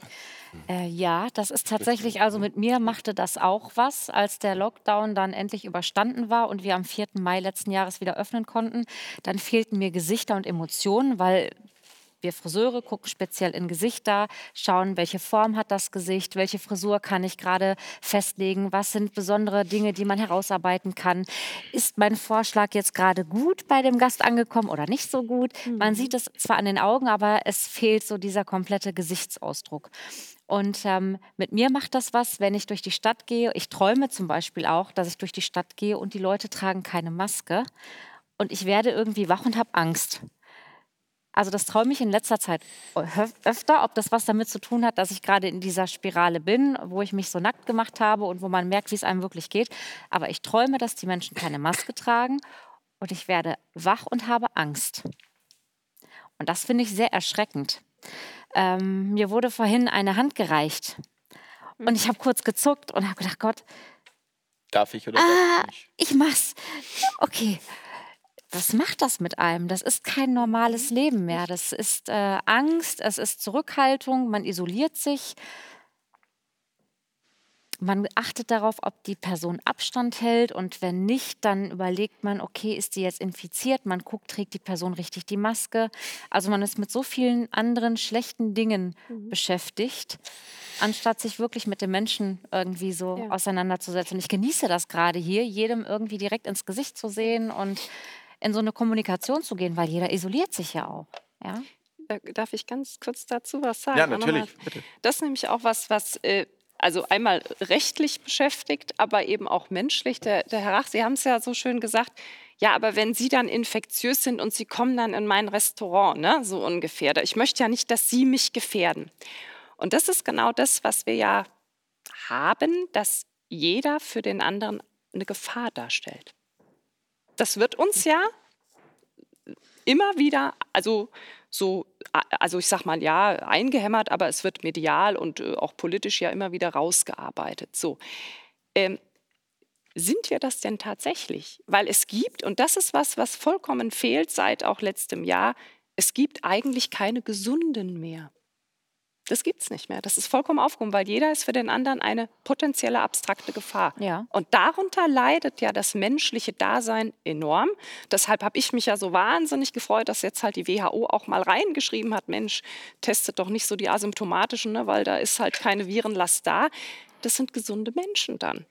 Äh, ja, das ist tatsächlich, also mit mir machte das auch was, als der Lockdown dann endlich überstanden war und wir am 4. Mai letzten Jahres wieder öffnen konnten. Dann fehlten mir Gesichter und Emotionen, weil wir Friseure gucken speziell in Gesichter, schauen, welche Form hat das Gesicht, welche Frisur kann ich gerade festlegen, was sind besondere Dinge, die man herausarbeiten kann. Ist mein Vorschlag jetzt gerade gut bei dem Gast angekommen oder nicht so gut? Mhm. Man sieht es zwar an den Augen, aber es fehlt so dieser komplette Gesichtsausdruck. Und ähm, mit mir macht das was, wenn ich durch die Stadt gehe. Ich träume zum Beispiel auch, dass ich durch die Stadt gehe und die Leute tragen keine Maske. Und ich werde irgendwie wach und habe Angst. Also das träume ich in letzter Zeit öfter, ob das was damit zu tun hat, dass ich gerade in dieser Spirale bin, wo ich mich so nackt gemacht habe und wo man merkt, wie es einem wirklich geht. Aber ich träume, dass die Menschen keine Maske tragen und ich werde wach und habe Angst. Und das finde ich sehr erschreckend. Ähm, mir wurde vorhin eine Hand gereicht und ich habe kurz gezuckt und habe gedacht, Gott, darf ich oder ah, darf ich nicht? Ich mach's. Okay was macht das mit einem? Das ist kein normales Leben mehr. Das ist äh, Angst, es ist Zurückhaltung, man isoliert sich. Man achtet darauf, ob die Person Abstand hält und wenn nicht, dann überlegt man, okay, ist die jetzt infiziert? Man guckt, trägt die Person richtig die Maske? Also man ist mit so vielen anderen schlechten Dingen mhm. beschäftigt, anstatt sich wirklich mit dem Menschen irgendwie so ja. auseinanderzusetzen. Ich genieße das gerade hier, jedem irgendwie direkt ins Gesicht zu sehen und in so eine Kommunikation zu gehen, weil jeder isoliert sich ja auch. Ja? Darf ich ganz kurz dazu was sagen? Ja, natürlich. Das ist nämlich auch was, was äh, also einmal rechtlich beschäftigt, aber eben auch menschlich. Der, der Herr Rach, Sie haben es ja so schön gesagt, ja, aber wenn Sie dann infektiös sind und Sie kommen dann in mein Restaurant, ne, so ungefähr, ich möchte ja nicht, dass Sie mich gefährden. Und das ist genau das, was wir ja haben, dass jeder für den anderen eine Gefahr darstellt. Das wird uns ja immer wieder, also so, also ich sag mal ja, eingehämmert, aber es wird medial und äh, auch politisch ja immer wieder rausgearbeitet. So. Ähm, sind wir das denn tatsächlich? Weil es gibt, und das ist was, was vollkommen fehlt seit auch letztem Jahr, es gibt eigentlich keine Gesunden mehr. Das gibt es nicht mehr. Das ist vollkommen aufgehoben, weil jeder ist für den anderen eine potenzielle abstrakte Gefahr. Ja. Und darunter leidet ja das menschliche Dasein enorm. Deshalb habe ich mich ja so wahnsinnig gefreut, dass jetzt halt die WHO auch mal reingeschrieben hat, Mensch, testet doch nicht so die asymptomatischen, ne, weil da ist halt keine Virenlast da. Das sind gesunde Menschen dann.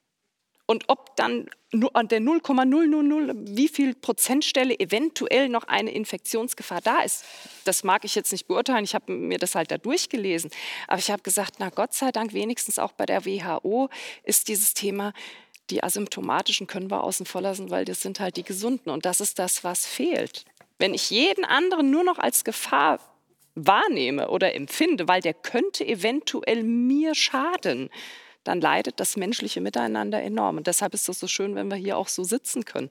Und ob dann an der 0,000 wie viel Prozentstelle eventuell noch eine Infektionsgefahr da ist, das mag ich jetzt nicht beurteilen. Ich habe mir das halt da durchgelesen. Aber ich habe gesagt, na Gott sei Dank, wenigstens auch bei der WHO ist dieses Thema, die asymptomatischen können wir außen vor lassen, weil das sind halt die Gesunden. Und das ist das, was fehlt. Wenn ich jeden anderen nur noch als Gefahr wahrnehme oder empfinde, weil der könnte eventuell mir schaden, dann leidet das menschliche Miteinander enorm. Und deshalb ist es so schön, wenn wir hier auch so sitzen können.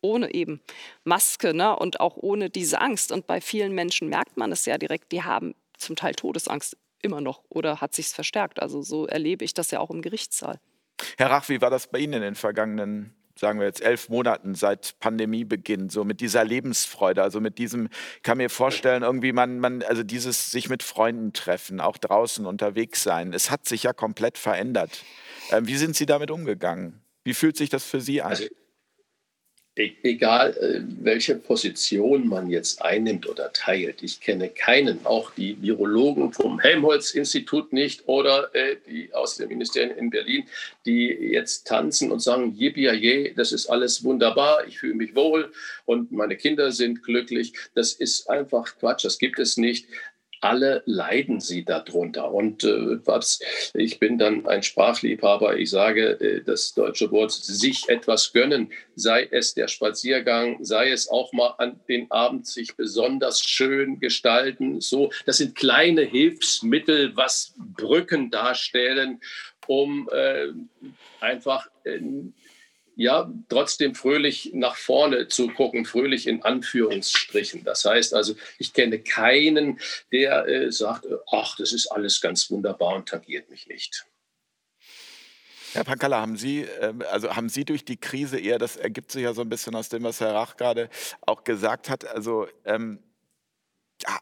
Ohne eben Maske ne? und auch ohne diese Angst. Und bei vielen Menschen merkt man es ja direkt, die haben zum Teil Todesangst immer noch oder hat sich verstärkt. Also so erlebe ich das ja auch im Gerichtssaal. Herr Rach, wie war das bei Ihnen in den vergangenen sagen wir jetzt elf Monaten seit Pandemiebeginn, so mit dieser Lebensfreude, also mit diesem, ich kann mir vorstellen, irgendwie man, man, also dieses sich mit Freunden treffen, auch draußen unterwegs sein, es hat sich ja komplett verändert. Ähm, wie sind Sie damit umgegangen? Wie fühlt sich das für Sie an? Also egal äh, welche Position man jetzt einnimmt oder teilt. Ich kenne keinen, auch die Virologen vom Helmholtz-Institut nicht oder äh, die aus dem Ministerium in Berlin, die jetzt tanzen und sagen, yippie das ist alles wunderbar, ich fühle mich wohl und meine Kinder sind glücklich. Das ist einfach Quatsch, das gibt es nicht alle leiden sie darunter. Und äh, was, ich bin dann ein Sprachliebhaber. Ich sage, äh, das deutsche Wort sich etwas gönnen, sei es der Spaziergang, sei es auch mal an den Abend sich besonders schön gestalten. So, das sind kleine Hilfsmittel, was Brücken darstellen, um äh, einfach äh, ja, trotzdem fröhlich nach vorne zu gucken, fröhlich in Anführungsstrichen. Das heißt also, ich kenne keinen, der äh, sagt, ach, das ist alles ganz wunderbar und tangiert mich nicht. Herr Pankala, haben Sie, ähm, also haben Sie durch die Krise eher, das ergibt sich ja so ein bisschen aus dem, was Herr Rach gerade auch gesagt hat, also ähm, ja,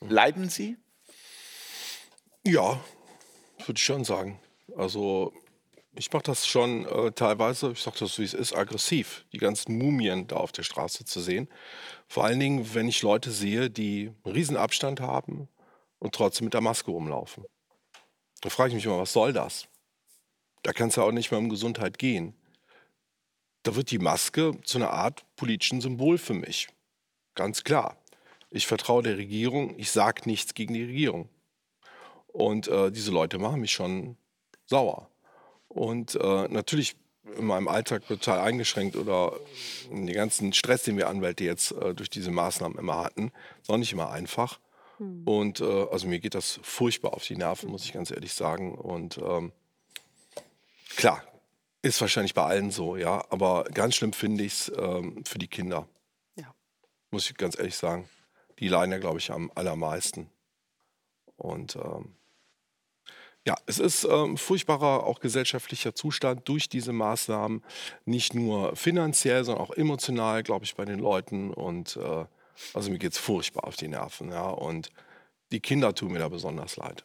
leiden Sie? Ja, würde ich schon sagen. Also ich mache das schon äh, teilweise, ich sage das wie es ist, aggressiv, die ganzen Mumien da auf der Straße zu sehen. Vor allen Dingen, wenn ich Leute sehe, die einen Riesenabstand haben und trotzdem mit der Maske rumlaufen. Da frage ich mich immer, was soll das? Da kann es ja auch nicht mehr um Gesundheit gehen. Da wird die Maske zu einer Art politischen Symbol für mich. Ganz klar. Ich vertraue der Regierung, ich sage nichts gegen die Regierung. Und äh, diese Leute machen mich schon sauer. Und äh, natürlich in meinem Alltag total eingeschränkt oder den ganzen Stress, den wir Anwälte jetzt äh, durch diese Maßnahmen immer hatten, ist auch nicht immer einfach. Hm. Und äh, also mir geht das furchtbar auf die Nerven, muss ich ganz ehrlich sagen. Und ähm, klar, ist wahrscheinlich bei allen so, ja. Aber ganz schlimm finde ich es ähm, für die Kinder. Ja. Muss ich ganz ehrlich sagen. Die leiden ja, glaube ich, am allermeisten. Und ähm, ja, es ist ähm, furchtbarer auch gesellschaftlicher Zustand durch diese Maßnahmen, nicht nur finanziell, sondern auch emotional, glaube ich, bei den Leuten. Und äh, also mir geht es furchtbar auf die Nerven, ja. Und die Kinder tun mir da besonders leid.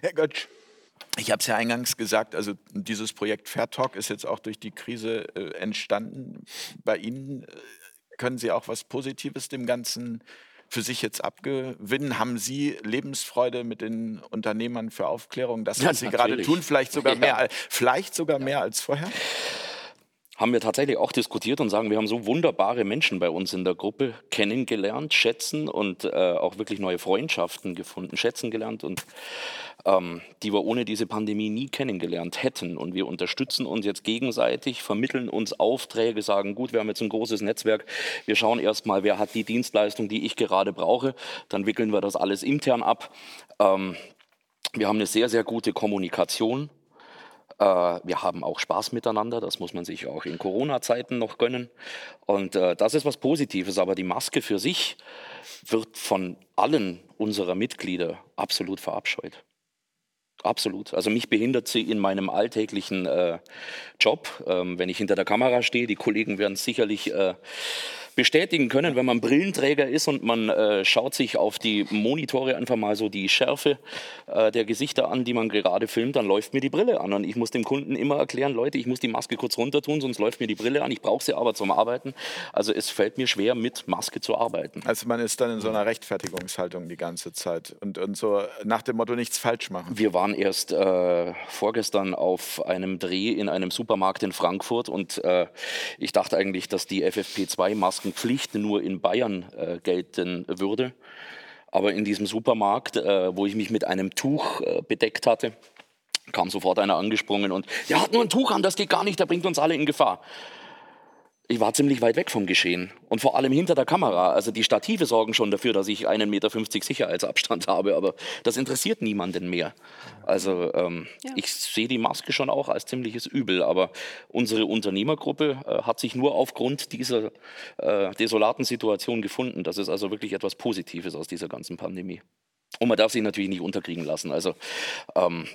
Herr Götsch, ich habe es ja eingangs gesagt, also dieses Projekt Fair Talk ist jetzt auch durch die Krise äh, entstanden. Bei Ihnen äh, können Sie auch was Positives dem Ganzen für sich jetzt abgewinnen? Haben Sie Lebensfreude mit den Unternehmern für Aufklärung? Das, was ja, Sie gerade tun, [LAUGHS] vielleicht sogar, ja. mehr, vielleicht sogar mehr als vorher? Haben wir tatsächlich auch diskutiert und sagen, wir haben so wunderbare Menschen bei uns in der Gruppe kennengelernt, schätzen und äh, auch wirklich neue Freundschaften gefunden, schätzen gelernt und ähm, die wir ohne diese Pandemie nie kennengelernt hätten. Und wir unterstützen uns jetzt gegenseitig, vermitteln uns Aufträge, sagen, gut, wir haben jetzt ein großes Netzwerk, wir schauen erstmal, wer hat die Dienstleistung, die ich gerade brauche, dann wickeln wir das alles intern ab. Ähm, wir haben eine sehr, sehr gute Kommunikation wir haben auch Spaß miteinander, das muss man sich auch in Corona-Zeiten noch gönnen. Und äh, das ist was Positives, aber die Maske für sich wird von allen unserer Mitglieder absolut verabscheut. Absolut. Also mich behindert sie in meinem alltäglichen äh, Job, ähm, wenn ich hinter der Kamera stehe. Die Kollegen werden sicherlich äh, bestätigen können, wenn man Brillenträger ist und man äh, schaut sich auf die Monitore einfach mal so die Schärfe äh, der Gesichter an, die man gerade filmt, dann läuft mir die Brille an. Und ich muss dem Kunden immer erklären, Leute, ich muss die Maske kurz runter tun, sonst läuft mir die Brille an. Ich brauche sie aber zum Arbeiten. Also es fällt mir schwer, mit Maske zu arbeiten. Also man ist dann in so einer Rechtfertigungshaltung die ganze Zeit und, und so nach dem Motto nichts falsch machen. Wir waren erst äh, vorgestern auf einem Dreh in einem Supermarkt in Frankfurt und äh, ich dachte eigentlich, dass die FFP2-Maske Maskenpflicht nur in Bayern äh, gelten würde. Aber in diesem Supermarkt, äh, wo ich mich mit einem Tuch äh, bedeckt hatte, kam sofort einer angesprungen und der hat nur ein Tuch an, das geht gar nicht, der bringt uns alle in Gefahr ich war ziemlich weit weg vom Geschehen und vor allem hinter der Kamera. Also die Stative sorgen schon dafür, dass ich einen Meter Sicherheitsabstand habe, aber das interessiert niemanden mehr. Also ähm, ja. ich sehe die Maske schon auch als ziemliches Übel, aber unsere Unternehmergruppe äh, hat sich nur aufgrund dieser äh, desolaten Situation gefunden. Das ist also wirklich etwas Positives aus dieser ganzen Pandemie. Und man darf sich natürlich nicht unterkriegen lassen. Also ähm,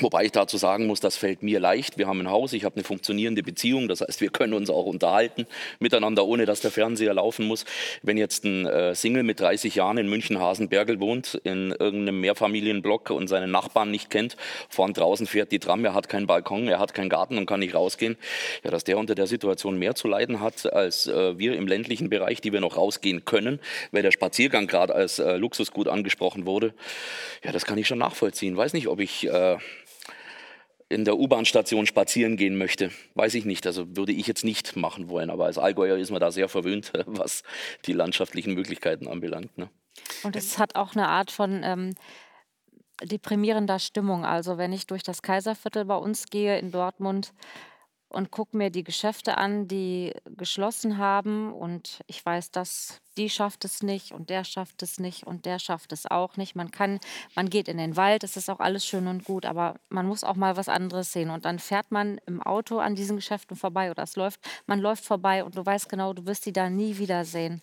Wobei ich dazu sagen muss, das fällt mir leicht. Wir haben ein Haus, ich habe eine funktionierende Beziehung. Das heißt, wir können uns auch unterhalten miteinander, ohne dass der Fernseher laufen muss. Wenn jetzt ein äh, Single mit 30 Jahren in München-Hasenbergel wohnt, in irgendeinem Mehrfamilienblock und seine Nachbarn nicht kennt, vorn draußen fährt die Tram, er hat keinen Balkon, er hat keinen Garten und kann nicht rausgehen, ja, dass der unter der Situation mehr zu leiden hat als äh, wir im ländlichen Bereich, die wir noch rausgehen können, weil der Spaziergang gerade als äh, Luxusgut angesprochen wurde, ja, das kann ich schon nachvollziehen. Weiß nicht, ob ich in der U-Bahn-Station spazieren gehen möchte. Weiß ich nicht, also würde ich jetzt nicht machen wollen. Aber als Allgäuer ist man da sehr verwöhnt, [LAUGHS] was die landschaftlichen Möglichkeiten anbelangt. Ne? Und es hat auch eine Art von ähm, deprimierender Stimmung. Also wenn ich durch das Kaiserviertel bei uns gehe in Dortmund, und gucke mir die Geschäfte an, die geschlossen haben. Und ich weiß, dass die schafft es nicht und der schafft es nicht und der schafft es auch nicht. Man kann, man geht in den Wald, es ist auch alles schön und gut, aber man muss auch mal was anderes sehen. Und dann fährt man im Auto an diesen Geschäften vorbei oder es läuft, man läuft vorbei und du weißt genau, du wirst die da nie wiedersehen.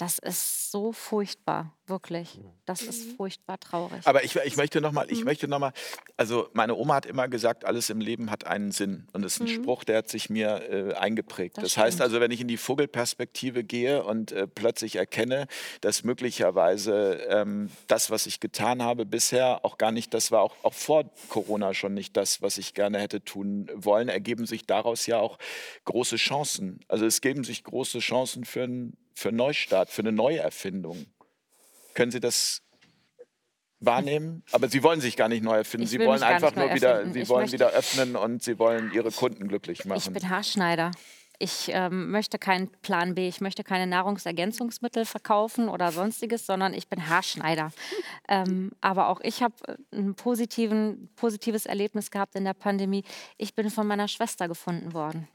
Das ist so furchtbar, wirklich. Das ist mhm. furchtbar traurig. Aber ich, ich möchte nochmal, ich mhm. möchte noch mal, also meine Oma hat immer gesagt, alles im Leben hat einen Sinn. Und das ist ein mhm. Spruch, der hat sich mir äh, eingeprägt. Das, das heißt also, wenn ich in die Vogelperspektive gehe und äh, plötzlich erkenne, dass möglicherweise ähm, das, was ich getan habe bisher, auch gar nicht das war, auch, auch vor Corona schon nicht das, was ich gerne hätte tun wollen, ergeben sich daraus ja auch große Chancen. Also es geben sich große Chancen für ein für einen Neustart, für eine Neuerfindung. Können Sie das wahrnehmen? Aber Sie wollen sich gar nicht neu erfinden. Sie wollen einfach nur wieder, Sie wollen wieder öffnen und Sie wollen Ihre Kunden glücklich machen. Ich bin Haarschneider. Ich ähm, möchte keinen Plan B, ich möchte keine Nahrungsergänzungsmittel verkaufen oder sonstiges, sondern ich bin Haarschneider. [LAUGHS] Ähm, aber auch ich habe ein positives Erlebnis gehabt in der Pandemie. Ich bin von meiner Schwester gefunden worden.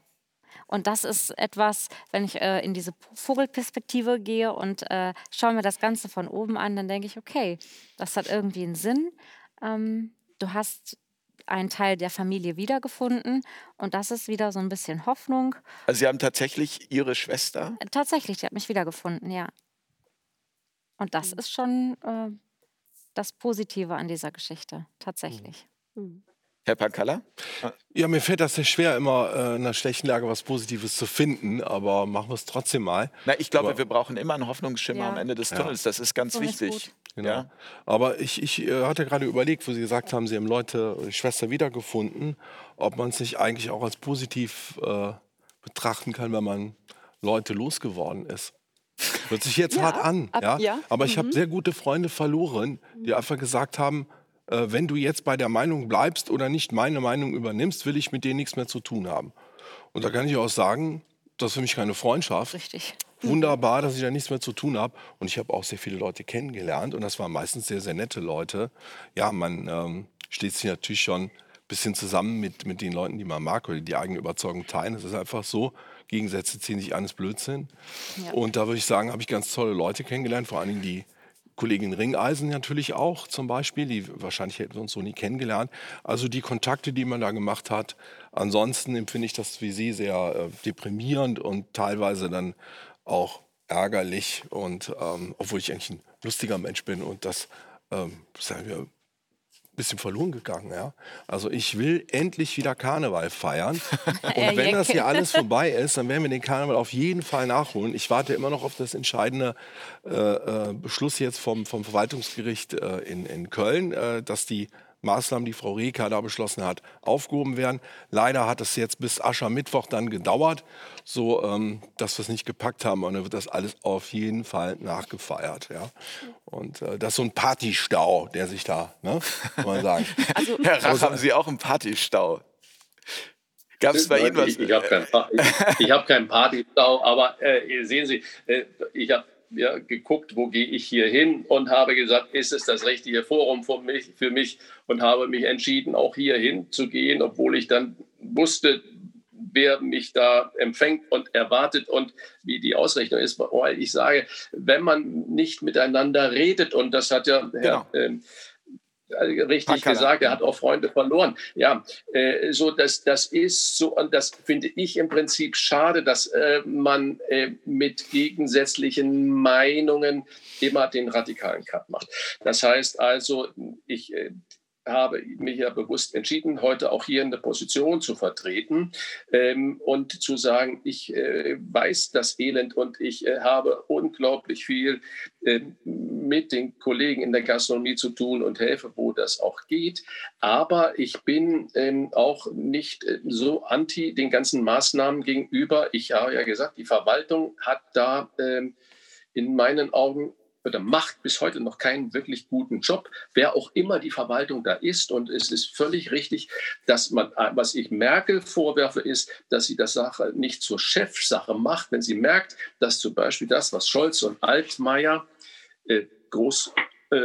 Und das ist etwas, wenn ich äh, in diese Vogelperspektive gehe und äh, schaue mir das Ganze von oben an, dann denke ich, okay, das hat irgendwie einen Sinn. Ähm, du hast einen Teil der Familie wiedergefunden und das ist wieder so ein bisschen Hoffnung. Also Sie haben tatsächlich Ihre Schwester? Äh, tatsächlich, die hat mich wiedergefunden, ja. Und das mhm. ist schon äh, das Positive an dieser Geschichte, tatsächlich. Mhm. Herr Pankalla? Ja, mir fällt das sehr schwer, immer äh, in einer schlechten Lage was Positives zu finden, aber machen wir es trotzdem mal. Na, ich glaube, aber, wir brauchen immer einen Hoffnungsschimmer ja. am Ende des Tunnels. Das ist ganz so wichtig. Ist genau. ja? Aber ich, ich äh, hatte gerade überlegt, wo Sie gesagt haben, Sie haben Leute, die Schwester wiedergefunden, ob man es nicht eigentlich auch als positiv äh, betrachten kann, wenn man Leute losgeworden ist. Hört sich jetzt ja, hart an, ab, ja? ja? aber mhm. ich habe sehr gute Freunde verloren, die einfach gesagt haben, äh, wenn du jetzt bei der Meinung bleibst oder nicht meine Meinung übernimmst, will ich mit dir nichts mehr zu tun haben. Und da kann ich auch sagen, das ist für mich keine Freundschaft. Richtig. Wunderbar, dass ich da nichts mehr zu tun habe. Und ich habe auch sehr viele Leute kennengelernt und das waren meistens sehr, sehr nette Leute. Ja, man ähm, steht sich natürlich schon ein bisschen zusammen mit, mit den Leuten, die man mag oder die eigene Überzeugung teilen. Es ist einfach so, Gegensätze ziehen sich eines Blödsinn. Ja. Und da würde ich sagen, habe ich ganz tolle Leute kennengelernt, vor allen Dingen die Kollegin Ringeisen natürlich auch zum Beispiel, die wahrscheinlich hätten wir uns so nie kennengelernt. Also die Kontakte, die man da gemacht hat. Ansonsten empfinde ich das wie Sie sehr äh, deprimierend und teilweise dann auch ärgerlich. Und ähm, obwohl ich eigentlich ein lustiger Mensch bin und das ähm, sagen wir, bisschen verloren gegangen. Ja? Also ich will endlich wieder Karneval feiern. [LAUGHS] Und wenn das hier alles [LAUGHS] vorbei ist, dann werden wir den Karneval auf jeden Fall nachholen. Ich warte immer noch auf das entscheidende äh, äh, Beschluss jetzt vom, vom Verwaltungsgericht äh, in, in Köln, äh, dass die Maßnahmen, die Frau Reker da beschlossen hat, aufgehoben werden. Leider hat es jetzt bis Aschermittwoch dann gedauert, so ähm, dass wir es nicht gepackt haben. Und dann wird das alles auf jeden Fall nachgefeiert. Ja? Und äh, das ist so ein Partystau, der sich da, ne, kann man sagen. [LAUGHS] Also, Herr Rach, haben Sie auch einen Partystau? Gab es bei Ihnen was? Ich, ich habe keinen, hab keinen Partystau, aber äh, sehen Sie, äh, ich habe ja, geguckt, wo gehe ich hier hin und habe gesagt, ist es das richtige Forum für mich, für mich und habe mich entschieden, auch hier hinzugehen, obwohl ich dann wusste, wer mich da empfängt und erwartet und wie die Ausrichtung ist. Weil ich sage, wenn man nicht miteinander redet, und das hat ja Herr genau. äh, richtig Packala. gesagt, er hat auch Freunde verloren. Ja, äh, so das, das ist so, und das finde ich im Prinzip schade, dass äh, man äh, mit gegensätzlichen Meinungen immer den radikalen Cut macht. Das heißt also, ich äh, habe mich ja bewusst entschieden, heute auch hier in der Position zu vertreten ähm, und zu sagen, ich äh, weiß das Elend und ich äh, habe unglaublich viel äh, mit den Kollegen in der Gastronomie zu tun und helfe, wo das auch geht. Aber ich bin ähm, auch nicht äh, so anti den ganzen Maßnahmen gegenüber. Ich habe ja gesagt, die Verwaltung hat da ähm, in meinen Augen oder macht bis heute noch keinen wirklich guten Job, wer auch immer die Verwaltung da ist. Und es ist völlig richtig, dass man, was ich Merkel vorwerfe, ist, dass sie das Sache nicht zur Chefsache macht, wenn sie merkt, dass zum Beispiel das, was Scholz und Altmaier äh, groß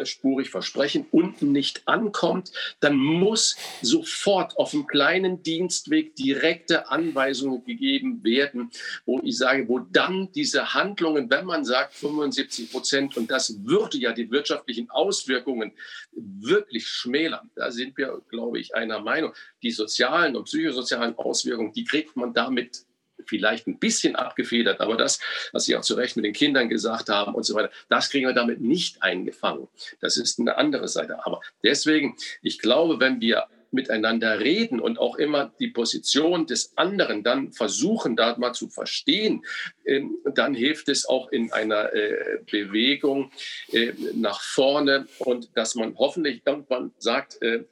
spurig versprechen, unten nicht ankommt, dann muss sofort auf dem kleinen Dienstweg direkte Anweisungen gegeben werden, wo ich sage, wo dann diese Handlungen, wenn man sagt 75 Prozent, und das würde ja die wirtschaftlichen Auswirkungen wirklich schmälern, da sind wir, glaube ich, einer Meinung, die sozialen und psychosozialen Auswirkungen, die kriegt man damit vielleicht ein bisschen abgefedert, aber das, was Sie auch zu Recht mit den Kindern gesagt haben und so weiter, das kriegen wir damit nicht eingefangen. Das ist eine andere Seite. Aber deswegen, ich glaube, wenn wir miteinander reden und auch immer die Position des anderen dann versuchen, da mal zu verstehen, ähm, dann hilft es auch in einer äh, Bewegung äh, nach vorne und dass man hoffentlich irgendwann sagt, äh,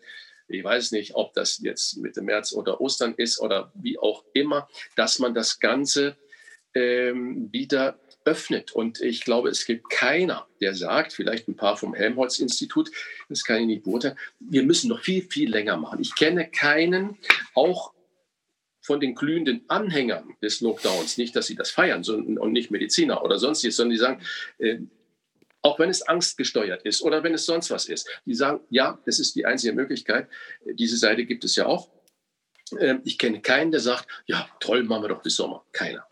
ich weiß nicht, ob das jetzt Mitte März oder Ostern ist oder wie auch immer, dass man das Ganze ähm, wieder öffnet. Und ich glaube, es gibt keiner, der sagt, vielleicht ein paar vom Helmholtz-Institut, das kann ich nicht beurteilen, wir müssen noch viel, viel länger machen. Ich kenne keinen, auch von den glühenden Anhängern des Lockdowns, nicht, dass sie das feiern sondern, und nicht Mediziner oder sonstiges, sondern die sagen, äh, auch wenn es angstgesteuert ist oder wenn es sonst was ist. Die sagen, ja, das ist die einzige Möglichkeit. Diese Seite gibt es ja auch. Ähm, ich kenne keinen, der sagt, ja, toll, machen wir doch bis Sommer. Keiner.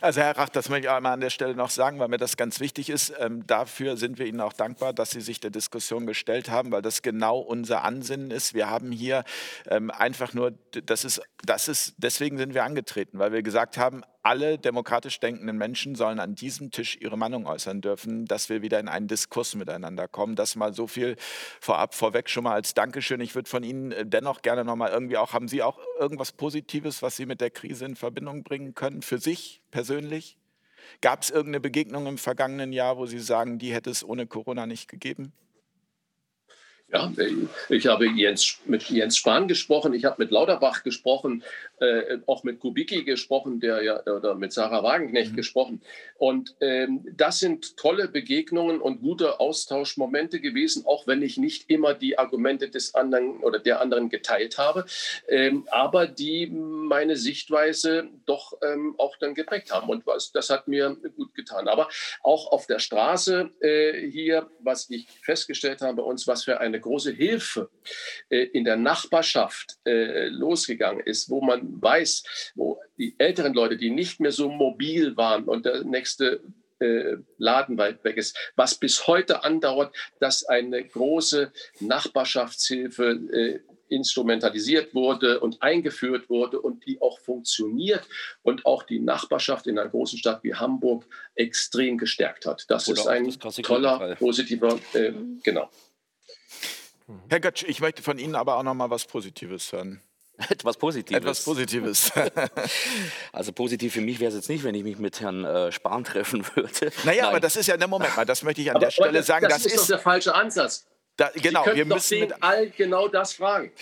Also Herr Rach, das möchte ich einmal an der Stelle noch sagen, weil mir das ganz wichtig ist. Ähm, dafür sind wir Ihnen auch dankbar, dass Sie sich der Diskussion gestellt haben, weil das genau unser Ansinnen ist. Wir haben hier ähm, einfach nur, das ist, das ist, deswegen sind wir angetreten, weil wir gesagt haben, alle demokratisch denkenden Menschen sollen an diesem Tisch ihre Meinung äußern dürfen, dass wir wieder in einen Diskurs miteinander kommen. Das mal so viel vorab, vorweg schon mal als Dankeschön. Ich würde von Ihnen äh, dennoch gerne noch mal irgendwie auch, haben Sie auch irgendwas Positives, was Sie mit der Krise in Verbindung bringen können, für sich persönlich? Gab es irgendeine Begegnung im vergangenen Jahr, wo Sie sagen, die hätte es ohne Corona nicht gegeben? Ja, ich habe Jens, mit Jens Spahn gesprochen, ich habe mit Lauterbach gesprochen, äh, auch mit Kubicki gesprochen, der ja oder mit Sarah Wagenknecht mhm. gesprochen. Und ähm, das sind tolle Begegnungen und gute Austauschmomente gewesen, auch wenn ich nicht immer die Argumente des anderen oder der anderen geteilt habe, ähm, aber die meine Sichtweise doch ähm, auch dann geprägt haben. Und was, das hat mir gut getan. Aber auch auf der Straße äh, hier, was ich festgestellt habe bei uns, was für eine große Hilfe äh, in der Nachbarschaft äh, losgegangen ist, wo man weiß, wo die älteren Leute, die nicht mehr so mobil waren und der nächste äh, Laden weit weg ist. Was bis heute andauert, dass eine große Nachbarschaftshilfe äh, instrumentalisiert wurde und eingeführt wurde und die auch funktioniert und auch die Nachbarschaft in einer großen Stadt wie Hamburg extrem gestärkt hat. Das Oder ist ein das toller, positiver, äh, genau. Herr Götsch, ich möchte von Ihnen aber auch noch mal was Positives hören. [LAUGHS] Etwas Positives. Etwas Positives. [LAUGHS] also positiv für mich wäre es jetzt nicht, wenn ich mich mit Herrn äh, Spahn treffen würde. Naja, Nein. aber das ist ja, ne Moment mal, das möchte ich an aber, der Stelle das, sagen. Das, das ist doch der falsche Ansatz. Da, genau, Sie wir müssen doch den all genau das fragen.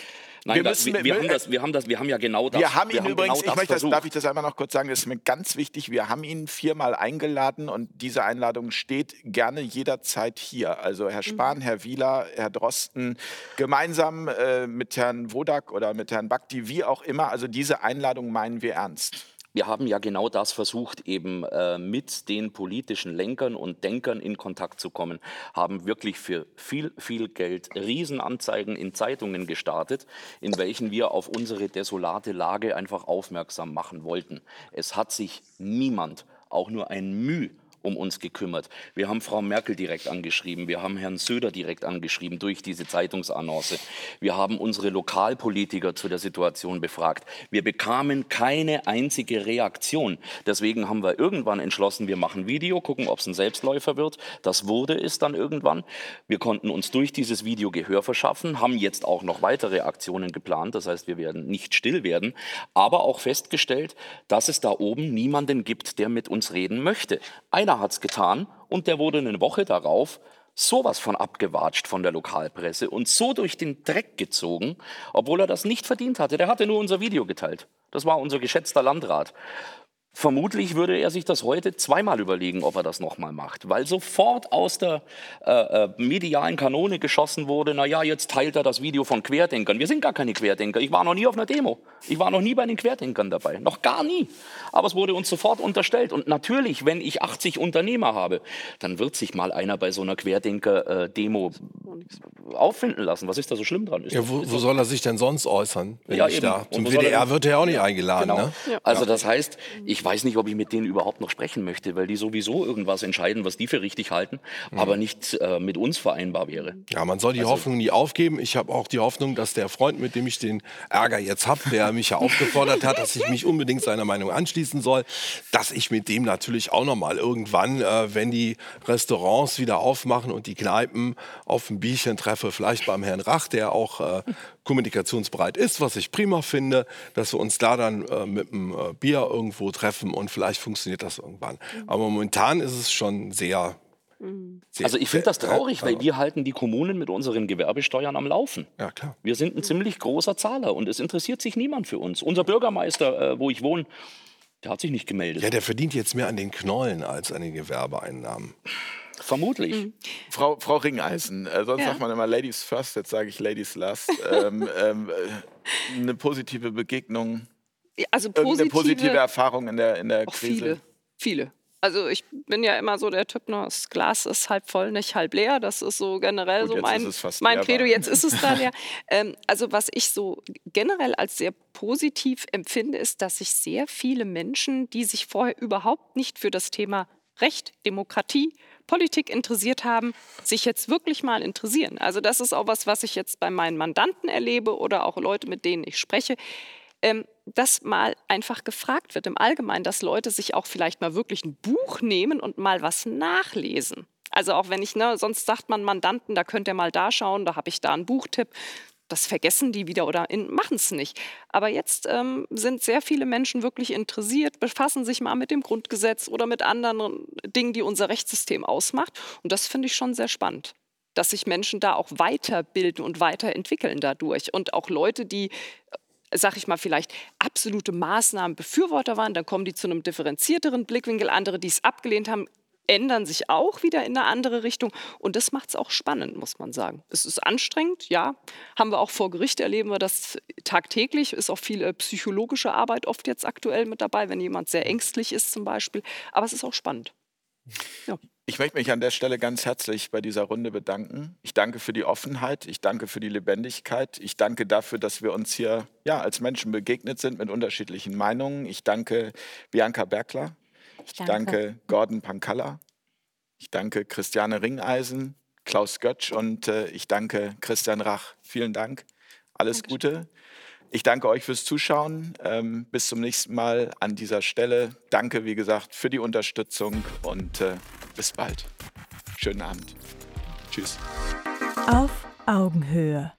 Nein, wir, müssen, wir, wir, haben das, wir, haben das, wir haben ja genau das. Wir haben ihn wir übrigens, genau ich möchte das, darf ich das einmal noch kurz sagen, das ist mir ganz wichtig, wir haben ihn viermal eingeladen und diese Einladung steht gerne jederzeit hier. Also Herr mhm. Spahn, mhm. Herr Wieler, Herr Drosten, gemeinsam äh, mit Herrn Wodak oder mit Herrn Bakti, wie auch immer. Also diese Einladung meinen wir ernst wir haben ja genau das versucht, eben äh, mit den politischen Lenkern und Denkern in Kontakt zu kommen, haben wirklich für viel, viel Geld Riesenanzeigen in Zeitungen gestartet, in welchen wir auf unsere desolate Lage einfach aufmerksam machen wollten. Es hat sich niemand auch nur ein Mühe um uns gekümmert. Wir haben Frau Merkel direkt angeschrieben, wir haben Herrn Söder direkt angeschrieben durch diese Zeitungsannonce. Wir haben unsere Lokalpolitiker zu der Situation befragt. Wir bekamen keine einzige Reaktion. Deswegen haben wir irgendwann entschlossen, wir machen Video, gucken, ob es ein Selbstläufer wird. Das wurde es dann irgendwann. Wir konnten uns durch dieses Video Gehör verschaffen, haben jetzt auch noch weitere Aktionen geplant. Das heißt, wir werden nicht still werden, aber auch festgestellt, dass es da oben niemanden gibt, der mit uns reden möchte. Einer hat es getan und der wurde eine Woche darauf sowas von abgewatscht von der Lokalpresse und so durch den Dreck gezogen, obwohl er das nicht verdient hatte. Der hatte nur unser Video geteilt. Das war unser geschätzter Landrat. Vermutlich würde er sich das heute zweimal überlegen, ob er das nochmal macht, weil sofort aus der äh, äh, medialen Kanone geschossen wurde, naja, jetzt teilt er das Video von Querdenkern. Wir sind gar keine Querdenker. Ich war noch nie auf einer Demo. Ich war noch nie bei den Querdenkern dabei. Noch gar nie. Aber es wurde uns sofort unterstellt. Und natürlich, wenn ich 80 Unternehmer habe, dann wird sich mal einer bei so einer Querdenker-Demo äh, auffinden lassen. Was ist da so schlimm dran? Ist ja, wo, wo soll er sich denn sonst äußern? ja, eben. Da? Zum WDR wird er ja auch nicht eingeladen. Genau. Ne? Ja. Also das heißt, ich weiß nicht, ob ich mit denen überhaupt noch sprechen möchte, weil die sowieso irgendwas entscheiden, was die für richtig halten, mhm. aber nicht äh, mit uns vereinbar wäre. Ja, man soll die also, Hoffnung nie aufgeben. Ich habe auch die Hoffnung, dass der Freund, mit dem ich den Ärger jetzt habe, der [LAUGHS] mich ja aufgefordert hat, dass ich mich unbedingt seiner Meinung anschließen soll, dass ich mit dem natürlich auch noch mal irgendwann, äh, wenn die Restaurants wieder aufmachen und die Kneipen auf ein Bierchen treffe, vielleicht beim Herrn Rach, der auch äh, kommunikationsbereit ist, was ich prima finde, dass wir uns da dann äh, mit einem äh, Bier irgendwo treffen und vielleicht funktioniert das irgendwann. Mhm. Aber momentan ist es schon sehr mhm. also ich finde das traurig, weil wir halten die Kommunen mit unseren Gewerbesteuern am Laufen. Ja, klar. Wir sind ein ziemlich großer Zahler und es interessiert sich niemand für uns. Unser Bürgermeister, äh, wo ich wohne, der hat sich nicht gemeldet. Ja, der verdient jetzt mehr an den Knollen als an den Gewerbeeinnahmen. Vermutlich. Mhm. Frau, Frau Ringeisen, äh, sonst ja. sagt man immer Ladies first, jetzt sage ich Ladies last. ähm, ähm, äh, eine positive Begegnung, also positive, positive Erfahrung in der, in der Krise? Viele, viele. Also ich bin ja immer so der Typ, das Glas ist halb voll, nicht halb leer. Das ist so generell Gut, so mein, mein Credo. Jetzt ist es da leer. [LAUGHS] ähm, also was ich so generell als sehr positiv empfinde, ist, dass sich sehr viele Menschen, die sich vorher überhaupt nicht für das Thema Recht, Demokratie, Politik interessiert haben, sich jetzt wirklich mal interessieren. Also das ist auch was, was ich jetzt bei meinen Mandanten erlebe oder auch Leute, mit denen ich spreche. Ähm, dass mal einfach gefragt wird im Allgemeinen, dass Leute sich auch vielleicht mal wirklich ein Buch nehmen und mal was nachlesen. Also auch wenn ich, ne, sonst sagt man Mandanten, da könnt ihr mal da schauen, da habe ich da einen Buchtipp das vergessen die wieder oder machen es nicht. Aber jetzt ähm, sind sehr viele Menschen wirklich interessiert, befassen sich mal mit dem Grundgesetz oder mit anderen Dingen, die unser Rechtssystem ausmacht. Und das finde ich schon sehr spannend, dass sich Menschen da auch weiterbilden und weiterentwickeln dadurch. Und auch Leute, die sag ich mal, vielleicht absolute Maßnahmenbefürworter waren, dann kommen die zu einem differenzierteren Blickwinkel. Andere, die es abgelehnt haben, ändern sich auch wieder in eine andere Richtung. Und das macht es auch spannend, muss man sagen. Es ist anstrengend, ja. Haben wir auch vor Gericht, erleben wir das tagtäglich. Ist auch viel äh, psychologische Arbeit oft jetzt aktuell mit dabei, wenn jemand sehr ängstlich ist zum Beispiel. Aber es ist auch spannend. Ja. Ich möchte mich an der Stelle ganz herzlich bei dieser Runde bedanken. Ich danke für die Offenheit, ich danke für die Lebendigkeit, ich danke dafür, dass wir uns hier ja, als Menschen begegnet sind mit unterschiedlichen Meinungen. Ich danke Bianca Bergler, Ich danke, danke Gordon Pankalla. Ich danke Christiane Ringeisen, Klaus Götsch und äh, ich danke Christian Rach. Vielen Dank. Alles Dankeschön. Gute. Ich danke euch fürs Zuschauen. Ähm, bis zum nächsten Mal an dieser Stelle. Danke, wie gesagt, für die Unterstützung und äh, bis bald. Schönen Abend. Tschüss. Auf Augenhöhe.